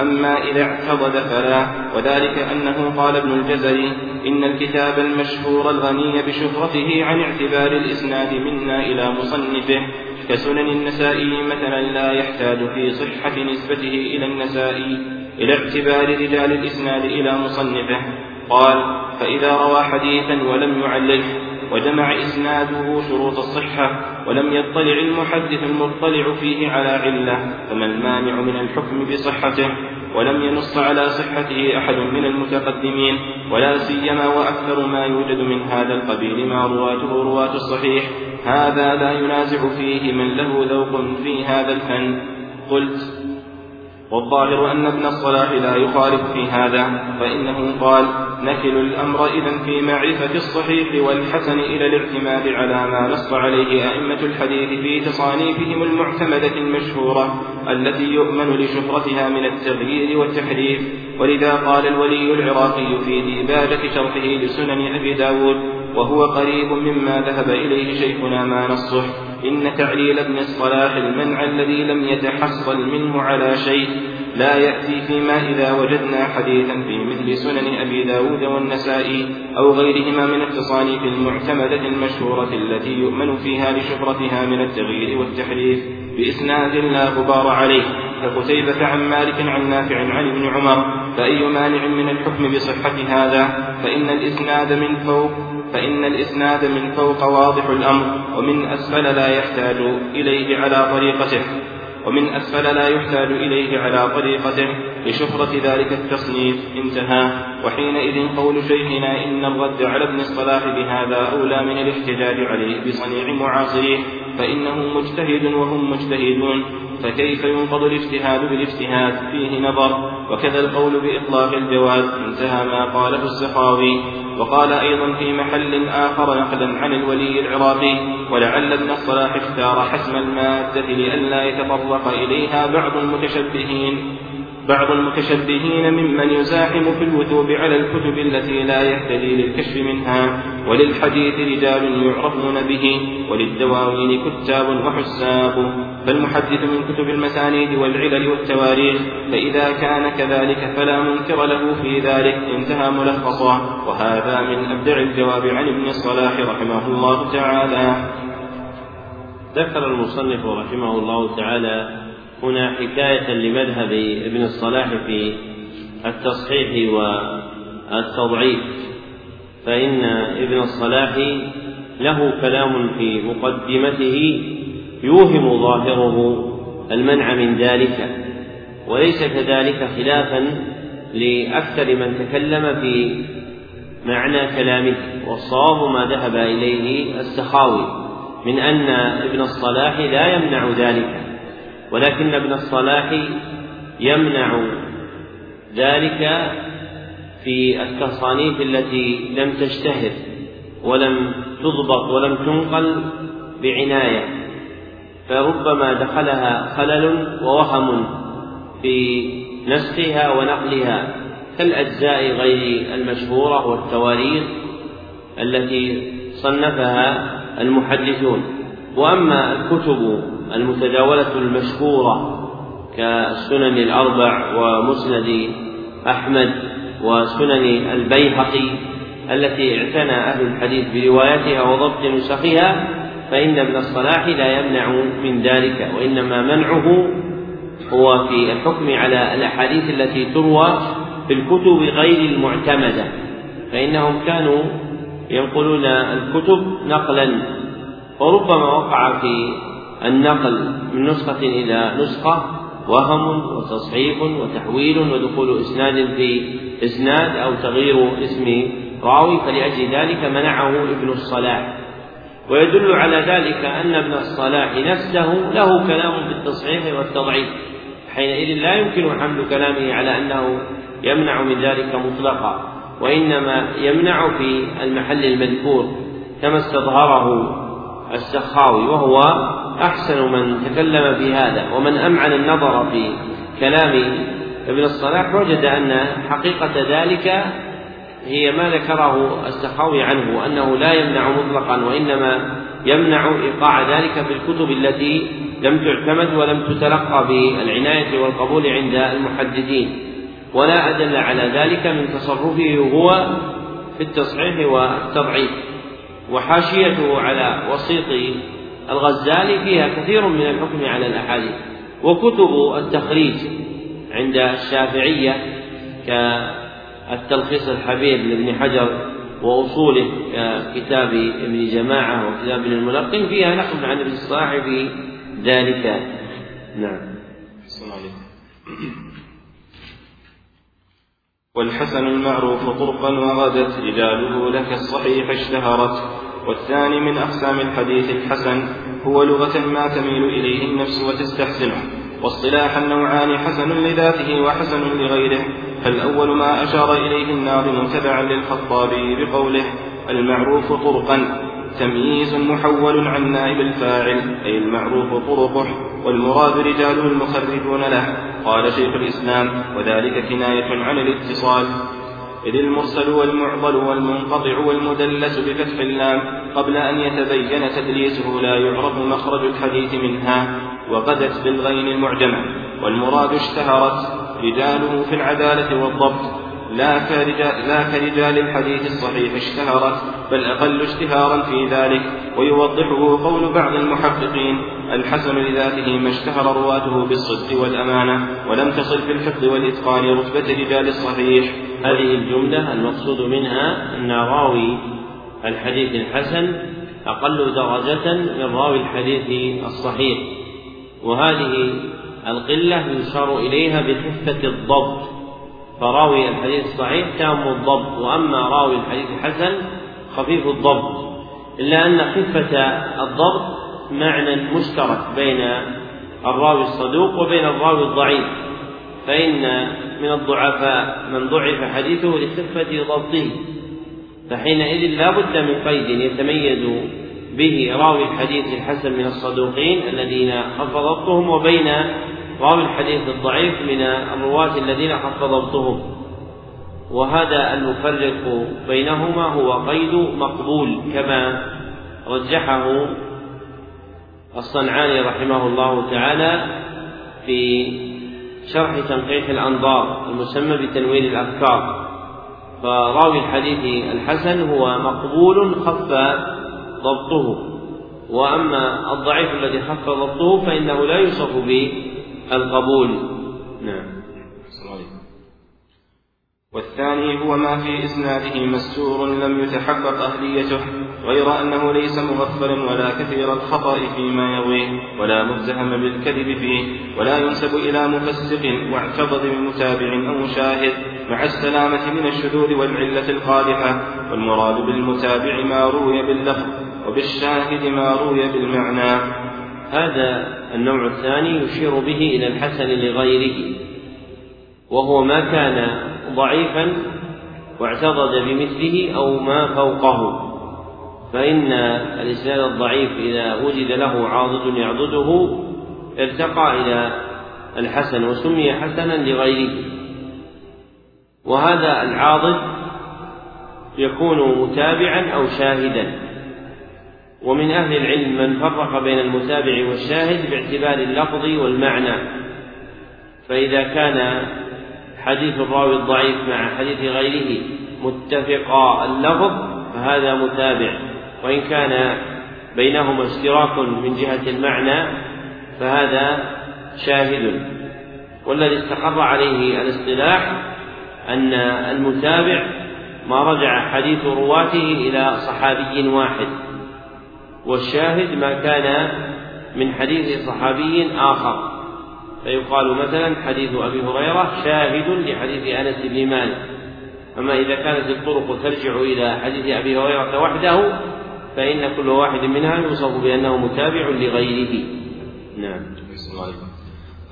أما إذا اعتضد فلا وذلك أنه قال ابن الجزري إن الكتاب المشهور الغني بشهرته عن اعتبار الإسناد منا إلى مصنفه. كسنن النسائي مثلا لا يحتاج في صحة نسبته إلى النسائي إلى اعتبار رجال الإسناد إلى مصنفه. قال فإذا روى حديثا ولم يعلله وجمع إسناده شروط الصحة ولم يطلع المحدث المطلع فيه على علة فما المانع من الحكم بصحته؟ ولم ينص على صحته أحد من المتقدمين ولا سيما وأكثر ما يوجد من هذا القبيل ما رواته رواة الصحيح هذا لا ينازع فيه من له ذوق في هذا الفن. قلت والظاهر أن ابن الصلاح لا يخالف في هذا فإنه قال نكل الأمر إذا في معرفة الصحيح والحسن إلى الاعتماد على ما نص عليه أئمة الحديث في تصانيفهم المعتمدة المشهورة التي يؤمن لشهرتها من التغيير والتحريف. ولذا قال الولي العراقي في ديباجة شرحه لسنن أبي داود وهو قريب مما ذهب إليه شيخنا ما نصح إن تعليل ابن الصلاح المنع الذي لم يتحصل منه على شيء. لا يأتي فيما إذا وجدنا حديثا في مثل سنن أبي داود والنسائي أو غيرهما من التصانيف المعتمدة المشهورة التي يؤمن فيها لشهرتها من التغيير والتحريف بإسناد لا غبار عليه. كقتيبة عن مالك عن نافع عن ابن عمر فأي مانع من الحكم بصحة هذا؟ فإن الإسناد من فوق فإن الإسناد من فوق واضح الأمر ومن أسفل لا يحتاج إليه على طريقته. ومن أسفل لا يحتاج إليه على طريقته لشهرة ذلك التصنيف انتهى. وحينئذ قول شيخنا إن الرد على ابن الصلاح بهذا أولى من الاحتجاج عليه بصنيع معاصريه. فإنه مجتهد وهم مجتهدون فكيف ينقض الاجتهاد بالاجتهاد؟ فيه نظر. وكذا القول بإطلاق الجواز انتهى ما قاله السخاوي. وقال أيضا في محل آخر نقلا عن الولي العراقي ولعل ابن الصلاح اختار حسم المادة لئلا يتطرق إليها بعض المتشبهين بعض المتشبهين ممن يزاحم في الوثوب على الكتب التي لا يهتدي للكشف منها وللحديث رجال يعرفون به وللدواوين كتاب وحساب. فالمحدث من كتب المسانيد والعلل والتواريخ فإذا كان كذلك فلا منكر له في ذلك انتهى ملخصا وهذا من أبدع الجواب عن ابن الصلاح رحمه الله تعالى. ذكر المصنف رحمه الله تعالى هنا حكاية لمذهب ابن الصلاح في التصحيح والتضعيف فإن ابن الصلاح له كلام في مقدمته يوهم ظاهره المنع من ذلك وليس كذلك خلافا لأكثر من تكلم في معنى كلامه والصواب ما ذهب إليه السخاوي من أن ابن الصلاح لا يمنع ذلك. ولكن ابن الصلاح يمنع ذلك في التصانيف التي لم تشتهر ولم تضبط ولم تنقل بعناية فربما دخلها خلل ووهم في نسخها ونقلها. كالأجزاء غير المشهورة والتواريخ التي صنفها المحدثون. وأما الكتب المتداولة المشهورة كالسنن الأربع ومسند أحمد وسنن البيهقي التي اعتنى أهل الحديث بروايتها وضبط نسخها فإن ابن الصلاح لا يمنع من ذلك وإنما منعه هو في الحكم على الأحاديث التي تروى في الكتب غير المعتمدة فإنهم كانوا ينقلون الكتب نقلا. وربما وقع في النقل من نسخة إلى نسخة وهم وتصحيح وتحويل ودخول إسناد في إسناد أو تغيير اسم راوي فلأجل ذلك منعه ابن الصلاح. ويدل على ذلك أن ابن الصلاح نفسه له كلام في التصحيح والتضعيف حينئذ لا يمكن حمل كلامه على أنه يمنع من ذلك مطلقا وإنما يمنع في المحل المذكور كما استظهره السخاوي وهو أحسن من تكلم في هذا ومن أمعن النظر في كلام ابن الصلاح وجد أن حقيقة ذلك هي ما ذكره السخاوي عنه أنه لا يمنع مطلقا وإنما يمنع إيقاع ذلك في الكتب التي لم تعتمد ولم تتلقى بالعناية والقبول عند المحدثين. ولا أدل على ذلك من تصرفه هو في التصحيح والتضعيف. وحاشيته على وسيط الغزالي فيها كثير من الحكم على الأحاديث وكتب التخريج عند الشافعية كالتلخيص الحبيب لابن حجر وأصوله ككتاب ابن جماعة وكتاب ابن الملقن فيها نقل عن ابن الصلاح في ذلك. نعم. والحسن المعروف طرقا وغدت رجاله لك الصحيح اشتهرت والثاني من أقسام الحديث الحسن هو لغة ما تميل إليه النفس وتستحسنه واصطلاحا نوعان حسن لذاته وحسن لغيره فالأول ما أشار إليه الناظم تبعا للخطابي بقوله المعروف طرقا تمييز محول عن نائب الفاعل أي المعروف طرقه والمراد رجاله المخرجون له قال شيخ الإسلام وذلك كناية عن الاتصال. إذ المرسل والمعضل والمنقطع والمدلس بفتح اللام قبل أن يتبين تدليسه لا يعرف مخرج الحديث منها وغدت بالغين المعجمة. والمراد اشتهرت رجاله في العدالة والضبط لا كرجال, لا كرجال الحديث الصحيح اشتهرت بل أقل اشتهارا في ذلك ويوضحه قول بعض المحققين الحسن لذاته ما اشتهر رواته بالصدق والأمانة ولم تصل في الحفظ والإتقان رتبة رجال الصحيح. هذه الجملة المقصود منها أن راوي الحديث الحسن أقل درجة من راوي الحديث الصحيح وهذه القلة يشار إليها بخفة الضبط. فراوي الحديث الصحيح تام الضبط وأما راوي الحديث الحسن خفيف الضبط إلا أن خفة الضبط معنى مشترك بين الراوي الصدوق وبين الراوي الضعيف فإن من الضعفاء من ضعف حديثه لخفة ضبطه فحينئذ لا بد من قيد يتميز به راوي الحديث الحسن من الصدوقين الذين خف ضبطهم وبين راوي الحديث الضعيف من الرواة الذين خف ضبطهم وهذا المفرق بينهما هو قيد مقبول كما رجحه الصنعاني رحمه الله تعالى في شرح تنقيح الأنظار المسمى بتنوير الأفكار فراوي الحديث الحسن هو مقبول خف ضبطه. وأما الضعيف الذي خف ضبطه فإنه لا يوصف بالقبول نعم. والثاني هو ما في إسناده مستور لم يتحقق أهليته غير أنه ليس مغفلا ولا كثير الخطأ فيما يرويه ولا متهم بالكذب فيه ولا ينسب إلى مفسق واعتضد بمتابع أو شاهد مع السلامة من الشذوذ والعلة القادحة والمراد بالمتابع ما روي باللفظ وبالشاهد ما روي بالمعنى. هذا النوع الثاني يشير به إلى الحسن لغيره وهو ما كان ضعيفا واعتضد بمثله أو ما فوقه فإن الإسناد الضعيف إذا وجد له عاضد يعضده ارتقى إلى الحسن وسمي حسنا لغيره. وهذا العاضد يكون متابعا أو شاهدا. ومن أهل العلم من فرق بين المتابع والشاهد باعتبار اللفظ والمعنى. فإذا كان حديث الراوي الضعيف مع حديث غيره متفقا اللفظ فهذا متابع. وإن كان بينهما اشتراك من جهة المعنى فهذا شاهد. والذي استقر عليه الاصطلاح أن المتابع ما رجع حديث رواته إلى صحابي واحد. والشاهد ما كان من حديث صحابي آخر. فيقال مثلا حديث أبي هريرة شاهد لحديث أنس بن مالك. أما إذا كانت الطرق ترجع إلى حديث أبي هريرة وحده فإن كل واحد منها يوصف بأنه متابع لغيره. نعم.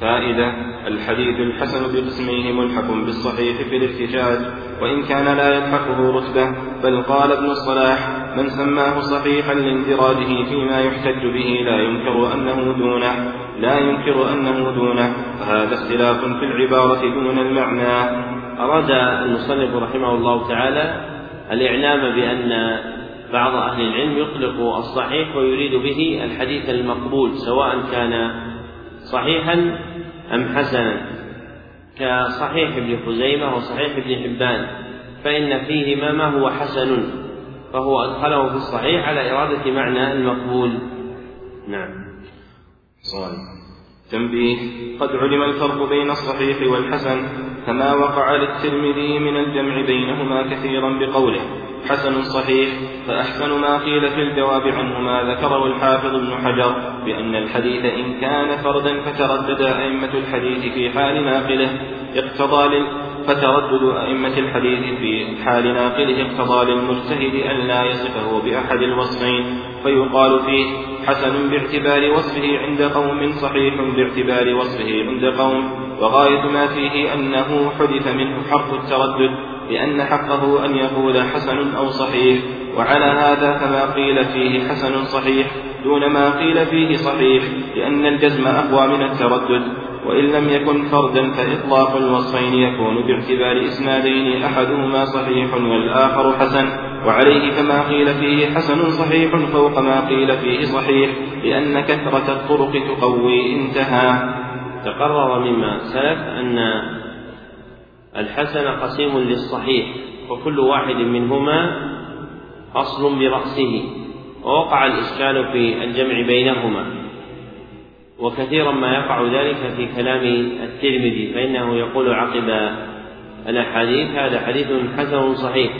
فائدة الحديث الحسن بقسميه ملحق بالصحيح في الاحتجاج وإن كان لا يلحقه رتبة بل قال ابن الصلاح من سماه صحيحا لاندراجه فيما يحتج به لا ينكر أنه دونه لا ينكر أنه دونه. فهذا اختلاف في العبارة دون المعنى. أراد المصنف رحمه الله تعالى الإعلام بأن بعض أهل العلم يطلق الصحيح ويريد به الحديث المقبول سواء كان صحيحا أم حسنا. كصحيح ابن خزيمة وصحيح ابن حبان فإن فيهما ما هو حسن. فهو أدخله في الصحيح على إرادة معنى المقبول. نعم. صحيح. تنبيه. قد علم الفرق بين الصحيح والحسن كما وقع للترمذي من الجمع بينهما كثيرا بقوله حسن صحيح فأحسن ما قيل في الجواب عنه ما ذكره الحافظ ابن حجر بأن الحديث إن كان فردا فتردد أئمة الحديث في حال ناقله. اقتضى فتردد أئمة الحديث في حال ناقله اقتضى للمجتهد أن لا يصفه بأحد الوصفين فيقال فيه حسن باعتبار وصفه عند قوم صحيح باعتبار وصفه عند قوم وغاية ما فيه أنه حدث منه حرف التردد لأن حقه أن يقول حسن أو صحيح وعلى هذا فما قيل فيه حسن صحيح دون ما قيل فيه صحيح لأن الجزم أقوى من التردد. وإن لم يكن فردا فإطلاق الوصفين يكون باعتبار إسنادين أحدهما صحيح والآخر حسن. وعليه فما قيل فيه حسن صحيح فوق ما قيل فيه صحيح لأن كثرة الطرق تقوي انتهى. تقرر مما سلف أن الحسن قسيم للصحيح وكل واحد منهما أصل برأسه. ووقع الإشكال في الجمع بينهما. وكثيرا ما يقع ذلك في كلام الترمذي فإنه يقول عقب الأحاديث هذا حديث حسن صحيح.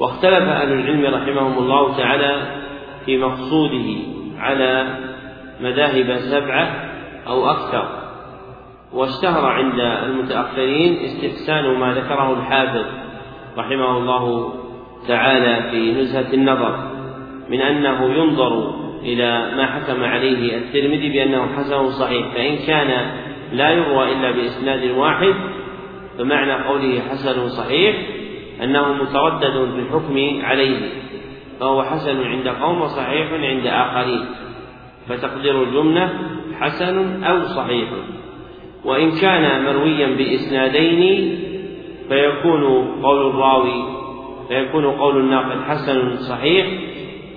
واختلف أهل العلم رحمهم الله تعالى في مقصوده على مذاهب سبعة أو أكثر. واشتهر عند المتأخرين استحسان ما ذكره الحافظ رحمه الله تعالى في نزهة النظر من أنه ينظر إلى ما حكم عليه الترمذي بأنه حسن صحيح. فإن كان لا يروى إلا بإسناد واحد فمعنى قوله حسن صحيح أنه متردد في الحكم عليه فهو حسن عند قوم وصحيح عند آخرين فتقدير الجملة حسن أو صحيح. وإن كان مرويا بإسنادين فيكون قول الراوي فيكون قول الناقل حسن صحيح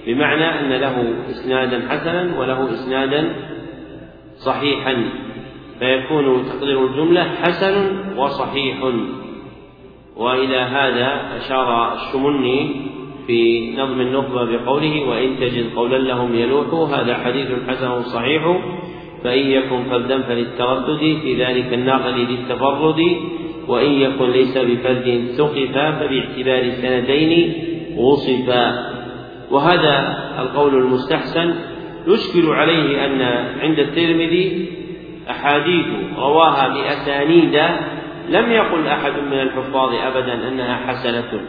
بمعنى أن له إسنادا حسنا وله إسنادا صحيحا فيكون تقدير الجملة حسن وصحيح. وإلى هذا أشار الشمني في نظم النخبة بقوله وإن تجد قولا لهم يلوح هذا حديث حسن صحيح. فإن يكن فردا فللتردد في ذلك الناقل للتفرد. وإن يكن ليس بفرد ثقفا فباعتبار سندين وصفا. وهذا القول المستحسن يشكل عليه أن عند الترمذي أحاديث رواها بأسانيد لم يقل أحد من الحفاظ أبدا أنها حسنة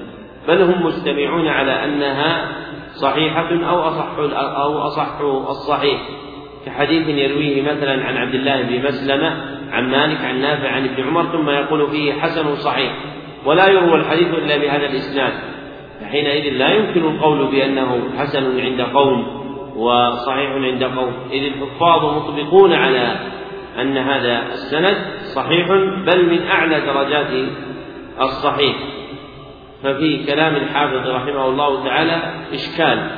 بل هم مجتمعون على أنها صحيحة أو أصح أو أصح الصحيح. كحديث يرويه مثلا عن عبد الله بن مسلمة عن مالك عن نافع عن ابن عمر ثم يقول فيه حسن صحيح ولا يروى الحديث إلا بهذا الإسناد. فحينئذ لا يمكن القول بأنه حسن عند قوم وصحيح عند قوم. إذ الحفاظ مطبقون على أن هذا السند صحيح بل من أعلى درجات الصحيح. ففي كلام الحافظ رحمه الله تعالى إشكال.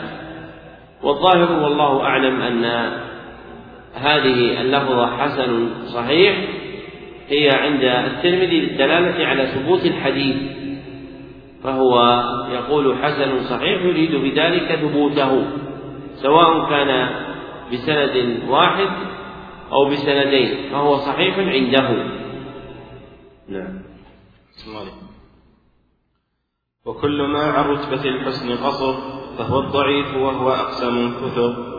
والظاهر والله أعلم أن هذه اللفظة حسن صحيح هي عند الترمذي للدلالة على ثبوت الحديث فهو يقول حسن صحيح يريد بذلك ثبوته سواء كان بسند واحد أو بسندين فهو صحيح عنده. نعم. وكل ما عن رتبة الحسن قصر فهو الضعيف وهو أقسم كثر.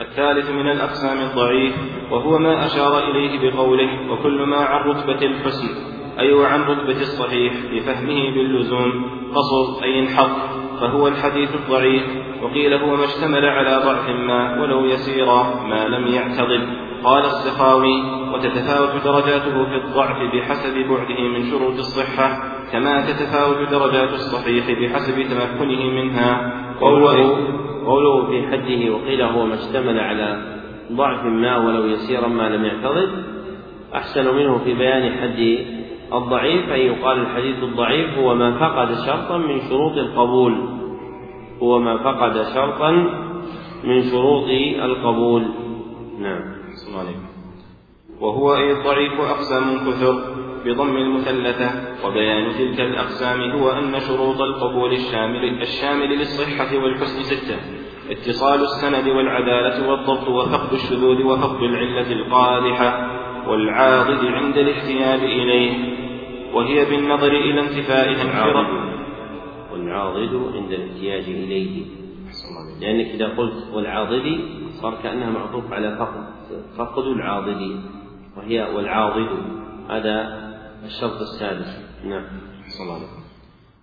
الثالث من الأقسام الضعيف وهو ما أشار إليه بقوله وكل ما عن رتبة الحسن. أي وعن رتبة الصحيح لفهمه باللزوم. قصر أي انحط فهو الحديث الضعيف. وقيل هو ما اشتمل على ضعف ما ولو يسيرا ما لم يعتضد. قال السخاوي وتتفاوت درجاته في الضعف بحسب بعده من شروط الصحة كما تتفاوت درجات الصحيح بحسب تمكنه منها. قوله قوله في حده وقيل هو ما اشتمل على ضعف ما ولو يسيرا ما لم يعتضد. أحسن منه في بيان حد الضعيف أن يقال الحديث الضعيف هو ما فقد شرطا من شروط القبول. هو ما فقد شرطا من شروط القبول. نعم. وهو أي الضعيف أقسام كثر بضم المثلثة. وبيان تلك الأقسام هو أن شروط القبول الشامل الشامل للصحة والحسن ستة. اتصال السند والعدالة والضبط وفقد الشذوذ وفقد العلة القادحة والعاضد عند الاحتياج إليه. وهي بالنظر إلى انتفائها انفراد والعاضد عند الاحتياج إليه. لأنك إذا قلت والعاضد صار كأنها معطوف على فقد. فقد العاضد. وهي والعاضد. هذا الشرط السادس. نعم. صلى الله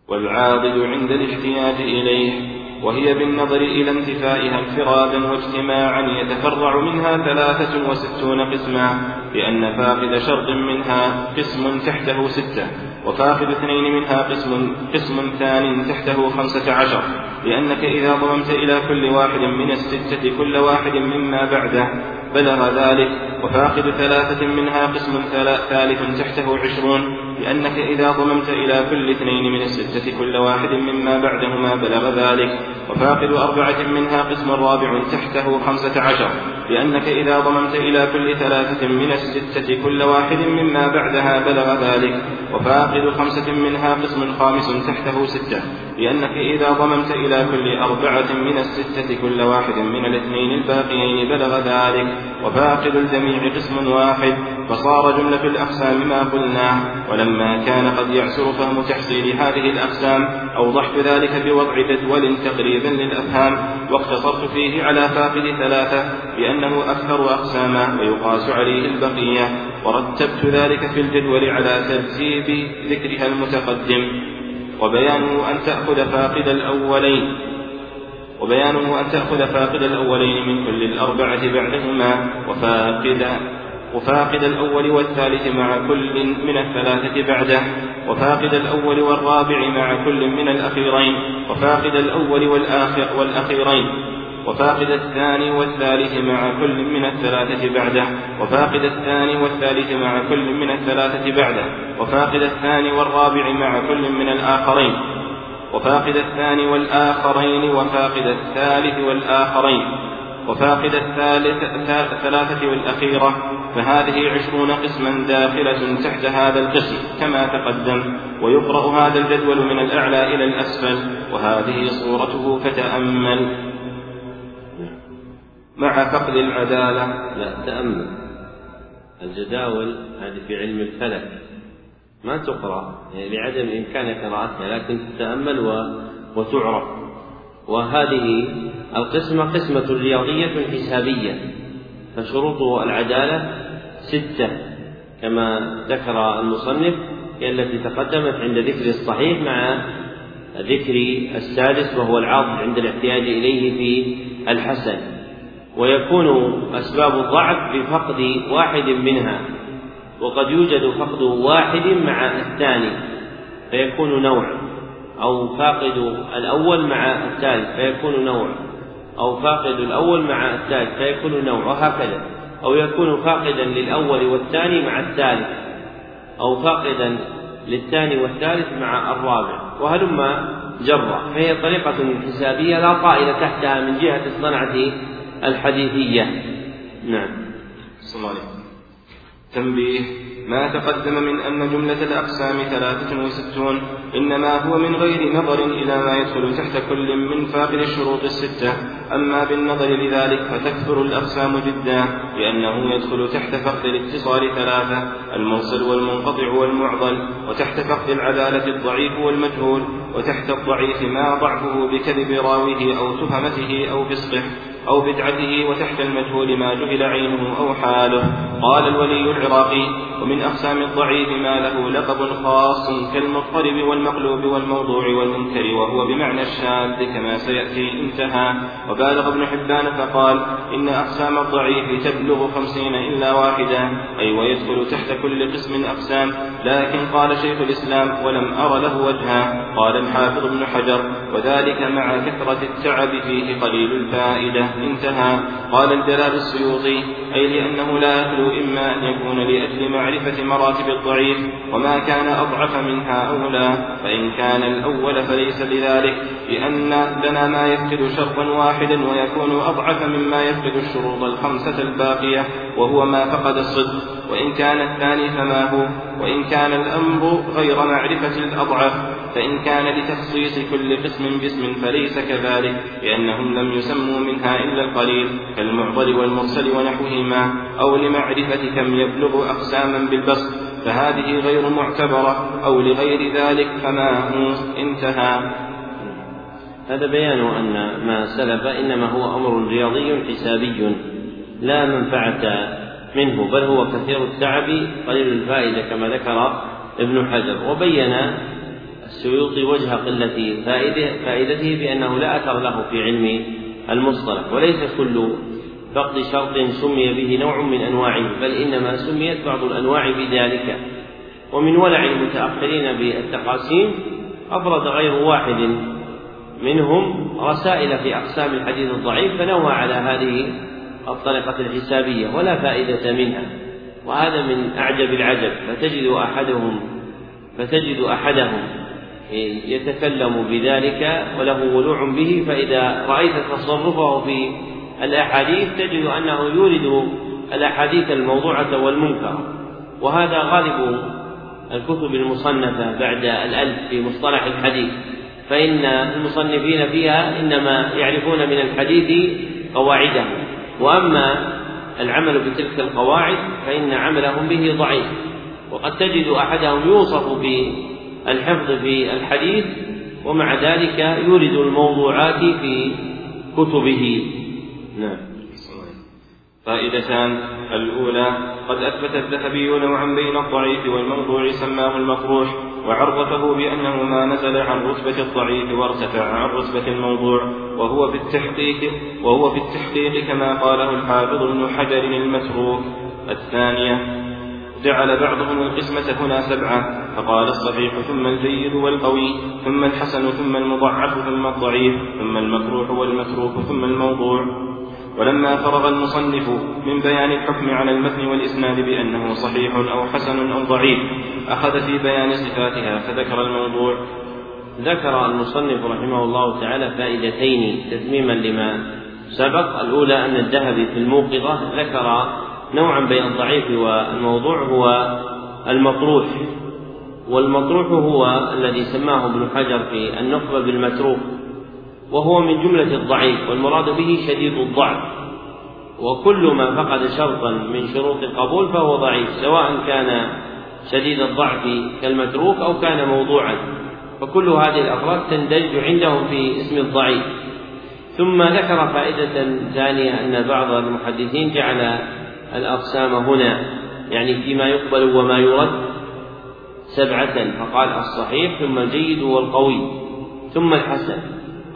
والعاضد عند الاحتياج إليه. وهي بالنظر إلى انتفائها انفرادا واجتماعا يتفرع منها ثلاثة وستون قسما. لأن فاقد شرط منها قسم تحته ستة وفاقد اثنين منها قسم قسم ثان تحته خمسة عشر لأنك إذا ضممت إلى كل واحد من الستة كل واحد مما بعده بلغ ذلك وفاقد ثلاثة منها قسم ثالث تحته عشرون لأنك إذا ضممت إلى كل اثنين من الستة كل واحد مما بعدهما بلغ ذلك وفاقد أربعة منها قسم رابع تحته خمسة عشر لأنك إذا ضممت إلى كل ثلاثة من الستة كل واحد مما بعدها بلغ ذلك وفاقد خمسة منها قسم خامس تحته ستة لأنك إذا ضممت إلى كل أربعة من الستة كل واحد من الاثنين الباقيين بلغ ذلك. وفاقد الجميع قسم واحد فصار جملة الأقسام ما قلناه ولما كان قد يعسر فهم تحصيل هذه الأقسام أوضحت ذلك بوضع جدول تقريبا للأفهام واقتصرت فيه على فاقد ثلاثة لأنه أكثر أقساما ويقاس عليه البقية. ورتبت ذلك في الجدول على ترتيب ذكرها المتقدم. وبيانه أن تأخذ فاقد الأولين. وبيانه أن تأخذ فاقد الأولين من كل الأربعة بعدهما وفاقد وفاقد الأول والثالث مع كل من الثلاثة بعده وفاقد الأول والرابع مع كل من الأخيرين وفاقد الأول والآخر والأخيرين وفاقد الثاني والثالث مع كل من الثلاثة بعده وفاقد الثاني والثالث مع كل من الثلاثة بعده وفاقد الثاني والرابع مع كل من الآخرين وفاقد الثاني والآخرين وفاقد الثالث والآخرين وفاقد الثالث الثلاثة والأخيرة فهذه عشرون قسما داخلة تحت هذا القسم كما تقدم ويقرأ هذا الجدول من الأعلى إلى الأسفل وهذه صورته فتأمل. مع فقد العدالة. لا تأمل. الجداول هذه في علم الفلك. ما تقرأ يعني لعدم إمكان قراءتها لكن تتأمل وتعرف. وهذه القسمة قسمة رياضية حسابية فشروط العدالة ستة. كما ذكر المصنف هي التي تقدمت عند ذكر الصحيح مع ذكر السادس وهو العاضد عند الاحتياج إليه في الحسن. ويكون أسباب الضعف بفقد واحد منها. وقد يوجد فقد واحد مع الثاني فيكون نوع. أو فاقد الأول مع الثالث فيكون نوع. أو فاقد الأول مع الثالث فيكون نوع. وهكذا أو يكون فاقدا للأول والثاني مع الثالث. أو فاقدا للثاني والثالث مع الرابع. وهلم جرة فهي طريقة حسابية لا طائل تحتها من جهة الصنعة الحديثية. نعم. صلى الله عليه تنبيه. ما تقدم من أن جملة الأقسام ثلاثة وستون إنما هو من غير نظر إلى ما يدخل تحت كل من فاقد الشروط الستة. أما بالنظر لذلك فتكثر الأقسام جدا لأنه يدخل تحت فقد الاتصال ثلاثة المرسل والمنقطع والمعضل وتحت فقد العدالة الضعيف والمجهول وتحت الضعيف ما ضعفه بكذب راويه أو تهمته أو فسقه. أو بدعته وتحت المجهول ما جهل عينه أو حاله. قال الولي العراقي ومن أقسام الضعيف ما له لقب خاص كالمضطرب والمقلوب والموضوع والمنكر وهو بمعنى الشاذ كما سيأتي انتهى. وبالغ ابن حبان فقال إن أقسام الضعيف تبلغ خمسين إلا واحدة أي ويدخل تحت كل قسم أقسام. لكن قال شيخ الإسلام ولم أر له وجها. قال الحافظ ابن حجر وذلك مع كثرة التعب فيه قليل الفائدة. انتهى. قال الجلال السيوطي أي لأنه لا يخلو إما أن يكون لأجل معرفة مراتب الضعيف وما كان أضعف منها أولى. فإن كان الأول فليس لذلك لأن لنا ما يفقد شرطا واحدا ويكون أضعف مما يفقد الشروط الخمسة الباقية وهو ما فقد الصدق. وإن كان الثاني فما هو؟ وإن كان الأمر غير معرفة الأضعف. فإن كان لتخصيص كل قسم باسم فليس كذلك لأنهم لم يسموا منها إلا القليل كالمعضل والمرسل ونحوهما أو لمعرفة كم يبلغ أقساما بالبسط فهذه غير معتبرة أو لغير ذلك فما هو انتهى. هذا بيان أن ما سلف إنما هو أمر رياضي حسابي لا منفعة منه بل هو كثير التعب قليل الفائدة كما ذكر ابن حجر وبين السيوطي وجه قلة فائدة فائدته بأنه لا أثر له في علم المصطلح وليس كل فقد شرط سمي به نوع من أنواعه بل إنما سميت بعض الأنواع بذلك. ومن ولع المتأخرين بالتقاسيم أفرد غير واحد منهم رسائل في أقسام الحديث الضعيف فنوى على هذه الطريقة الحسابية ولا فائدة منها. وهذا من أعجب العجب فتجد أحدهم فتجد أحدهم يتكلم بذلك وله ولوع به فإذا رأيت تصرفه في الأحاديث تجد أنه يورد الأحاديث الموضوعة والمنكرة وهذا غالب الكتب المصنفة بعد الألف في مصطلح الحديث. فإن المصنفين فيها إنما يعرفون من الحديث قواعده وأما العمل بتلك القواعد فإن عملهم به ضعيف. وقد تجد أحدهم يوصف بالحفظ في الحديث ومع ذلك يورد الموضوعات في كتبه. نعم. فائدتان. الأولى قد أثبت الذهبي نوعا بين الضعيف والموضوع سماه المطروح وعرفه بأنه ما نزل عن رتبة الضعيف وارتفع عن رتبة الموضوع وهو في التحقيق وهو في التحقيق كما قاله الحافظ ابن حجر المتروك. الثانية جعل بعضهم القسمة هنا سبعة فقال الصحيح ثم الجيد والقوي ثم الحسن ثم المضعف ثم الضعيف ثم المكروح والمتروك ثم الموضوع. ولما فرغ المصنف من بيان الحكم على المتن والإسناد بأنه صحيح أو حسن أو ضعيف أخذ في بيان صفاتها فذكر الموضوع. ذكر المصنف رحمه الله تعالى فائدتين تتميما لما سبق. الأولى أن الذهبي في الموقظة ذكر نوعا بين الضعيف والموضوع هو المطروح. والمطروح هو الذي سماه ابن حجر في النخبة بالمتروك وهو من جملة الضعيف والمراد به شديد الضعف. وكل ما فقد شرطا من شروط القبول فهو ضعيف سواء كان شديد الضعف كالمتروك أو كان موضوعا. فكل هذه الأفراد تندرج عندهم في اسم الضعيف. ثم ذكر فائدة ثانية أن بعض المحدثين جعل الأقسام هنا يعني فيما يقبل وما يرد سبعة فقال الصحيح ثم الجيد والقوي ثم الحسن.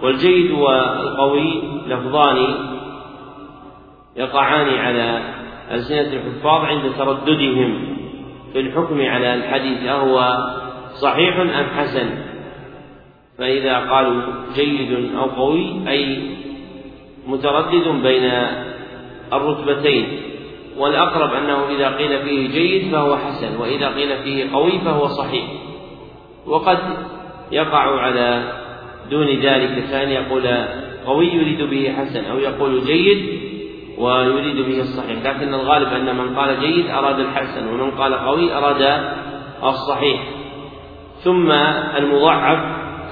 والجيد والقوي لفظان يقعان على ألسنة الحفاظ عند ترددهم في الحكم على الحديث أهو صحيح أم حسن؟ فإذا قالوا جيد أو قوي أي متردد بين الرتبتين. والأقرب أنه إذا قيل فيه جيد فهو حسن وإذا قيل فيه قوي فهو صحيح. وقد يقع على دون ذلك كان يقول قوي يريد به حسن أو يقول جيد ويريد به الصحيح. لكن الغالب أن من قال جيد أراد الحسن ومن قال قوي أراد الصحيح. ثم المضعف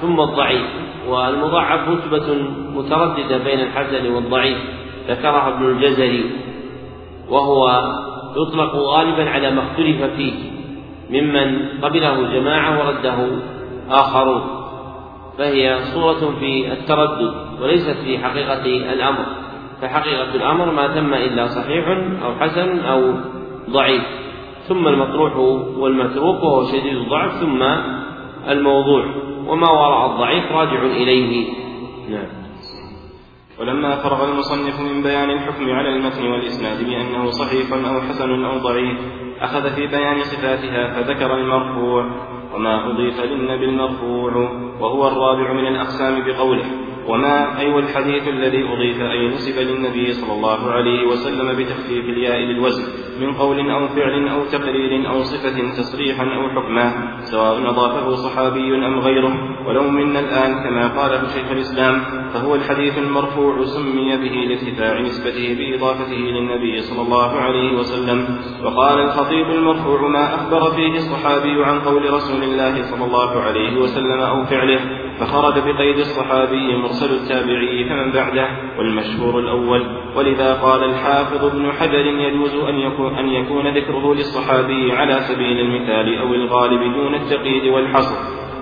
ثم الضعيف. والمضعف رتبة مترددة بين الحسن والضعيف. ذكرها ابن الجزري. وهو يطلق غالبا على ما اختلف فيه ممن قبله جماعة ورده آخرون. فهي صورة في التردد وليست في حقيقة الأمر. فحقيقة الأمر ما تم إلا صحيح أو حسن أو ضعيف. ثم المطروح والمتروك وهو شديد الضعف ثم الموضوع. وما وراء الضعيف راجع إليه. نعم. ولما فرغ المصنف من بيان الحكم على المتن والإسناد بأنه صحيح أو حسن أو ضعيف أخذ في بيان صفاتها فذكر المرفوع وما أضيف للنبي المرفوع وهو الرابع من الأقسام بقوله. وما أي الحديث الذي أضيف أي نسب للنبي صلى الله عليه وسلم بتخفيف الياء للوزن من قول أو فعل أو تقرير أو صفة تصريحا أو حكما سواء أضافه صحابي أم غيره ولو منا الآن كما قاله شيخ الإسلام فهو الحديث المرفوع سمي به لارتفاع نسبته بإضافته للنبي صلى الله عليه وسلم وقال الخطيب المرفوع ما أخبر فيه الصحابي عن قول رسول الله صلى الله عليه وسلم أو فعله فخرج بقيد الصحابي مرسل التابعي فمن بعده والمشهور الأول. ولذا قال الحافظ ابن حجر يجوز أن يكون, أن يكون ذكره للصحابي على سبيل المثال أو الغالب دون التقييد والحصر.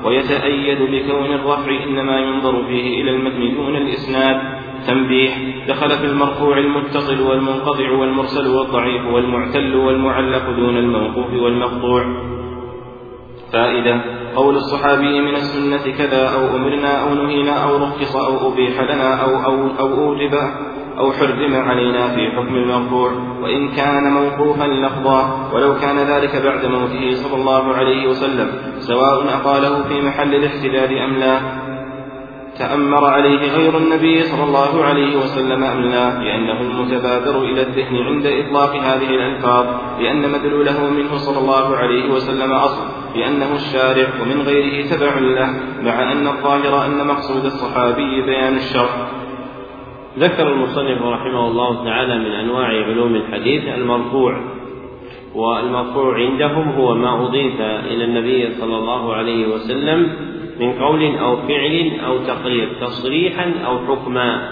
ويتأيد بكون الرفع إنما ينظر فيه إلى المتن دون الإسناد. تنبيه دخل في المرفوع المتصل والمنقطع والمرسل والضعيف والمعتل والمعلق دون الموقوف والمقطوع. فائدة. قول الصحابي من السنة كذا أو أمرنا أو نهينا أو رخص أو أبيح لنا أو, أو, أو أوجب أو حرم علينا في حكم المرفوع وإن كان موقوفا لفظا ولو كان ذلك بعد موته صلى الله عليه وسلم سواء أقاله في محل الاحتداد أم لا تأمر عليه غير النبي صلى الله عليه وسلم أم لا لأنه المتبادر إلى الذهن عند إطلاق هذه الألفاظ لأن مدلوله منه صلى الله عليه وسلم أصل لأنه الشارع ومن غيره تبع له مع أن الظاهر أن مقصود الصحابي بيان الشرع. ذكر المصنف رحمه الله تعالى من أنواع علوم الحديث المرفوع والمرفوع عندهم هو ما أضيف إلى النبي صلى الله عليه وسلم من قول أو فعل أو تقرير تصريحا أو حكما.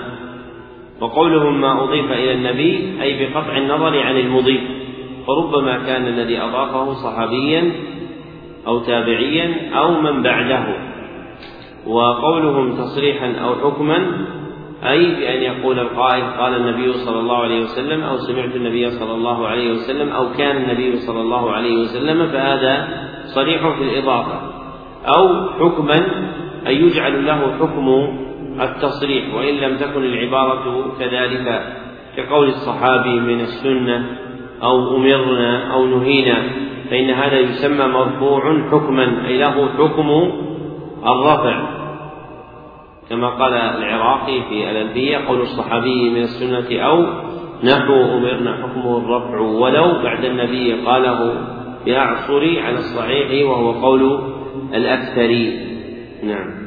وقولهم ما أضيف إلى النبي أي بقطع النظر عن المضيف. فربما كان الذي أضافه صحابيا أو تابعيا أو من بعده. وقولهم تصريحا أو حكما أي بأن يقول القائل قال النبي صلى الله عليه وسلم أو سمعت النبي صلى الله عليه وسلم أو كان النبي صلى الله عليه وسلم فهذا صريح في الإضافة. أو حكما أن يجعل له حكم التصريح وإن لم تكن العبارة كذلك كقول الصحابي من السنة أو أمرنا أو نهينا فإن هذا يسمى مرفوع حكما أي له حكم الرفع. كما قال العراقي في الألبية قول الصحابي من السنة أو نحو أمرنا حكمه الرفع ولو بعد النبي قاله بأعصر على الصحيح وهو قول الأكثر. نعم.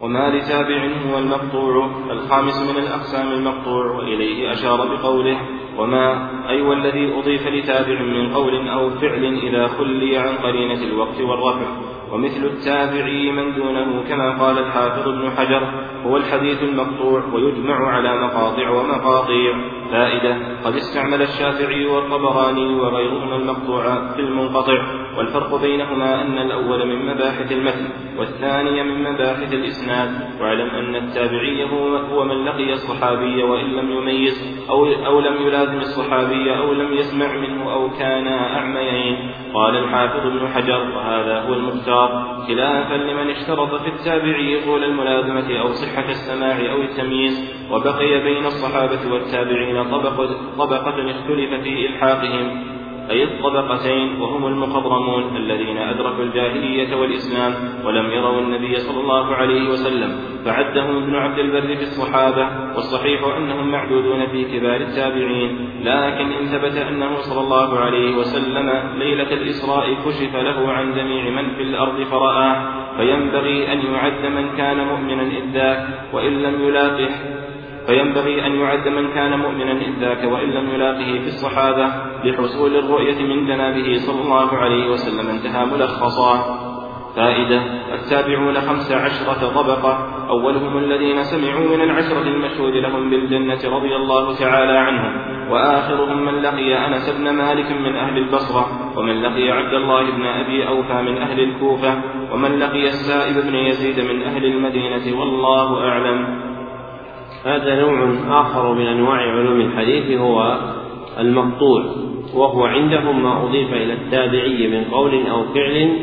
وما لتابع هو المقطوع. الخامس من الأقسام المقطوع. وإليه أشار بقوله وما أي والذي أضيف لتابع من قول أو فعل إذا خلي عن قرينة الوقت والرفع. ومثل التابعي من دونه كما قال الحافظ ابن حجر هو الحديث المقطوع ويجمع على مقاطع ومقاطيع. فائدة قد استعمل الشافعي والطبراني وغيرهما المقطوع في المنقطع. والفرق بينهما أن الأول من مباحث المتن والثاني من مباحث الإسناد. واعلم أن التابعي هو من لقي الصحابي وإن لم يميز أو, أو لم يلازم الصحابي أو لم يسمع منه أو كانا أعميين. قال الحافظ ابن حجر وهذا هو المختار. خلافا لمن اشترط في التابعي طول الملازمة أو صحة السماع أو التمييز. وبقي بين الصحابة والتابعين طبقة, طبقة اختلف في إلحاقهم. أي الطبقتين وهم المخضرمون الذين أدركوا الجاهلية والإسلام ولم يروا النبي صلى الله عليه وسلم فعدهم ابن عبد البر في الصحابة والصحيح أنهم معدودون في كبار التابعين لكن إن ثبت أنه صلى الله عليه وسلم ليلة الإسراء كشف له عن جميع من في الأرض فرآه فينبغي أن يعد من كان مؤمنا إذ ذاك وإن لم يلاقه فينبغي أن يعد من كان مؤمنا إذ ذاك وإن لم يلاقه في الصحابة لحصول الرؤية من جنابه صلى الله عليه وسلم انتهى ملخصا. فائدة التابعون خمس عشرة طبقة أولهم الذين سمعوا من العشرة المشهود لهم بالجنة رضي الله تعالى عنهم وآخرهم من لقي أنس بن مالك من أهل البصرة ومن لقي عبد الله بن أبي أوفى من أهل الكوفة ومن لقي السائب بن يزيد من أهل المدينة والله أعلم. هذا نوع آخر من أنواع علوم الحديث هو المقطوع وهو عندهم ما أضيف إلى التابعي من قول أو فعل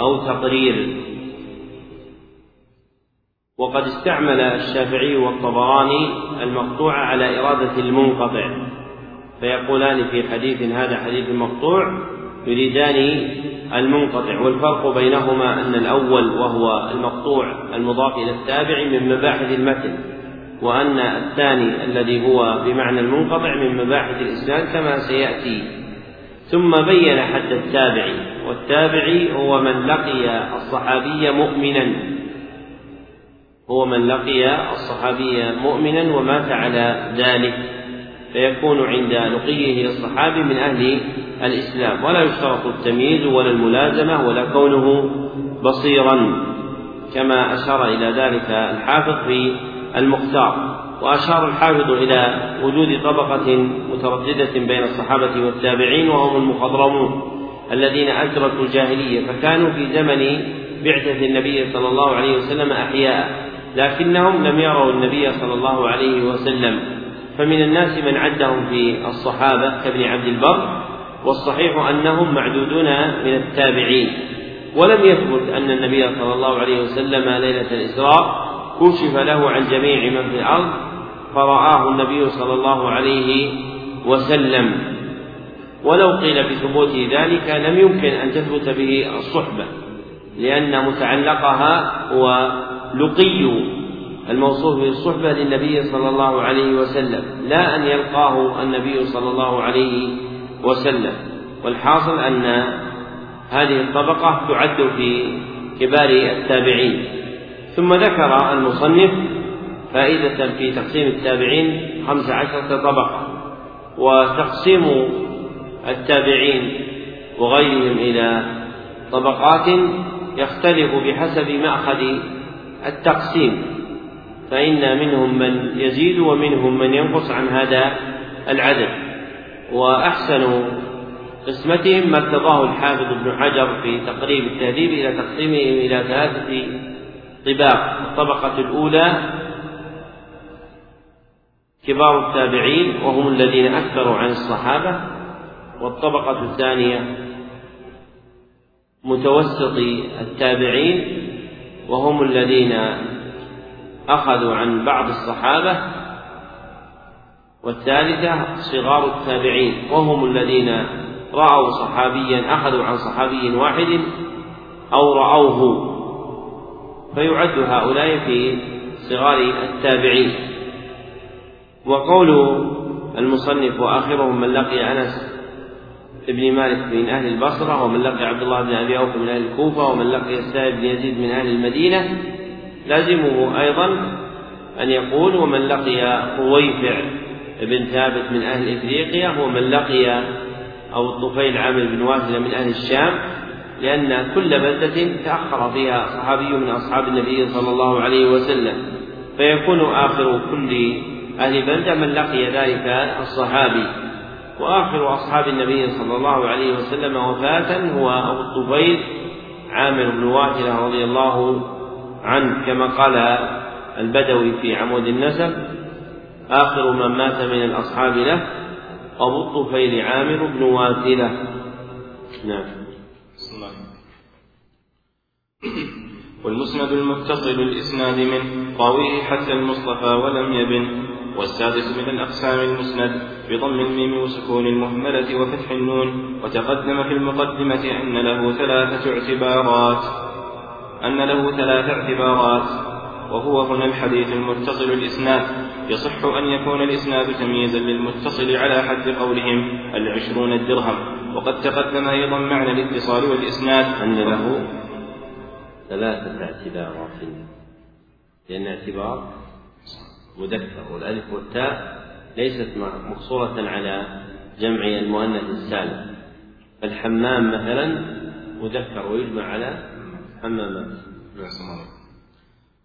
أو تقرير. وقد استعمل الشافعي والطبراني المقطوع على إرادة المنقطع فيقولان في حديث هذا حديث مقطوع يريدان المنقطع والفرق بينهما أن الأول وهو المقطوع المضاف إلى التابع من مباحث المتن. وأن الثاني الذي هو بمعنى المنقطع من مباحث الإسناد كما سيأتي. ثم بين حد التابعي والتابعي هو من لقي الصحابي مؤمنا. هو من لقي الصحابي مؤمنا ومات على ذلك فيكون عند لقيه للصحابي من أهل الإسلام. ولا يشترط التمييز ولا الملازمة ولا كونه بصيرا كما أشار إلى ذلك الحافظ في المختار وأشار الحافظ إلى وجود طبقة مترددة بين الصحابة والتابعين وهم المخضرمون الذين أدركوا الجاهلية فكانوا في زمن بعثة النبي صلى الله عليه وسلم أحياء لكنهم لم يروا النبي صلى الله عليه وسلم. فمن الناس من عدهم في الصحابة كابن عبد البر والصحيح أنهم معدودون من التابعين. ولم يثبت أن النبي صلى الله عليه وسلم ليلة الإسراء كشف له عن جميع من في الأرض فرآه النبي صلى الله عليه وسلم. ولو قيل بثبوت ذلك لم يمكن أن تثبت به الصحبة لأن متعلقها هو لقي الموصوف بالصحبة للنبي صلى الله عليه وسلم لا أن يلقاه النبي صلى الله عليه وسلم. والحاصل أن هذه الطبقة تعد في كبار التابعين. ثم ذكر المصنف فائدة في تقسيم التابعين خمس عشرة طبقة وتقسيم التابعين وغيرهم إلى طبقات يختلف بحسب مأخذ التقسيم فإن منهم من يزيد ومنهم من ينقص عن هذا العدد. وأحسن قسمتهم ما ارتضاه الحافظ ابن حجر في تقريب التهذيب إلى تقسيمهم إلى ثلاثة طباق. الطبقة الأولى كبار التابعين وهم الذين أكثروا عن الصحابة. والطبقة الثانية متوسط التابعين وهم الذين أخذوا عن بعض الصحابة. والثالثة صغار التابعين وهم الذين رأوا صحابيا أخذوا عن صحابي واحد أو رأوه فيعد هؤلاء في صغار التابعين. وقول المصنف وآخرهم من لقي أنس بن مالك من أهل البصرة ومن لقي عبد الله بن أبي أوف من أهل الكوفة ومن لقي السائب بن يزيد من أهل المدينة لازمه أيضا أن يقول ومن لقي رويفع بن ثابت من أهل إفريقيا ومن لقي أو الطفيل عامر بن واسلة من أهل الشام لأن كل بلدة تأخر فيها صحابي من أصحاب النبي صلى الله عليه وسلم فيكون آخر كل أهل بلدة من لقي ذلك الصحابي. وآخر أصحاب النبي صلى الله عليه وسلم وفاة هو أبو الطفيل عامر بن واثلة رضي الله عنه كما قال البدوي في عمود النسب آخر من مات من الأصحاب له أبو الطفيل عامر بن واثلة نعم. والمسند المتصل الإسناد منه قويه حتى المصطفى ولم يبن والسادس من الأقسام المسند بضم الميم وسكون المهملة وفتح النون وتقدم في المقدمة أن له ثلاثة اعتبارات. أن له ثلاث اعتبارات وهو هنا الحديث المتصل الإسناد يصح أن يكون الإسناد تمييزا للمتصل على حد قولهم العشرون الدرهم. وقد تقدم أيضا معنى الاتصال والإسناد. أن له ثلاثة اعتبارات. لأن اعتبار مذكر والألف والتاء ليست مقصورة على جمع المؤنث السالم. فالحمام مثلا مذكر ويجمع على حمامات.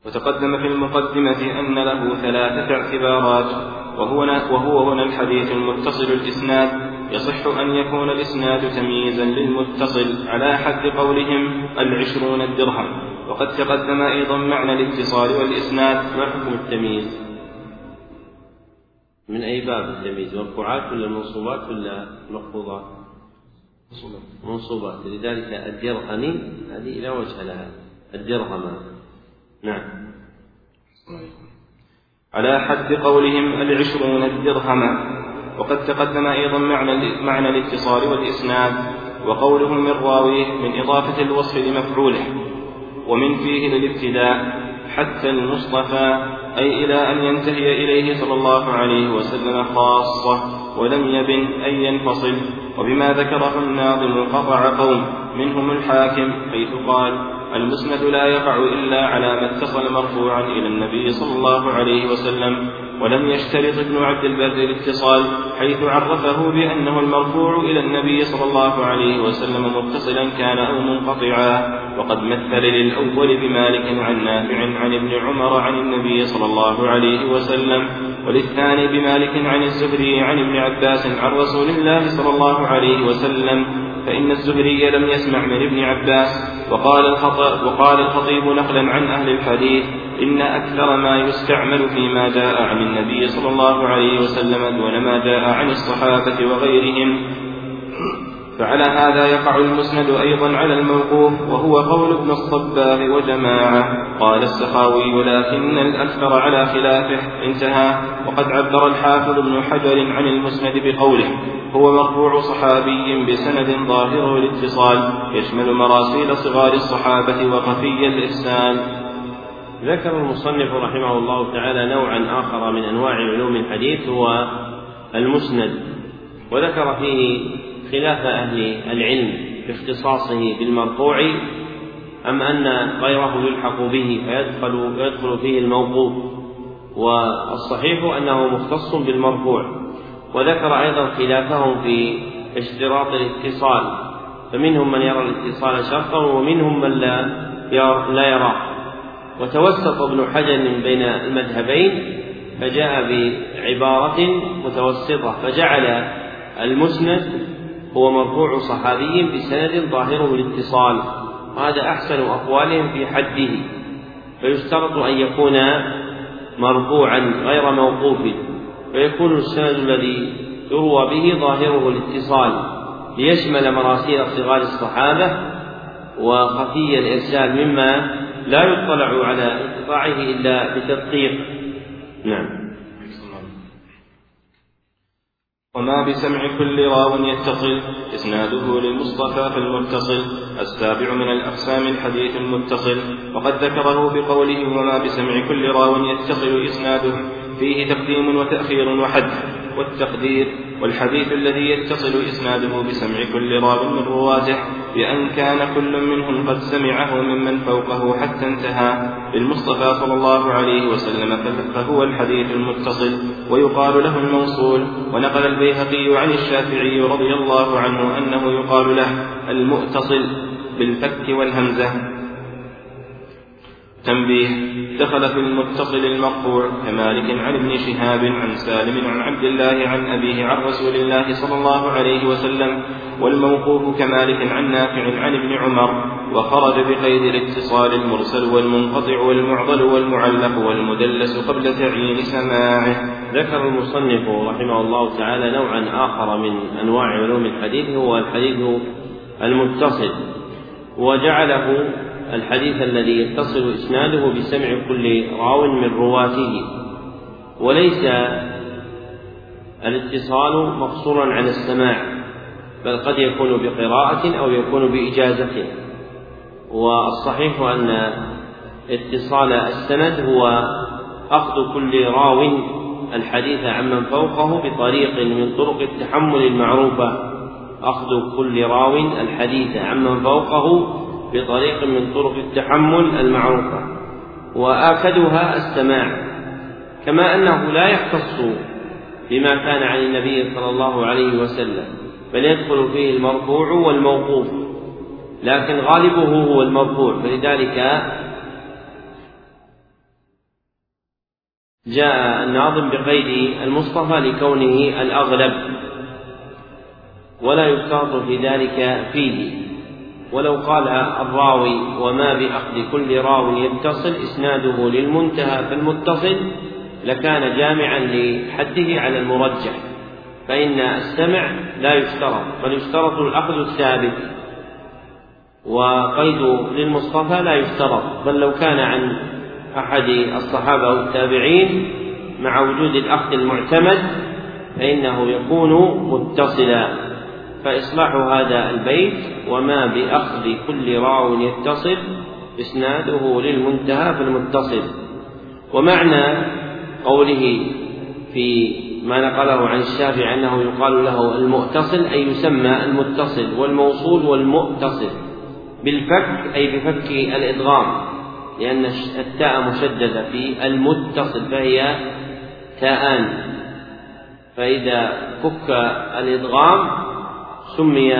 وتقدم في المقدمة أن له ثلاثة اعتبارات وهو وهو هنا الحديث المتصل الإسناد يصح أن يكون الإسناد تمييزا للمتصل على حد قولهم العشرون الدرهم. وقد تقدم أيضا معنى الاتصال والإسناد ما حكم التمييز. من أي باب التمييز؟ مرفوعات ولا منصوبات ولا مخفوضات منصوبات. لذلك الدرهمي هذه لا وجه لها. الدرهم. نعم. على حد قولهم العشرون الدرهم. وقد تقدم أيضا معنى معنى الاتصال والإسناد وقوله من راويه من إضافة الوصف لمفعوله ومن فيه للابتداء حتى المصطفى أي إلى أن ينتهي إليه صلى الله عليه وسلم خاصة ولم يبن أن ينفصل وبما ذكره الناظم قطع قوم منهم الحاكم حيث قال المسند لا يقع إلا على ما اتصل مرفوعا إلى النبي صلى الله عليه وسلم ولم يشترط ابن عبد البر الاتصال حيث عرفه بأنه المرفوع إلى النبي صلى الله عليه وسلم متصلا كان أو منقطعا. وقد مثل للأول بمالك عن نافع عن ابن عمر عن النبي صلى الله عليه وسلم وللثاني بمالك عن الزهري عن ابن عباس عن رسول الله صلى الله عليه وسلم فإن الزهري لم يسمع من ابن عباس. وقال الخطيب, وقال الخطيب نقلا عن أهل الحديث إن أكثر ما يستعمل فيما جاء عن النبي صلى الله عليه وسلم دون ما جاء عن الصحابة وغيرهم. فعلى هذا يقع المسند أيضا على الموقوف وهو قول ابن الصباغ وجماعة. قال السخاوي لكن الأكثر على خلافه. انتهى. وقد عبر الحافظ ابن حجر عن المسند بقوله هو مرفوع صحابي بسند ظاهره الاتصال يشمل مراسيل صغار الصحابة وخفي الإحسان ذكر المصنف رحمه الله تعالى نوعا آخر من أنواع علوم الحديث هو المسند. وذكر فيه خلاف أهل العلم في اختصاصه بالمرفوع أم أن غيره يلحق به فيدخل يدخل فيه الموقوف. والصحيح أنه مختص بالمرفوع. وذكر أيضا خلافهم في اشتراط الاتصال فمنهم من يرى الاتصال شرطا ومنهم من لا لا يراه. وتوسط ابن حجر بين المذهبين فجاء بعبارة متوسطة فجعل المسند هو مرفوع صحابي بسند ظاهره الاتصال وهذا أحسن أقوالهم في حده فيشترط أن يكون مرفوعا غير موقوف فيكون السند الذي يروى به ظاهره الاتصال ليشمل مراسيل صغار الصحابة وخفي الإرسال مما لا يطلع على انقطاعه إلا بتدقيق. نعم. وما بسمع كل راو يتصل إسناده للمصطفى في المتصل السابع من الأقسام الحديث المتصل. وقد ذكره بقوله وما بسمع كل راو يتصل إسناده فيه تقديم وتأخير وحد. والتقدير والحديث الذي يتصل إسناده بسمع كل راو من رواته بأن كان كل منهم قد سمعه ممن فوقه حتى انتهى. للمصطفى صلى الله عليه وسلم فهو الحديث المتصل. ويقال له الموصول. ونقل البيهقي عن الشافعي رضي الله عنه أنه يقال له المؤتصل بالفك والهمزة. تنبيه دخل في المتصل المقطوع كمالك عن ابن شهاب عن سالم عن عبد الله عن أبيه عن رسول الله صلى الله عليه وسلم والموقوف كمالك عن نافع عن ابن عمر وخرج بقيد الاتصال المرسل والمنقطع والمعضل والمعلق والمدلس قبل تعيين سماعه. ذكر المصنف رحمه الله تعالى نوعا آخر من أنواع علوم الحديث هو الحديث المتصل وجعله الحديث الذي يتصل إسناده بسمع كل راو من رواته وليس الاتصال مقصورا على السماع بل قد يكون بقراءة أو يكون بإجازة. والصحيح أن اتصال السند هو أخذ كل راو الحديث عمن فوقه بطريق من طرق التحمل المعروفة أخذ كل راو الحديث عمن فوقه بطريق من طرق التحمل المعروفة وآكدها السماع كما أنه لا يختص بما كان عن النبي صلى الله عليه وسلم بل يدخل فيه المرفوع والموقوف لكن غالبه هو المرفوع فلذلك جاء الناظم بقيد المصطفى لكونه الأغلب ولا يشترط في ذلك فيه. ولو قال الراوي وما بأخذ كل راو يتصل إسناده للمنتهى فالمتصل لكان جامعا لحده على المرجح فإن السمع لا يشترط بل يشترط الأخذ الثابت وقيد للمصطفى لا يشترط بل لو كان عن أحد الصحابة أو التابعين مع وجود الأخذ المعتمد فإنه يكون متصلا. فإصلاح هذا البيت وما بأخذ كل راو يتصل إسناده للمنتهى في المتصل ومعنى قوله في ما نقله عن الشافعي أنه يقال له المؤتصل أي يسمى المتصل والموصول والمؤتصل بالفك أي بفك الإدغام لأن التاء مشددة في المتصل فهي تاءان. فإذا فك الإدغام سمي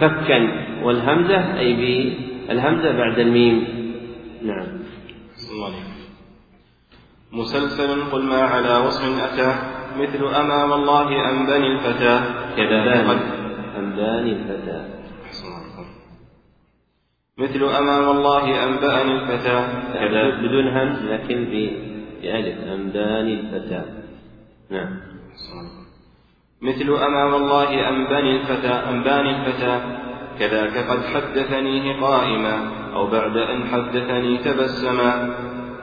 فكا والهمزة أي بالهمزة بعد الميم. نعم. مسلسل قل ما على وصف أتى مثل أمام الله أنباني الفتى كذا أنباني الفتى مثل أمام الله أنبأني الفتى كذا بدون همز لكن بألف. أنباني الفتى نعم. مثل أما والله أنباني الفتى أنباني الفتى. كذاك قد حدثنيه قائما أو بعد أن حدثني تبسما.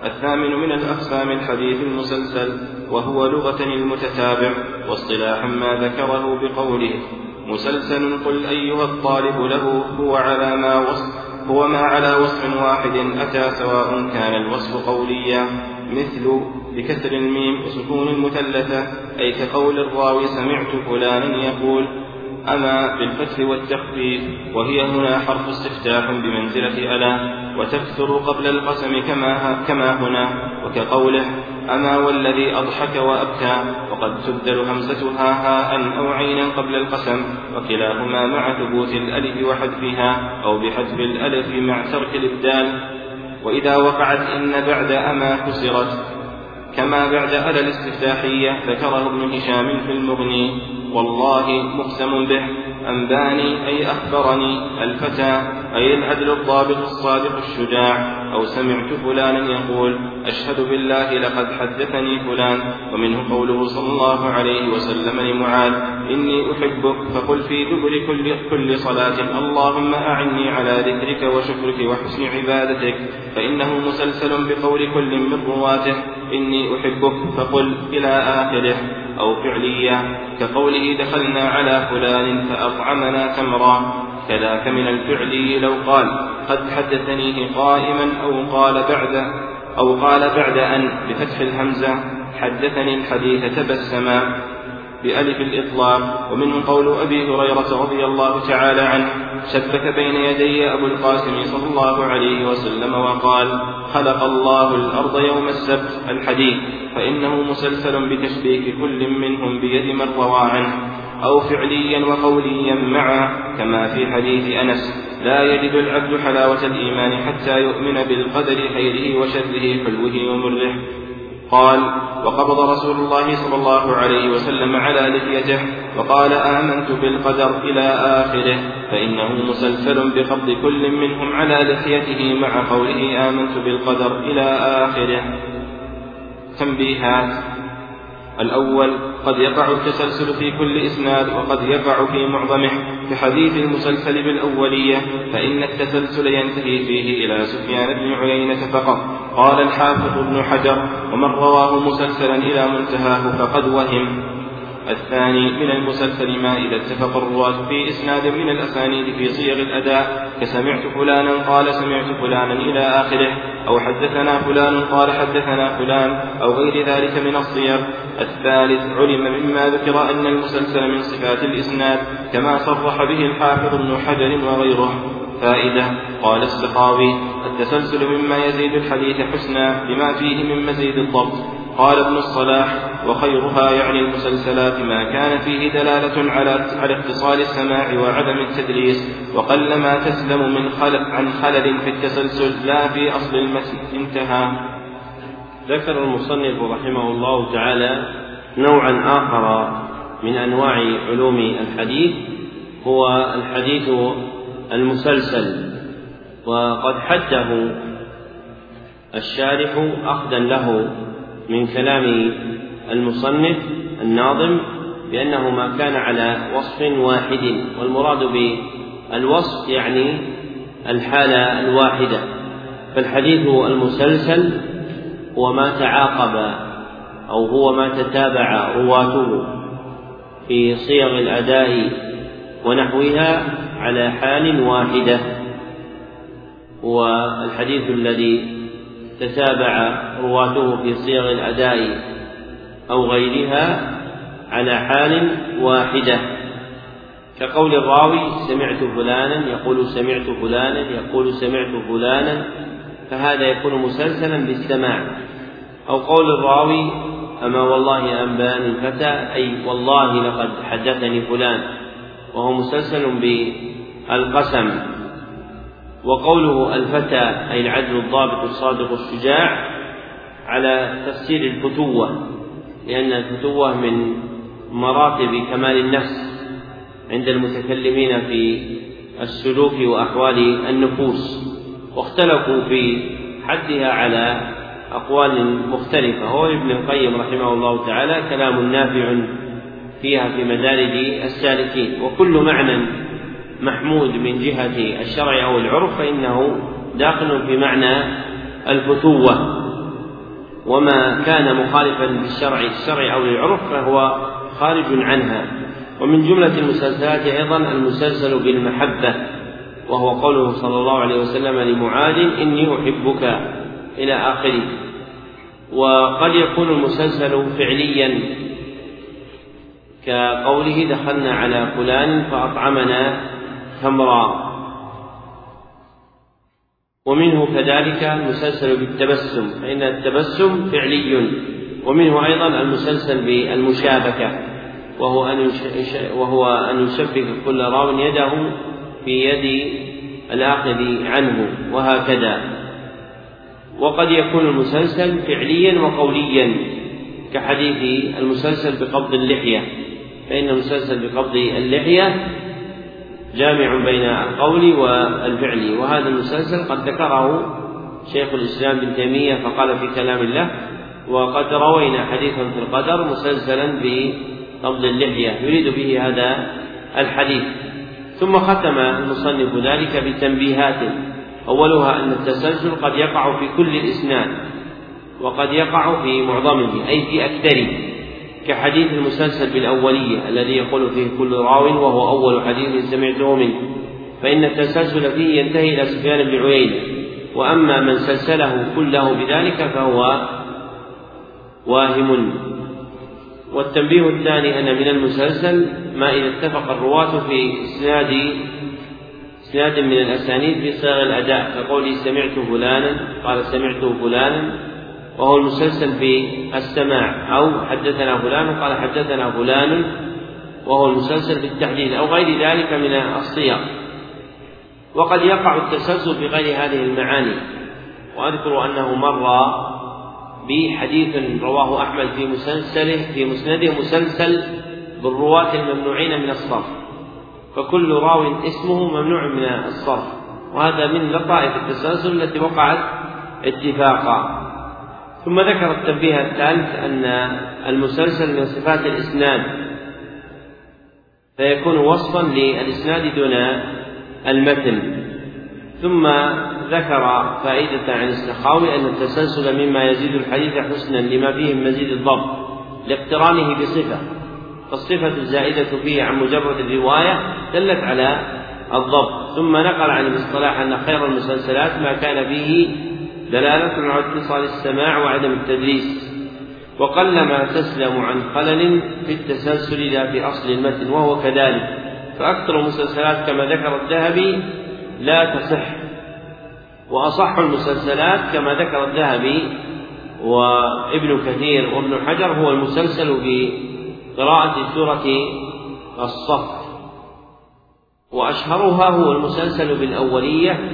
الثامن من الأقسام الحديث المسلسل وهو لغة المتتابع واصطلاحا ما ذكره بقوله مسلسل قل أيها الطالب له هو على ما وصف هو ما على وصف واحد أتى سواء كان الوصف قوليا. مثل بكسر الميم وسكون المثلثة أي كقول الراوي سمعت فلانا يقول أما بالفتح والتخفيف وهي هنا حرف استفتاح بمنزلة ألا وتكثر قبل القسم كما, كما هنا وكقوله أما والذي أضحك وأبكى وقد تبدل همزتها هاء أو عينا قبل القسم وكلاهما مع ثبوت الألف وحذفها أو بحذف الألف مع ترك الإبدال. وإذا وقعت إن بعد أما كسرت كما بعد ألا الاستفتاحية ذكره ابن هشام في المغني والله مقسم به. أنباني أي أخبرني الفتى أي العدل الضابط الصادق الشجاع أو سمعت فلانا يقول أشهد بالله لقد حدثني فلان ومنه قوله صلى الله عليه وسلم لمعاذ إني أحبك فقل في دبر كل, كل صلاة اللهم أعني على ذكرك وشكرك وحسن عبادتك فإنه مسلسل بقول كل من رواته إني أحبك فقل إلى آخره. أو فعلية كقوله دخلنا على فلان فأطعمنا تمرا. كذاك من الفعل لو قال قد حدثنيه قائما أو قال بعد أو قال بعد أن بفتح الهمزة حدثني الحديث تبسما بألف الإطلاق. ومنه قول أبي هريرة رضي الله تعالى عنه شبك بين يدي أبو القاسم صلى الله عليه وسلم وقال خلق الله الأرض يوم السبت الحديث فإنه مسلسل بتشبيك كل منهم بيد من روى عنه. أو فعليا وقوليا معا كما في حديث أنس لا يجد العبد حلاوة الإيمان حتى يؤمن بالقدر خيره وشره حلوة ومره. قال وقبض رسول الله صلى الله عليه وسلم على لحيته وقال آمنت بالقدر إلى آخره فإنه مسلسل بقبض كل منهم على لحيته مع قوله آمنت بالقدر إلى آخره. تنبيهات الأول قد يقع التسلسل في كل إسناد وقد يقع في معظمه. كحديث المسلسل بالأولية فإن التسلسل ينتهي فيه إلى سفيان بن عيينة فقط. قال الحافظ ابن حجر ومن رواه مسلسلا إلى منتهاه فقد وهم. الثاني من المسلسل ما إذا اتفق الرواة في إسناد من الأسانيد في صيغ الأداء كسمعت فلانا قال سمعت فلانا إلى آخره. أو حدثنا فلان قال حدثنا فلان. أو غير ذلك من الصيغ. الثالث علم مما ذكر أن المسلسل من صفات الإسناد كما صرح به الحافظ ابن حجر وغيره. فائدة قال السخاوي التسلسل مما يزيد الحديث حسنا لما فيه من مزيد الضبط. قال ابن الصلاح وخيرها يعني المسلسلات ما كان فيه دلالة على على اتصال السماع وعدم التدليس وقل ما تسلم من خلل عن خلل في التسلسل لا في أصل المتن. انتهى. ذكر المصنف رحمه الله تعالى نوعا آخر من أنواع علوم الحديث هو الحديث المسلسل وقد حده الشارح أخذا له من كلام المصنف الناظم بأنه ما كان على وصف واحد والمراد بالوصف يعني الحالة الواحدة. فالحديث المسلسل هو ما تعاقب أو هو ما تتابع رواته في صيغ الأداء ونحوها على حال واحدة. والحديث الذي تتابع رواته في صيغ الأداء أو غيرها على حال واحدة. كقول الراوي سمعت فلانا يقول سمعت فلانا يقول سمعت فلانا فهذا يكون مسلسلا بالسماع. أو قول الراوي أما والله أنباني الفتى أي والله لقد حدثني فلان وهو مسلسل بالقسم. وقوله الفتى أي العدل الضابط الصادق الشجاع على تفسير الفتوة. لأن الفتوة من مراتب كمال النفس عند المتكلمين في السلوك وأحوال النفوس واختلفوا في حدها على أقوال مختلفة. هو ابن القيم رحمه الله تعالى كلام نافع فيها في مدارج السالكين وكل معنى محمود من جهة الشرع أو العرف فإنه داخل في معنى الفتوة. وما كان مخالفا للشرع الشرع أو للعرف فهو خارج عنها. ومن جملة المسلسلات أيضا المسلسل بالمحبة وهو قوله صلى الله عليه وسلم لمعاذ إني أحبك إلى آخره. وقد يكون المسلسل فعليا كقوله دخلنا على فلان فأطعمنا تمرا. ومنه كذلك المسلسل بالتبسم فإن التبسم فعلي ومنه أيضا المسلسل بالمشابكة وهو أن وهو أن يشبك كل راو يده في يد الآخذ عنه وهكذا. وقد يكون المسلسل فعليا وقوليا كحديث المسلسل بقبض اللحية فإن المسلسل بقبض اللحية جامع بين القول والفعل. وهذا المسلسل قد ذكره شيخ الإسلام ابن تيمية فقال في كلام الله وقد روينا حديثا في القدر مسلسلا بقبض اللحية. يريد به هذا الحديث. ثم ختم المصنف ذلك بتنبيهات. أولها أن التسلسل قد يقع في كل الإسناد وقد يقع في معظمه أي في أكثره. كحديث المسلسل بالأولية الذي يقول فيه كل راو وهو أول حديث سمعته منه. فإن التسلسل فيه ينتهي إلى سفيان بن عيينة. وأما من سلسله كله بذلك فهو واهم. والتنبيه الثاني أن من المسلسل ما إذا اتفق الرواة في إسناد إسناد من الأسانيد في صيغ الأداء. كقوله سمعت فلانا قال سمعت فلانا. وهو المسلسل بالسماع. أو حدثنا فلان قال حدثنا فلان وهو المسلسل بالتحديد أو غير ذلك من الصيغ. وقد يقع التسلسل بغير هذه المعاني. وأذكر أنه مر بحديث رواه أحمد في مسلسله في مسنده مسلسل بالرواة الممنوعين من الصرف. فكل راو اسمه ممنوع من الصرف. وهذا من لطائف التسلسل التي وقعت اتفاقا. ثم ذكر التنبيه الثالث أن المسلسل من صفات الإسناد فيكون وصفا للإسناد دون المتن. ثم ذكر فائدة عن السخاوي أن التسلسل مما يزيد الحديث حسنا لما فيه من مزيد الضبط لاقترانه بصفة فالصفة الزائدة فيه عن مجرد الرواية دلت على الضبط. ثم نقل عن الاصطلاح أن خير المسلسلات ما كان فيه دلالة على اتصال السماع وعدم التدليس وقلما تسلم عن خلل في التسلسل لا في أصل المتن وهو كذلك. فأكثر المسلسلات كما ذكر الذهبي لا تصح. وأصح المسلسلات كما ذكر الذهبي وابن كثير وابن حجر هو المسلسل بقراءة سورة الصف. وأشهرها هو المسلسل بالأولية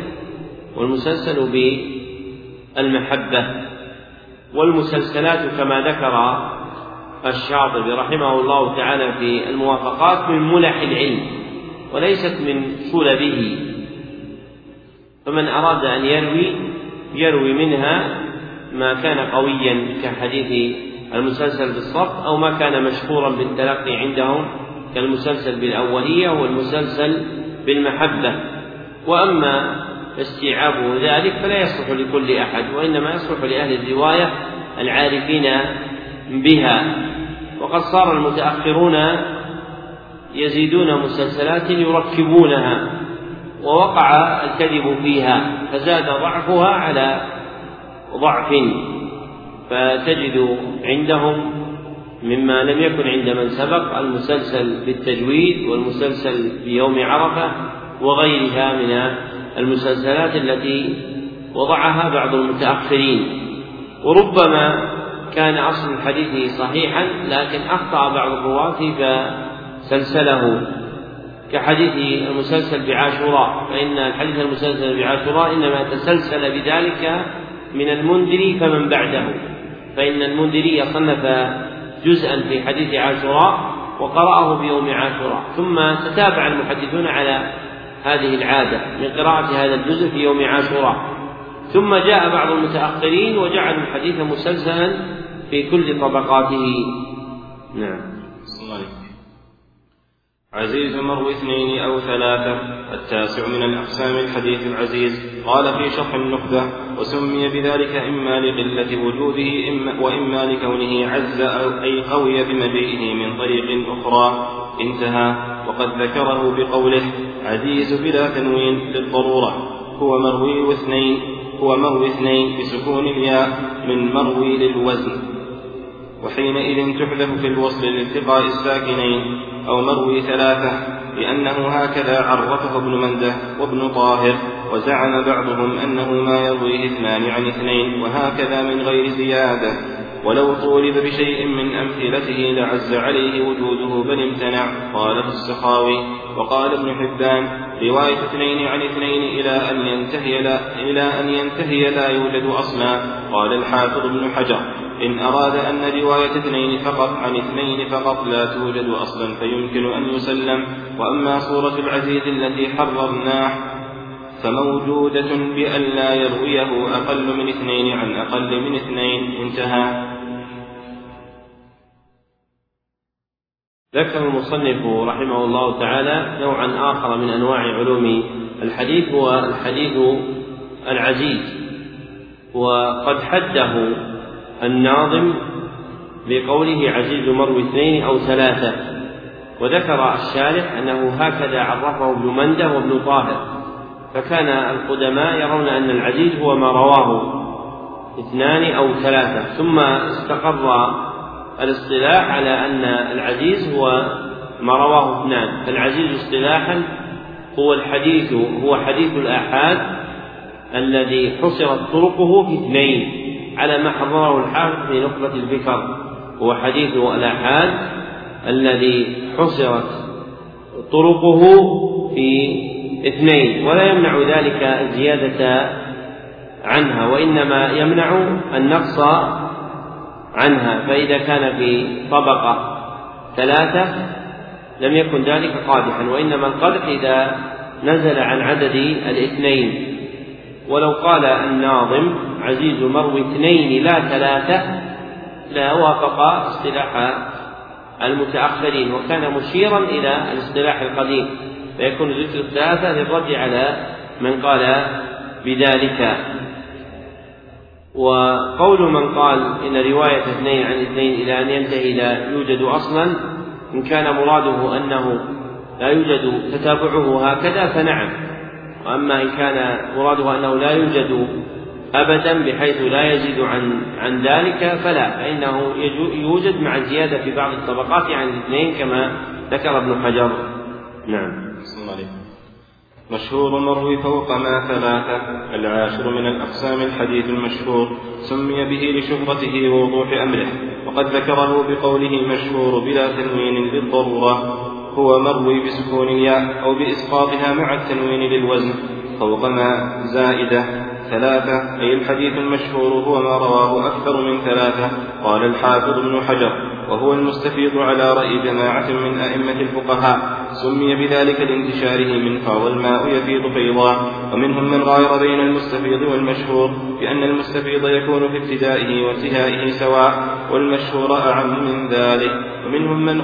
والمسلسل المحبة والمسلسلات كما ذكر الشاطبي رحمه الله تعالى في الموافقات من ملح العلم وليست من سلبه. فمن أراد أن يروي يروي منها ما كان قويا كحديث المسلسل بالصف أو ما كان مشهورا بالتلقي عندهم كالمسلسل بالأولية والمسلسل بالمحبة. وأما فاستيعابه ذلك فلا يصلح لكل أحد وإنما يصلح لأهل الرواية العارفين بها. وقد صار المتأخرون يزيدون مسلسلات يركبونها ووقع الكذب فيها فزاد ضعفها على ضعف فتجد عندهم مما لم يكن عند من سبق المسلسل بالتجويد والمسلسل بيوم عرفة وغيرها من المسلسلات التي وضعها بعض المتأخرين وربما كان أصل الحديث صحيحا لكن أخطأ بعض الرواة فسلسله كحديث المسلسل بعاشوراء فإن الحديث المسلسل بعاشوراء إنما تسلسل بذلك من المنذر فمن بعده. فإن المنذري صنف جزءا في حديث عاشوراء وقرأه بيوم عاشوراء. ثم تتابع المحدثون على هذه العادة من قراءة هذا الجزء في يوم عاشوراء. ثم جاء بعض المتأخرين وجعلوا الحديث مسلسلا في كل طبقاته. نعم. عزيز مروي اثنين أو ثلاثة التاسع من الأقسام الحديث العزيز. قال في شرح النخبة وسمي بذلك إما لقلة وجوده إما وإما لكونه عز أي قوي بمجيئه من طريق أخرى. انتهى. وقد ذكره بقوله عزيز بلا تنوين للضرورة. هو مروي اثنين هو مروي اثنين بسكون الياء من مروي للوزن. وحينئذ تحذف في الوصل لالتقاء الساكنين أو مروي ثلاثة لأنه هكذا عرفه ابن مندة وابن طاهر وزعم بعضهم أنه ما يرويه اثنان عن اثنين وهكذا من غير زيادة. ولو طولب بشيء من أمثلته لعز عليه وجوده بل امتنع قال في السخاوي. وقال ابن حبان رواية اثنين عن اثنين إلى أن ينتهي لا إلى أن ينتهي لا يوجد أصلا قال الحافظ ابن حجر. إن أراد أن رواية اثنين فقط عن اثنين فقط لا توجد أصلا فيمكن أن يسلم. وأما صورة العزيز التي حررناه فموجودة بأن لا يرويه أقل من اثنين عن أقل من اثنين. انتهى. ذكر المصنف رحمه الله تعالى نوعا آخر من أنواع علوم الحديث هو الحديث العزيز. وقد حده الناظم بقوله عزيز مروي اثنين أو ثلاثة. وذكر الشارح أنه هكذا عرفه ابن مندة وابن طاهر. فكان القدماء يرون أن العزيز هو ما رواه اثنان أو ثلاثة ثم استقر الاصطلاح على أن العزيز هو ما رواه اثنان. فالعزيز اصطلاحا هو الحديث هو حديث الآحاد الذي حصرت طرقه في اثنين على ما حرره الحافظ في نخبة الفكر. هو حديث الآحاد الذي حصرت طرقه في اثنين ولا يمنع ذلك الزيادة عنها وإنما يمنع النقص عنها فإذا كان في طبقة ثلاثة لم يكن ذلك قادحا وإنما القدح إذا نزل عن عدد الاثنين. ولو قال الناظم عزيز مروي اثنين لا ثلاثة لا وافق اصطلاح المتأخرين وكان مشيرا إلى الاصطلاح القديم. فيكون ذكر الثلاثة للرد على من قال بذلك. وقول من قال إن رواية اثنين عن اثنين إلى أن ينتهي لا يوجد أصلا إن كان مراده أنه لا يوجد تتابعه هكذا فنعم. وأما إن كان مراده أنه لا يوجد أبدا بحيث لا يزيد عن عن ذلك فلا فإنه يوجد مع الزيادة في بعض الطبقات عن الاثنين كما ذكر ابن حجر. نعم. مشهور مروي فوق ما ثلاثة العاشر من الأقسام الحديث المشهور سمي به لشهرته ووضوح أمره وقد ذكره بقوله مشهور بلا تنوين للضرورة. هو مروي بسكون الياء أو بإسقاطها مع التنوين للوزن. فوق ما زائدة ثلاثة أي الحديث المشهور هو ما رواه أكثر من ثلاثة. قال الحافظ ابن حجر وهو المستفيض على رأي جماعة من أئمة الفقهاء سمي بذلك لانتشاره من فاض الماء يفيض فيضا. ومنهم من غاير بين المستفيض والمشهور بأن المستفيض يكون في ابتدائه وانتهائه سواء والمشهور أعم من ذلك. ومنهم من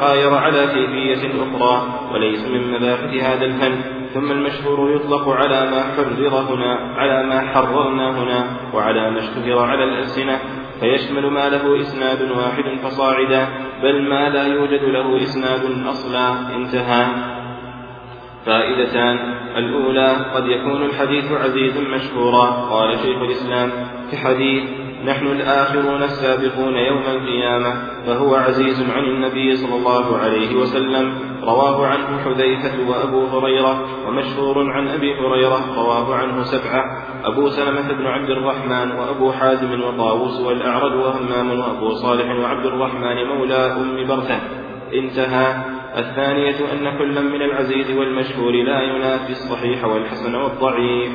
غاير على كيفية أخرى وليس من مباحث هذا الفن. ثم المشهور يطلق على ما حرر هنا على ما حررنا هنا وعلى ما اشتهر على الألسنة. فيشمل ما له إسناد واحد فصاعدا بل ما لا يوجد له إسناد أصلا. انتهى. فائدتان. الأولى قد يكون الحديث عزيزا مشهورا. قال شيخ الإسلام في حديث نحن الآخرون السابقون يوم القيامة. فهو عزيز عن النبي صلى الله عليه وسلم. رواه عنه حذيفة وأبو هريرة ومشهور عن أبي هريرة رواه عنه سبعة. أبو سلمة بن عبد الرحمن وأبو حازم وطاووس والأعرج وهمام وأبو صالح وعبد الرحمن مولى أم برثة. انتهى. الثانية أن كلا من العزيز والمشهور لا ينافي الصحيح والحسن والضعيف.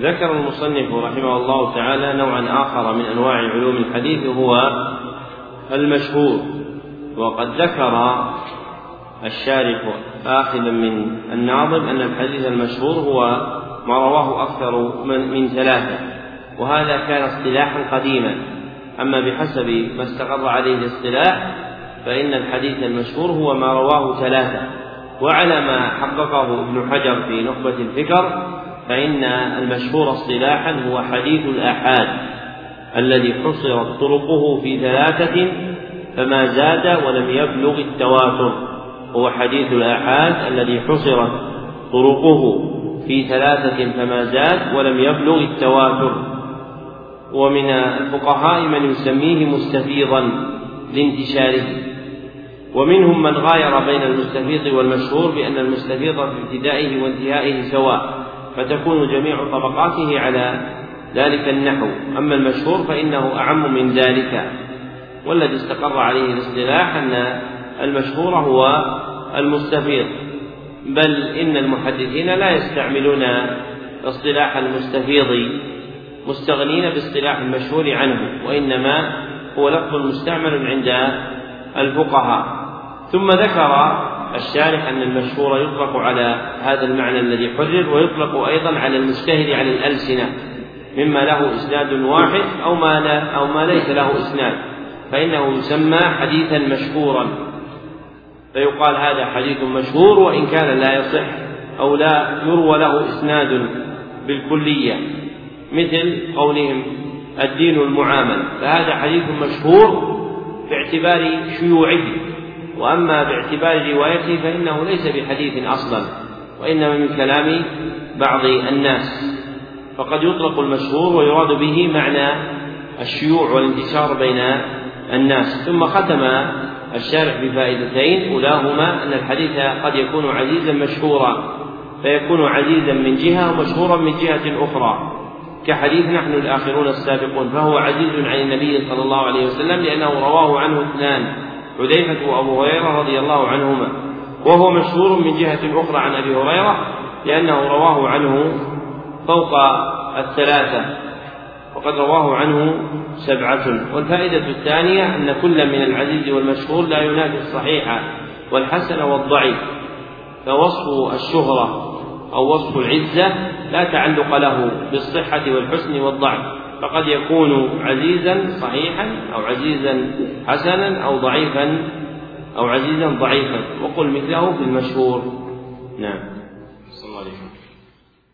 ذكر المصنف رحمه الله تعالى نوعا آخر من أنواع علوم الحديث هو المشهور. وقد ذكر الشارح آخذا من الناظم أن الحديث المشهور هو ما رواه أكثر من, من ثلاثة وهذا كان اصطلاحا قديما. أما بحسب ما استقر عليه الاصطلاح فإن الحديث المشهور هو ما رواه ثلاثة. وعلى ما حققه ابن حجر في نخبة الفكر فإن المشهور اصطلاحا هو حديث الآحاد الذي حصرت طرقه في ثلاثة فما زاد ولم يبلغ التواتر. هو حديث الآحاد الذي حصرت طرقه في ثلاثة فما زاد ولم يبلغ التواتر. ومن الفقهاء من يسميه مستفيضا لانتشاره. ومنهم من غاير بين المستفيض والمشهور بأن المستفيض في ابتدائه وانتهائه سواء فتكون جميع طبقاته على ذلك النحو. أما المشهور فإنه أعم من ذلك. والذي استقر عليه الاصطلاح أن المشهور هو المستفيض بل إن المحدثين لا يستعملون اصطلاح المستفيض مستغنين باصطلاح المشهور عنه وإنما هو لفظ مستعمل عند الفقهاء. ثم ذكر الشارح أن المشهور يطلق على هذا المعنى الذي حرر ويطلق أيضا على المجتهد على الألسنة مما له إسناد واحد أو ما لا أو ما ليس له إسناد فإنه يسمى حديثا مشهورا. فيقال هذا حديث مشهور وإن كان لا يصح أو لا يروى له إسناد بالكلية مثل قولهم الدين المعامل. فهذا حديث مشهور باعتبار شيوعه وأما باعتبار روايته فإنه ليس بحديث أصلا وإنما من كلام بعض الناس. فقد يطلق المشهور ويراد به معنى الشيوع والانتشار بين الناس. ثم ختم الشارح بفائدتين. أولاهما أن الحديث قد يكون عزيزا مشهورا فيكون عزيزا من جهة ومشهورا من جهة أخرى. كحديث نحن الآخرون السابقون فهو عزيز عن النبي صلى الله عليه وسلم لأنه رواه عنه اثنان حذيفة وأبو هريرة رضي الله عنهما. وهو مشهور من جهة أخرى عن أبي هريرة لأنه رواه عنه فوق الثلاثة. وقد رواه عنه سبعة. والفائدة الثانية أن كل من العزيز والمشهور لا ينافي الصحيح والحسن والضعيف فوصف الشهرة أو وصف العزة لا تعلق له بالصحة والحسن والضعف فقد يكون عزيزا صحيحا أو عزيزا حسنا أو ضعيفا أو عزيزا ضعيفا. وقل مثله في المشهور. نعم.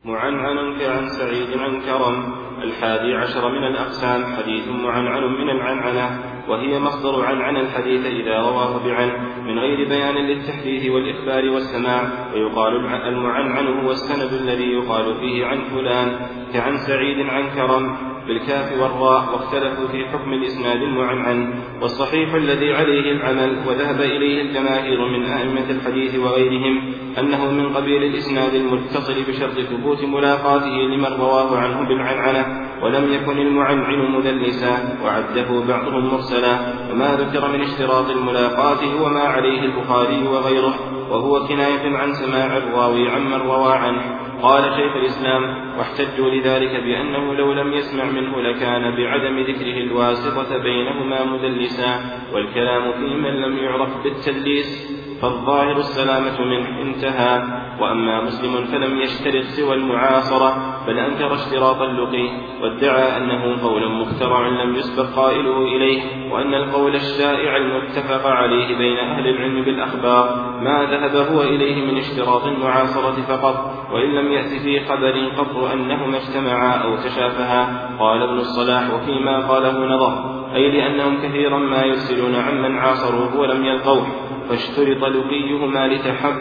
معنعن كعن سعيد عن كرم. الحادي عشر من الأقسام حديث معنعن من العنعنة وهي مصدر عنعن الحديث إذا رواه بعن من غير بيان للتحديث والإخبار والسماع ويقال المعنعن هو السند الذي يقال فيه عن فلان كعن سعيد عن كرم بالكاف والراء واختلفوا في حكم الإسناد المعنعن والصحيح الذي عليه العمل وذهب إليه الجماهير من أئمة الحديث وغيرهم أنه من قبيل الإسناد المتصل بشرط ثبوت ملاقاته لمن رواه عنه بالعنعنة ولم يكن المعنعن مدلسا وعده بعضهم مرسلا وما ذكر من اشتراط الملاقاة هو ما عليه البخاري وغيره وهو كناية عن سماع الراوي عمن روى عنه. قال شيخ الإسلام واحتجوا لذلك بأنه لو لم يسمع منه لكان بعدم ذكره الواسطة بينهما مدلسا والكلام في من لم يعرف بالتدليس. فالظاهر السلامة منه انتهى. وأما مسلم فلم يشترط سوى المعاصرة بل أنكر اشتراط اللقي وادعى أنه قول مخترع لم يسبق قائله إليه وأن القول الشائع المتفق عليه بين أهل العلم بالأخبار ما ذهب هو إليه من اشتراط المعاصرة فقط وإن لم يأت في خبر قط أنهما اجتمعا أو تشافها. قال ابن الصلاح وفيما قاله نظر أي لأنهم كثيرا ما يرسلون عمن عاصروه ولم يلقوه. فاشترط لقيهما لتحب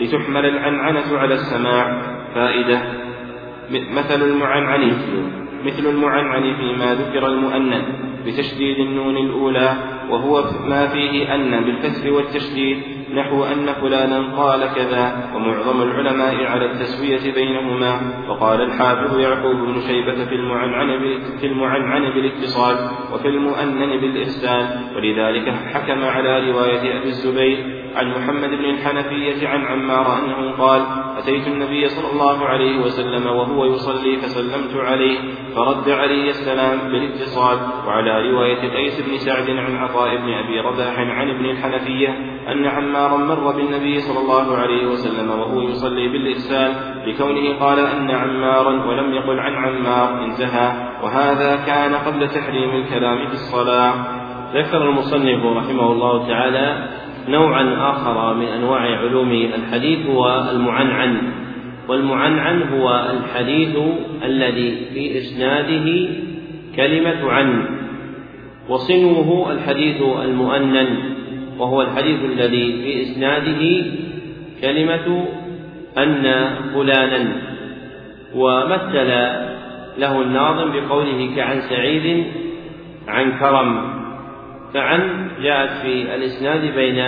لتحمل العنعنة على السماع. فائدة مثل المعنعن مثل المعنعن فيما ذكر المؤنن بتشديد النون الأولى وهو ما فيه أن بالكسر والتشديد نحو أن فلانا قال كذا ومعظم العلماء على التسوية بينهما وقال الحافظ يعقوب بن شيبة في المعنعن في المعنعن بالاتصال وفي المؤنن بالإرسال ولذلك حكم على رواية أبي الزبير عن محمد بن الحنفية عن عمار أنه قال أتيت النبي صلى الله عليه وسلم وهو يصلي فسلمت عليه فرد علي السلام بالاتصال وعلى رواية قيس بن سعد عن عطاء بن أبي رباح عن ابن الحنفية أن عمارا مر بالنبي صلى الله عليه وسلم وهو يصلي بالإرسال لكونه قال أن عمارا ولم يقل عن عمار انتهى وهذا كان قبل تحريم الكلام في الصلاة. ذكر المصنف رحمه الله تعالى نوعا آخر من أنواع علوم الحديث هو المعنعن والمعنعن هو الحديث الذي في إسناده كلمة عن وصنوه الحديث المؤنن. وهو الحديث الذي في إسناده كلمة أن فلانا ومثل له الناظم بقوله كعن سعيد عن كرم فعن جاءت في الإسناد بين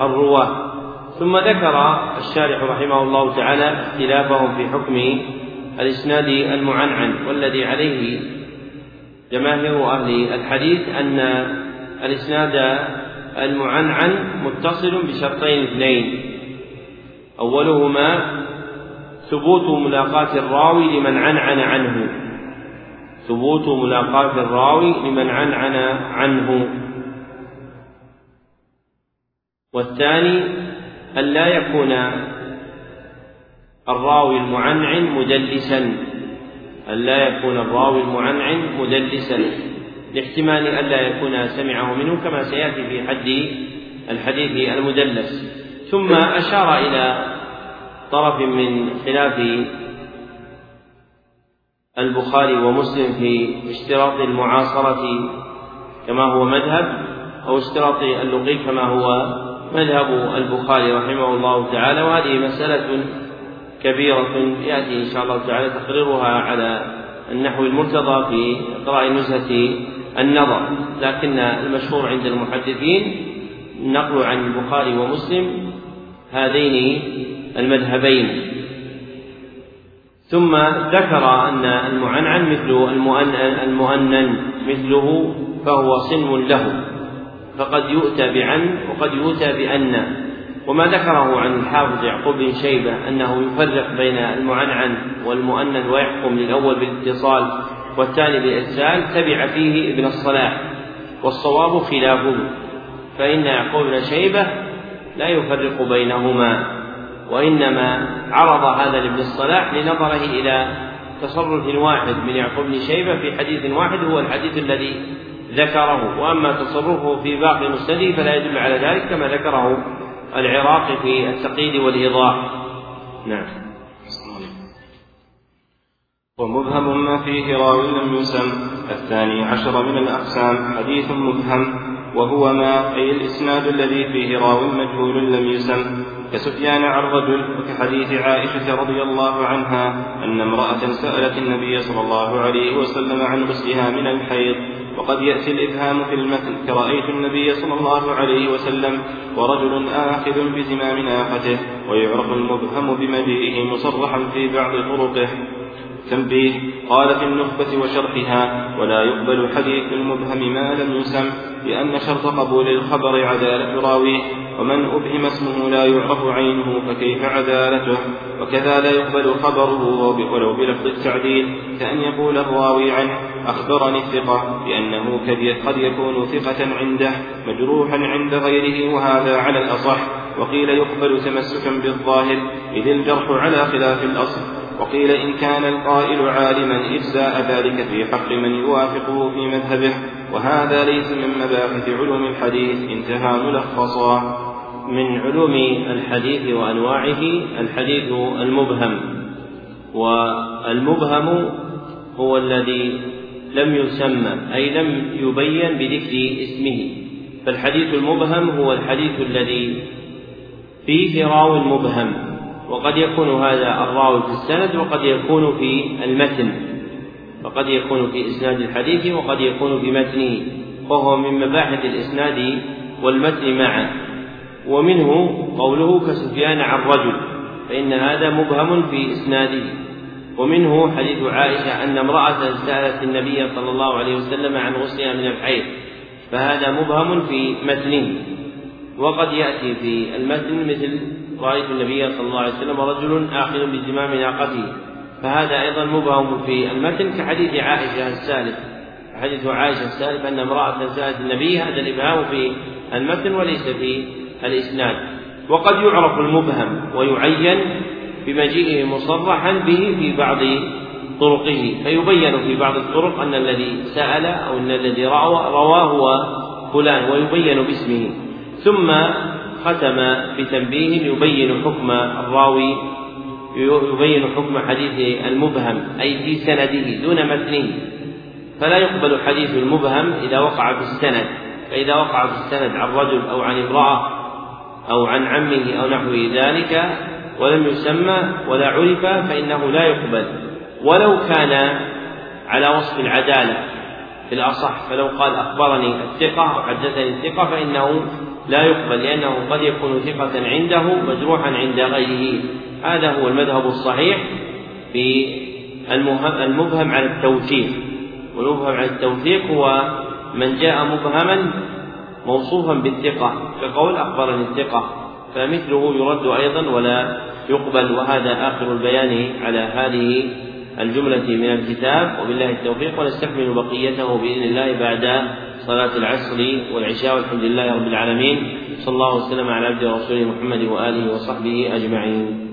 الرواة. ثم ذكر الشارح رحمه الله تعالى اختلافهم في حكم الإسناد المعنعن والذي عليه جماهير أهل الحديث أن الإسناد المعنعن متصل بشرطين اثنين. أولهما ثبوت ملاقاة الراوي لمن عنعن عنه. ثبوت ملاقاة الراوي لمن عنعن عنه. والثاني أن لا يكون الراوي المعنعن مدلسا أن لا يكون الراوي المعنعن مدلسا لاحتمال ألا يكون سمعه منه كما سيأتي في حد الحديث المدلس. ثم أشار إلى طرف من خلاف البخاري ومسلم في اشتراط المعاصرة كما هو مذهب أو اشتراط اللقي كما هو مذهب البخاري رحمه الله تعالى. وهذه مسألة كبيرة يأتي إن شاء الله تعالى تقريرها على النحو المرتضى في إقراء نزهة النظر لكن المشهور عند المحدثين النقل عن البخاري ومسلم هذين المذهبين. ثم ذكر أن المعنعن مثل المؤنن مثله فهو صنم له فقد يؤتى بعن وقد يؤتى بأن. وما ذكره عن الحافظ يعقوب بن شيبة أنه يفرق بين المعنعن والمؤنن ويحكم للأول بالاتصال والثاني بالإرسال تبع فيه ابن الصلاح والصواب خلافه فإن يعقوب بن شيبة لا يفرق بينهما وإنما عرض هذا لابن الصلاح لنظره إلى تصرف واحد من يعقوب بن شيبة في حديث واحد هو الحديث الذي ذكره وأما تصرفه في باقي مسنده فلا يدل على ذلك كما ذكره العراقي في التقييد والإيضاح. نعم. ومبهم ما فيه راوي لم يسم. الثاني عشر من الأقسام حديث مبهم وهو ما أي الإسناد الذي فيه راو مجهول لم يسم. كسفيان عن رجل وكحديث عائشة رضي الله عنها أن امرأة سألت النبي صلى الله عليه وسلم عن غسلها من الحيض وقد يأتي الإبهام في المثل كرأيت النبي صلى الله عليه وسلم ورجل آخذ بزمام ناقته ويعرف المبهم بمجيئه مصرحا في بعض طرقه. تنبيه قال في النخبة وشرحها ولا يقبل حديث المبهم ما لم يسم لأن شرط قبول الخبر عدالة راويه ومن أبهم اسمه لا يعرف عينه فكيف عدالته وكذا لا يقبل خبره ولو بلفظ التعديل كأن يقول الراوي عنه أخبرني الثقة لأنه قد يكون ثقة عنده مجروحا عند غيره وهذا على الأصح وقيل يقبل تمسكا بالظاهر إذ الجرح على خلاف الأصل. وقيل إن كان القائل عالما إجزاء ذلك في حق من يوافقه في مذهبه وهذا ليس من مباحث علوم الحديث انتهى ملخصا من علوم الحديث وأنواعه الحديث المبهم. والمبهم هو الذي لم يسمى أي لم يبين بذكر اسمه. فالحديث المبهم هو الحديث الذي فيه راو مبهم. وقد يكون هذا الراوي في السند وقد يكون في المتن. وقد يكون في إسناد الحديث وقد يكون في متنه. وهو من مباحث الإسناد والمتن معا. ومنه قوله كسفيان عن رجل فإن هذا مبهم في إسناده. ومنه حديث عائشة أن امرأة سألت النبي صلى الله عليه وسلم عن غسلها من الحيض فهذا مبهم في متنه. وقد يأتي في المتن مثل رأيت النبي صلى الله عليه وسلم رجل آخذ بزمام ناقته. فهذا أيضا مبهم في المتن كحديث عائشة السالف. حديث عائشة السالف أن امرأة سألت النبي هذا الإبهام في المتن وليس في الإسناد. وقد يعرف المبهم ويعين بمجيئه مصرحا به في بعض طرقه. فيبين في بعض الطرق أن الذي سأل أو أن الذي رواه هو فلان ويبين باسمه. ثم ختم بتنبيه يبين حكم الراوي يبين حكم حديث المبهم أي في سنده دون متنه فلا يقبل حديث المبهم إذا وقع في السند فإذا وقع في السند عن رجل أو عن امرأة أو عن عمه أو نحو ذلك ولم يسمى ولا عرف فإنه لا يقبل. ولو كان على وصف العدالة في الأصح فلو قال أخبرني الثقة أو حدثني الثقة فإنه لا يقبل لأنه قد يكون ثقة عنده مجروحا عند غيره. هذا هو المذهب الصحيح في المبهم على التوثيق. والمبهم على التوثيق هو من جاء مبهما موصوفا بالثقة كقول أخبرني الثقة فمثله يرد أيضا ولا يقبل. وهذا آخر البيان على هذه الجملة من الكتاب. وبالله التوفيق ونستكمل بقيته بإذن الله بعد صلاة العصر والعشاء والحمد لله رب العالمين. صلى الله وسلم على عبده ورسوله محمد وآله وصحبه أجمعين.